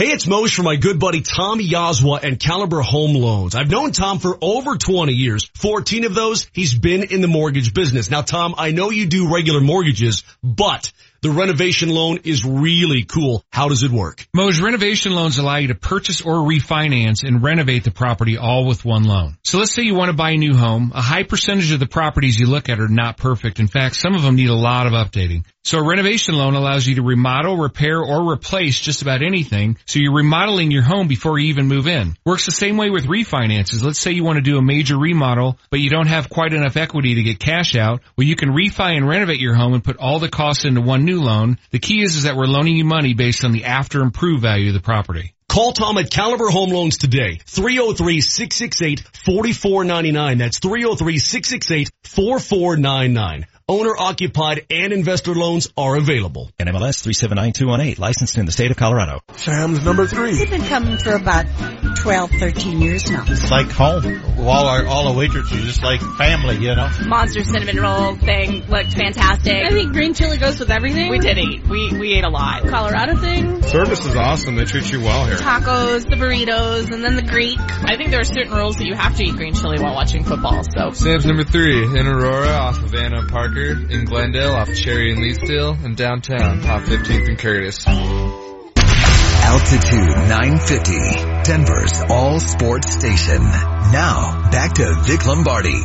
[SPEAKER 35] Hey, it's Mose for my good buddy Tom Yazwa and Caliber Home Loans. I've known Tom for over 20 years. 14 of those, he's been in the mortgage business. Now, Tom, I know you do regular mortgages, but the renovation loan is really cool. How does it work?
[SPEAKER 36] Moj renovation loans allow you to purchase or refinance and renovate the property all with one loan. So let's say you want to buy a new home. A high percentage of the properties you look at are not perfect. In fact, some of them need a lot of updating. So a renovation loan allows you to remodel, repair, or replace just about anything. So you're remodeling your home before you even move in. Works the same way with refinances. Let's say you want to do a major remodel, but you don't have quite enough equity to get cash out. Well, you can refi and renovate your home and put all the costs into one new loan. The key is, is that we're loaning you money based on the after improved value of the property.
[SPEAKER 35] Call Tom at Caliber Home Loans today. 303-668-4499. That's 303-668-4499. Owner occupied and investor loans are available.
[SPEAKER 60] NMLS 379218, licensed in the state of Colorado.
[SPEAKER 61] Sam's number three.
[SPEAKER 53] We've been coming for about 12, 13 years now.
[SPEAKER 46] It's like home. All our, all the waitresses, just like family, you know.
[SPEAKER 62] Monster cinnamon roll thing looked fantastic.
[SPEAKER 63] I think green chili goes with everything.
[SPEAKER 62] We did eat. We, we ate a lot.
[SPEAKER 63] Colorado thing.
[SPEAKER 64] Service is awesome. They treat you well here.
[SPEAKER 63] Tacos, the burritos, and then the Greek.
[SPEAKER 62] I think there are certain rules that you have to eat green chili while watching football, so.
[SPEAKER 65] Sam's number three in Aurora off of Anna and Parker, in Glendale off Cherry and Leetsdale, and downtown off 15th and Curtis.
[SPEAKER 5] Altitude 950, Denver's all sports station. Now, back to Vic Lombardi.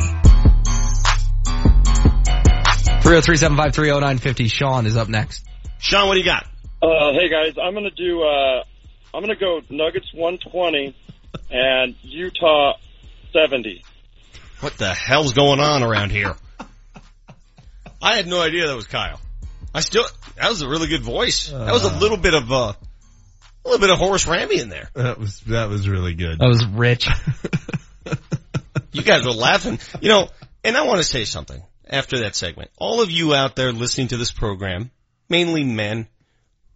[SPEAKER 18] 303-753-0950. Sean is up next.
[SPEAKER 3] Sean, what do you got?
[SPEAKER 66] Uh, hey guys, I'm gonna do. Uh, I'm gonna go Nuggets 120 and Utah 70.
[SPEAKER 3] What the hell's going on around here? I had no idea that was Kyle. I still, that was a really good voice. That was a little bit of, uh, a little bit of Horace Rammy in there.
[SPEAKER 9] That was that was really good.
[SPEAKER 18] That was rich.
[SPEAKER 3] You guys were laughing. You know, and I want to say something after that segment. All of you out there listening to this program, mainly men,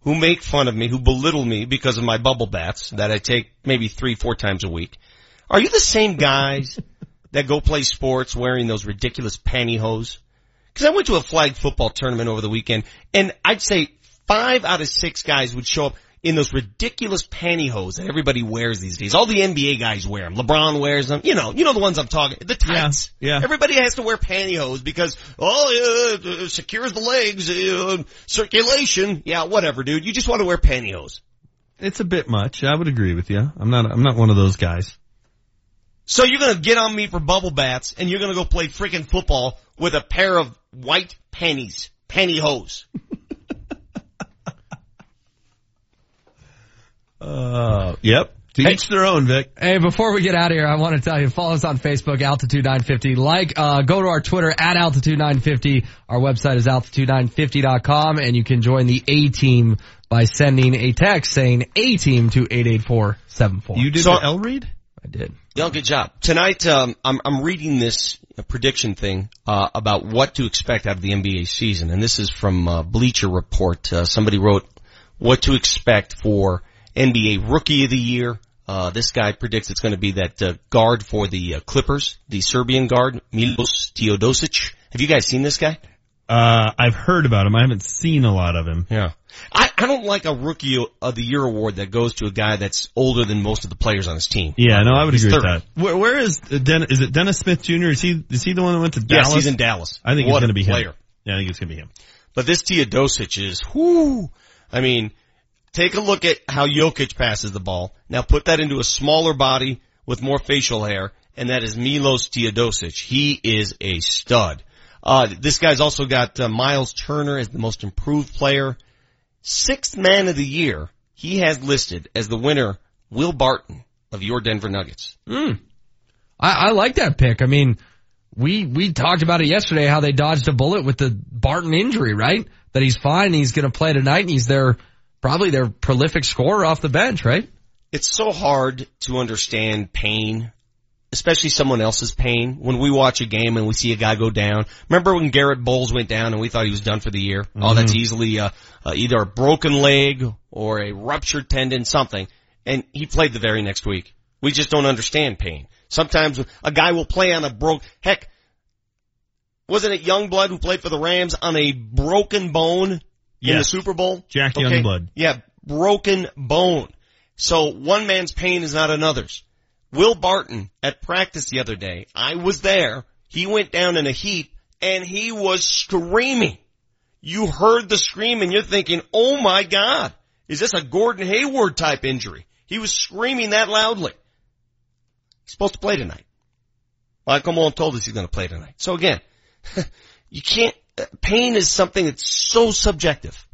[SPEAKER 3] who make fun of me, who belittle me because of my bubble baths that I take maybe three, four times a week. Are you the same guys that go play sports wearing those ridiculous pantyhose? Cause I went to a flag football tournament over the weekend and I'd say five out of six guys would show up. in those ridiculous pantyhose that everybody wears these days. All the NBA guys wear them. LeBron wears them. You know, you know the ones I'm talking. The tights.
[SPEAKER 9] Yeah, yeah.
[SPEAKER 3] Everybody has to wear pantyhose because oh, yeah, it secures the legs, uh, circulation. Yeah, whatever, dude. You just want to wear pantyhose.
[SPEAKER 9] It's a bit much. I would agree with you. I'm not. I'm not one of those guys.
[SPEAKER 3] So you're gonna get on me for bubble baths and you're gonna go play freaking football with a pair of white panties, pantyhose.
[SPEAKER 9] Uh, yep. To
[SPEAKER 18] Hey.
[SPEAKER 9] each their own, Vic.
[SPEAKER 18] Hey, before we get out of here, I want to tell you, follow us on Facebook, Altitude 950. Like, uh, go to our Twitter at Altitude 950. Our website is altitude950.com and you can join the A team by sending a text saying A team to 88474.
[SPEAKER 9] You did
[SPEAKER 3] So-
[SPEAKER 9] the L read?
[SPEAKER 18] I did.
[SPEAKER 3] Yeah, good job. Tonight, um, I'm, I'm reading this prediction thing uh, about what to expect out of the NBA season, and this is from uh, Bleacher Report. Uh, somebody wrote what to expect for NBA Rookie of the Year. Uh, this guy predicts it's going to be that uh, guard for the uh, Clippers, the Serbian guard Milos Teodosic. Have you guys seen this guy?
[SPEAKER 9] Uh, I've heard about him. I haven't seen a lot of him.
[SPEAKER 3] Yeah. I, I don't like a Rookie of the Year award that goes to a guy that's older than most of the players on his team.
[SPEAKER 9] Yeah, no, I would
[SPEAKER 3] He's
[SPEAKER 9] agree with that. Where, where is uh, Den- is it Dennis Smith Jr.? Is he is he the one that went to Dallas?
[SPEAKER 3] Yes, he's in Dallas.
[SPEAKER 9] I think
[SPEAKER 3] What
[SPEAKER 9] it's going to be
[SPEAKER 3] player.
[SPEAKER 9] him. Yeah, I think it's going to be him.
[SPEAKER 3] But this Teodosic is, whoo. I mean, take a look at how Jokic passes the ball. Now put that into a smaller body with more facial hair, and that is Milos Teodosic. He is a stud. Uh, this guy's also got uh, Miles Turner as the most improved player. Sixth man of the year, he has listed as the winner, Will Barton of your Denver Nuggets.
[SPEAKER 18] Mm. I, I like that pick. I mean, we, we talked about it yesterday, how they dodged a bullet with the Barton injury, right? That he's fine, he's gonna play tonight, and he's their, probably their prolific scorer off the bench, right?
[SPEAKER 3] it's so hard to understand pain, especially someone else's pain. When we watch a game and we see a guy go down. Remember when Garett Bolles went down and we thought he was done for the year? Oh, that's easily uh, uh, either a broken leg or a ruptured tendon, something. And he played the very next week. We just don't understand pain. Sometimes a guy will play on a broke, heck, wasn't it Youngblood who played for the Rams on a broken bone in the Super Bowl?
[SPEAKER 9] Jack Youngblood.
[SPEAKER 3] Yeah, broken bone. So one man's pain is not another's. Will Barton at practice the other day, I was there. He went down in a heap and he was screaming. You heard the scream and you're thinking, oh my God, is this a Gordon Hayward type injury? He was screaming that loudly. He's supposed to play tonight. Mike Malone told us he's going to play tonight. So again, you can't, uh, pain is something that's so subjective.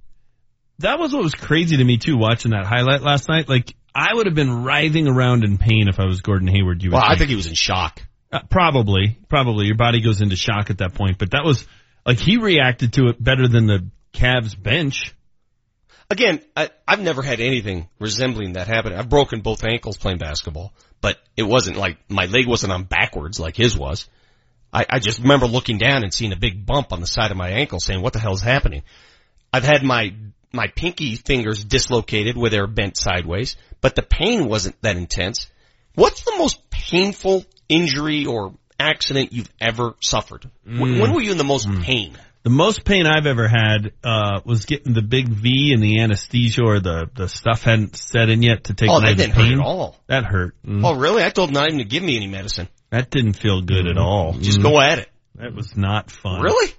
[SPEAKER 9] That was what was crazy to me too, watching that highlight last night. Like, I would have been writhing around in pain if I was Gordon Hayward. You
[SPEAKER 3] Well, I
[SPEAKER 9] think.
[SPEAKER 3] think he was in shock.
[SPEAKER 9] Uh, probably, probably. Your body goes into shock at that point. But that was like he reacted to it better than the Cavs bench.
[SPEAKER 3] Again, I, I've never had anything resembling that happen. I've broken both ankles playing basketball, but it wasn't like my leg wasn't on backwards like his was. I, I just remember looking down and seeing a big bump on the side of my ankle saying, what the hell is happening? I've had my, my pinky fingers dislocated where they're bent sideways, but the pain wasn't that intense. What's the most painful injury or accident you've ever suffered? When,
[SPEAKER 9] Mm.
[SPEAKER 3] when were you in the most pain?
[SPEAKER 9] The most pain I've ever had uh was getting the big V and the anesthesia or the the stuff hadn't set in yet to take
[SPEAKER 3] Oh,
[SPEAKER 9] away
[SPEAKER 3] that
[SPEAKER 9] the
[SPEAKER 3] didn't hurt
[SPEAKER 9] pain.
[SPEAKER 3] at all.
[SPEAKER 9] That hurt. Mm.
[SPEAKER 3] Oh, really? I told him not even to give me any medicine.
[SPEAKER 9] That didn't feel good at all.
[SPEAKER 3] Just
[SPEAKER 9] Mm.
[SPEAKER 3] go at it.
[SPEAKER 9] That was not fun.
[SPEAKER 3] Really?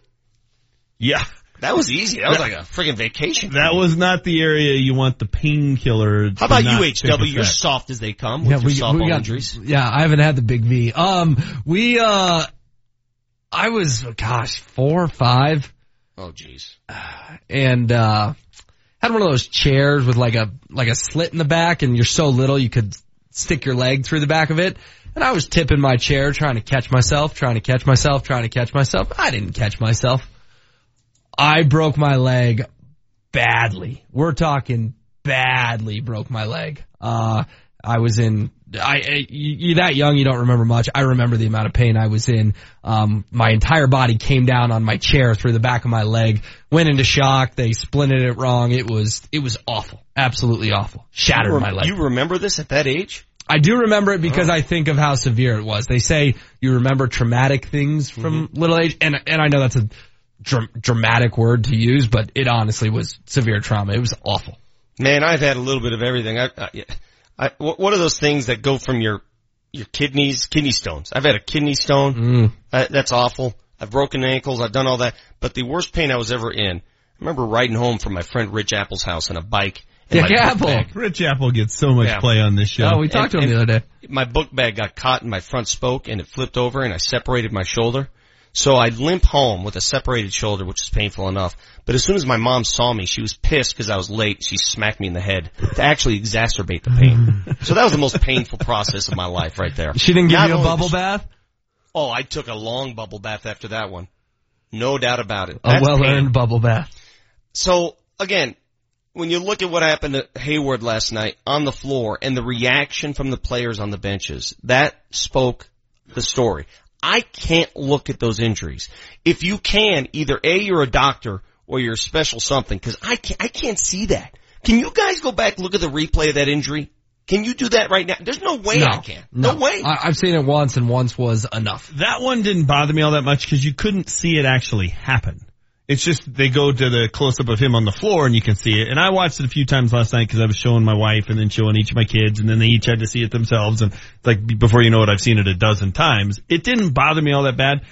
[SPEAKER 9] Yeah.
[SPEAKER 3] That was easy. That was like a freaking vacation.
[SPEAKER 9] That was not the area you want the painkiller.
[SPEAKER 3] How about
[SPEAKER 9] not
[SPEAKER 3] you, HW? You're
[SPEAKER 9] effect.
[SPEAKER 3] soft as they come with your softball injuries.
[SPEAKER 18] Yeah, I haven't had the big V. Um, we, uh, I was, gosh, four or five
[SPEAKER 3] Oh, jeez.
[SPEAKER 18] and, uh, had one of those chairs with like a, like a slit in the back and you're so little you could stick your leg through the back of it. And I was tipping my chair trying to catch myself, trying to catch myself, trying to catch myself. I didn't catch myself. I broke my leg badly. We're talking badly broke my leg. Uh, I was in, I, you, you're that young, you don't remember much. I remember the amount of pain I was in. Um, my entire body came down on my chair through the back of my leg, went into shock. They splinted it wrong. It was, it was awful. Absolutely awful. Shattered
[SPEAKER 3] You
[SPEAKER 18] my
[SPEAKER 3] rem-
[SPEAKER 18] leg.
[SPEAKER 3] You remember this at that age?
[SPEAKER 18] I do remember it because I think of how severe it was. They say you remember traumatic things from little age, and and I know that's a dr- dramatic word to use, but it honestly was severe trauma. It was awful.
[SPEAKER 3] Man, I've had a little bit of everything. I, I, I, what are those things that go from your your kidneys? Kidney stones. I've had a kidney stone.
[SPEAKER 18] Mm.
[SPEAKER 3] Uh, that's awful. I've broken ankles. I've done all that. But the worst pain I was ever in. I remember riding home from my friend Rich Apple's house on a bike. and
[SPEAKER 18] Dick Apple.
[SPEAKER 9] Rich Apple gets so much
[SPEAKER 3] Yeah.
[SPEAKER 9] play on this show.
[SPEAKER 18] Oh, we talked to him the other day.
[SPEAKER 3] my book bag got caught in my front spoke and it flipped over and I separated my shoulder. So I limp home with a separated shoulder, which is painful enough. But as soon as my mom saw me, she was pissed because I was late. She smacked me in the head to actually exacerbate the pain. so that was the most painful process of my life right there.
[SPEAKER 18] She didn't give
[SPEAKER 3] Not
[SPEAKER 18] you a bubble bath?
[SPEAKER 3] Oh, I took a long bubble bath after that one. No doubt about it.
[SPEAKER 18] A
[SPEAKER 3] That's
[SPEAKER 18] well
[SPEAKER 3] pain.
[SPEAKER 18] earned bubble bath.
[SPEAKER 3] So again, when you look at what happened to Hayward last night on the floor and the reaction from the players on the benches, that spoke the story. I can't look at those injuries. If you can, either A, you're a doctor or you're a special something, cause I can't, I can't see that. Can you guys go back and look at the replay of that injury? Can you do that right now? There's no way I can. No, way.
[SPEAKER 18] I, I've seen it once and once was enough.
[SPEAKER 9] That one didn't bother me all that much because you couldn't see it actually happen. It's just they go to the close up of him on the floor and you can see it. And I watched it a few times last night because I was showing my wife and then showing each of my kids and then they each had to see it themselves. And like before you know it, I've seen it a dozen times. It didn't bother me all that bad.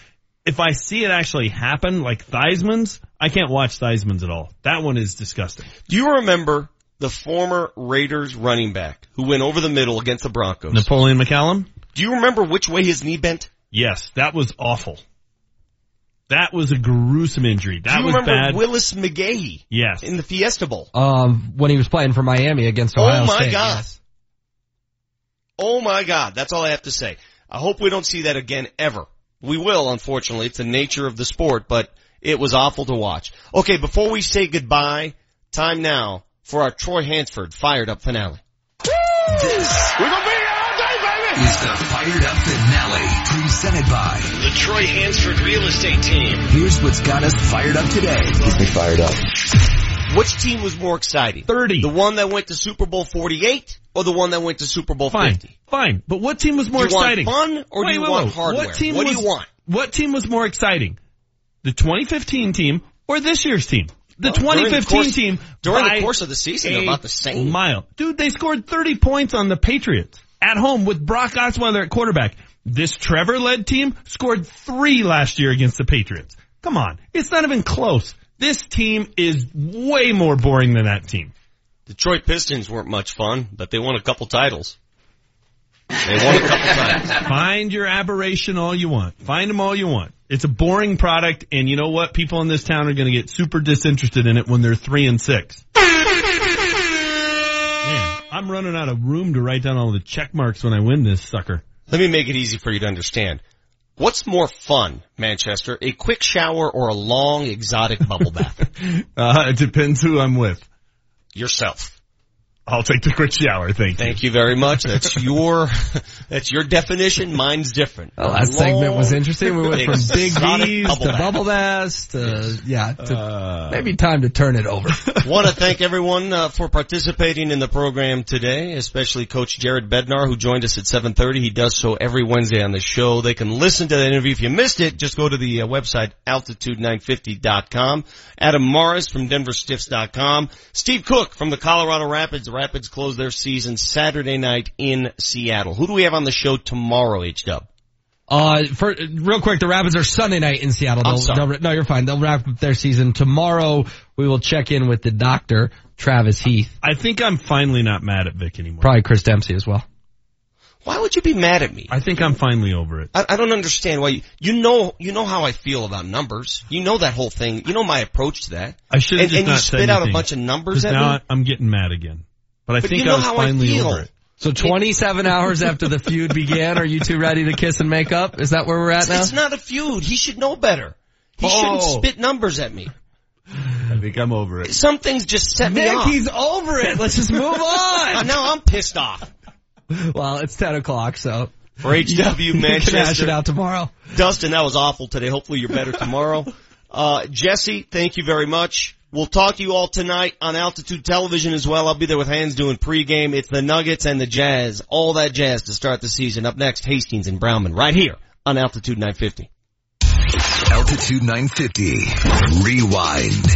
[SPEAKER 9] If I see it actually happen, like Theismann's, I can't watch Theismann's at all. That one is disgusting.
[SPEAKER 3] Do you remember the former Raiders running back who went over the middle against the Broncos?
[SPEAKER 9] Napoleon McCallum?
[SPEAKER 3] Do you remember which way his knee bent?
[SPEAKER 9] Yes, that was awful. That was a gruesome injury. That
[SPEAKER 3] Do you
[SPEAKER 9] was
[SPEAKER 3] remember
[SPEAKER 9] bad.
[SPEAKER 3] Willis McGahee
[SPEAKER 9] yes.
[SPEAKER 3] in the Fiesta Bowl?
[SPEAKER 18] Um, when he was playing for Miami against Ohio
[SPEAKER 3] oh my
[SPEAKER 18] State.
[SPEAKER 3] God.
[SPEAKER 18] yes.
[SPEAKER 3] Oh my God. That's all I have to say. I hope we don't see that again ever. We will, unfortunately. It's the nature of the sport, but it was awful to watch. Okay, before we say goodbye, time now for our Troy Hansford fired up finale.
[SPEAKER 5] This
[SPEAKER 67] We're gonna be
[SPEAKER 5] is the Fired Up Finale presented by
[SPEAKER 68] The Troy Hansford Real Estate Team.
[SPEAKER 5] Here's what's got us fired up today. Keep me fired up.
[SPEAKER 3] Which team was more exciting?
[SPEAKER 9] 30.
[SPEAKER 3] The one that went to Super Bowl 48 or the one that went to Super Bowl
[SPEAKER 9] Fine,
[SPEAKER 3] 50?
[SPEAKER 9] fine. But what team was more
[SPEAKER 3] Do you want
[SPEAKER 9] exciting?
[SPEAKER 3] fun or do you
[SPEAKER 9] wait,
[SPEAKER 3] want
[SPEAKER 9] wait.
[SPEAKER 3] hardware?
[SPEAKER 9] What team
[SPEAKER 3] What do you want?
[SPEAKER 9] What team was more exciting? The 2015 team or this year's team? The
[SPEAKER 3] Well, during the
[SPEAKER 9] 2015
[SPEAKER 3] course-
[SPEAKER 9] team
[SPEAKER 3] during the course of the season, they're about the same.
[SPEAKER 9] Mile, dude. They scored 30 points on the Patriots at home with Brock Osweiler at quarterback. This Trevor-led team scored three last year against the Patriots. Come on, it's not even close. This team is way more boring than that team.
[SPEAKER 3] Detroit Pistons weren't much fun, but they won a couple titles. They won a couple titles.
[SPEAKER 9] Find your aberration all you want. Find them all you want. It's a boring product, and you know what? People in this town are going to get super disinterested in it when they're three and six. I'm running out of room to write down all the check marks when I win this sucker.
[SPEAKER 3] Let me make it easy for you to understand. What's more fun, Manchester? A quick shower or a long exotic bubble bath?
[SPEAKER 9] Uh, it depends who I'm with.
[SPEAKER 3] Yourself.
[SPEAKER 9] I'll take the quick shower. Thank you.
[SPEAKER 3] Thank you very much. That's your, that's your definition. Mine's different.
[SPEAKER 18] The last segment was interesting. We went from big
[SPEAKER 3] Exotic
[SPEAKER 18] D's
[SPEAKER 3] bubble
[SPEAKER 18] to
[SPEAKER 3] bath.
[SPEAKER 18] bubble baths to, yeah, to
[SPEAKER 9] Uh,
[SPEAKER 18] maybe time to turn it over.
[SPEAKER 3] Want to thank everyone uh, for participating in the program today, especially Coach Jared Bednar, who joined us at 7:30. He does so every Wednesday on the show. They can listen to that interview. If you missed it, just go to the uh, website altitude950.com. Adam Mares from DenverStiffs.com. Steve Cooke from the Colorado Rapids. The Rapids close their season Saturday night in Seattle. Who do we have on the show tomorrow, H Dub?
[SPEAKER 18] Uh, for, real quick, the Rapids are Sunday night in Seattle.
[SPEAKER 3] I'm
[SPEAKER 18] They'll-
[SPEAKER 3] sorry.
[SPEAKER 18] they'll- no, you're fine. They'll wrap up their season tomorrow. We will check in with the doctor, Travis Heath,
[SPEAKER 9] I think I'm finally not mad at Vic anymore.
[SPEAKER 18] probably Chris Dempsey as well.
[SPEAKER 3] Why would you be mad at me?
[SPEAKER 9] I think I'm finally over it.
[SPEAKER 3] I, I don't understand why you, you know you know how I feel about numbers. You know that whole thing. You know my approach to that.
[SPEAKER 9] I should have
[SPEAKER 3] and,
[SPEAKER 9] just
[SPEAKER 3] and
[SPEAKER 9] not
[SPEAKER 3] you
[SPEAKER 9] said
[SPEAKER 3] spit out a bunch of numbers at
[SPEAKER 9] now
[SPEAKER 3] me.
[SPEAKER 9] I'm getting mad again. But I
[SPEAKER 3] But
[SPEAKER 9] think
[SPEAKER 3] you know
[SPEAKER 9] I was
[SPEAKER 3] how I
[SPEAKER 9] finally
[SPEAKER 3] feel.
[SPEAKER 9] over it.
[SPEAKER 18] So 27 hours after the feud began, are you two ready to kiss and make up? Is that where we're at now?
[SPEAKER 3] It's not a feud. He should know better. He shouldn't
[SPEAKER 9] Oh.
[SPEAKER 3] spit numbers at me.
[SPEAKER 9] I think I'm over it.
[SPEAKER 3] Some things just set me
[SPEAKER 18] Nick,
[SPEAKER 3] off.
[SPEAKER 18] he's over it. Let's just move on.
[SPEAKER 3] now I'm pissed off.
[SPEAKER 18] well, it's 10 o'clock, so.
[SPEAKER 3] For HW
[SPEAKER 18] You can hash it out tomorrow.
[SPEAKER 3] Dustin, that was awful today. Hopefully you're better tomorrow. Uh, Jesse, thank you very much. We'll talk to you all tonight on Altitude Television as well. I'll be there with Hands doing pregame. It's the Nuggets and the Jazz. All that jazz to start the season. Up next, Hastings and Browman right here on Altitude 950.
[SPEAKER 5] Altitude 950. Rewind.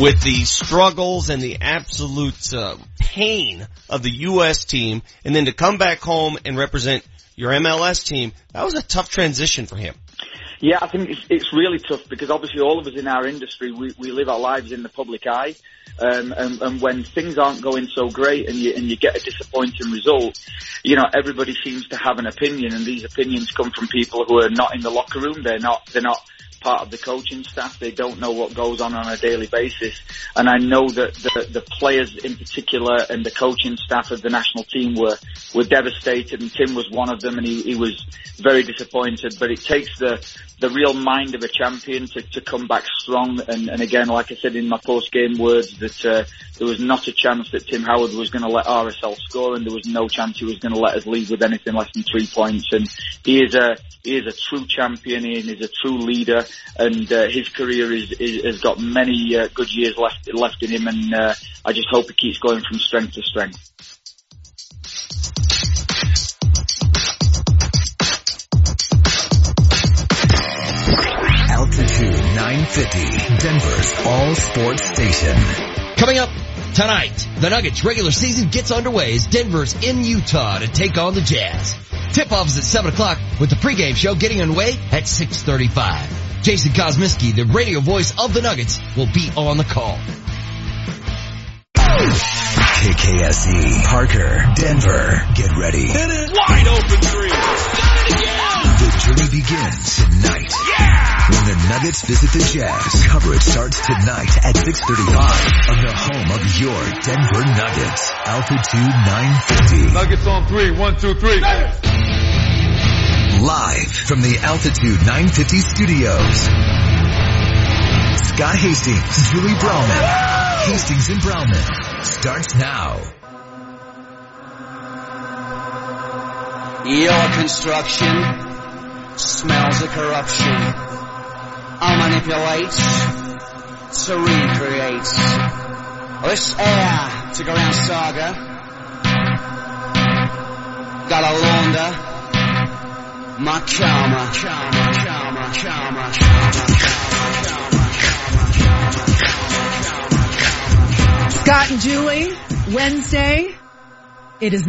[SPEAKER 3] with the struggles and the absolute uh, pain of the U.S. team, and then to come back home and represent your MLS team, that was a tough transition for him.
[SPEAKER 42] Yeah, I think it's, it's really tough because obviously all of us in our industry, we, we live our lives in the public eye. Um, and, and when things aren't going so great and you, and you get a disappointing result, you know, everybody seems to have an opinion and these opinions come from people who are not in the locker room. They're not, they're not part of the coaching staff. They don't know what goes on on a daily basis. And I know that the, the players in particular and the coaching staff of the national team were, were devastated and Tim was one of them and he, he was very disappointed. But it takes the, the real mind of a champion to, to come back strong. And, and again, like I said in my post game words, that uh, there was not a chance that Tim Howard was going to let RSL score, and there was no chance he was going to let us lead with anything less than three points. And he is a he is a true champion, and is a true leader, and uh, his career is, is has got many uh, good years left left in him. And uh, I just hope he keeps going from strength to strength.
[SPEAKER 5] Altitude 950, Denver's all sports station.
[SPEAKER 69] Coming up tonight, the Nuggets regular season gets underway as Denver's in Utah to take on the Jazz. Tip-off is at 7 o'clock with the pregame show getting underway at 6.35. Jason Kosmicki, the radio voice of the Nuggets, will be on the call.
[SPEAKER 5] KKSE, Parker, Denver, get ready.
[SPEAKER 9] It is Wide open three.
[SPEAKER 5] The journey begins tonight. Yeah! When the Nuggets visit the Jazz, coverage starts tonight at 6.35 on the home of your Denver Nuggets. Altitude 950.
[SPEAKER 9] Nuggets on three. One, two, three.
[SPEAKER 5] Live from the Altitude 950 studios. Scott Hastings, Julie Browman. Hastings and Browman starts now.
[SPEAKER 70] Your construction smells of corruption. I'll manipulate to recreate this air to go around saga. Gotta launder my karma, karma, karma, karma, karma,
[SPEAKER 71] Scott and Julie, Wednesday. It is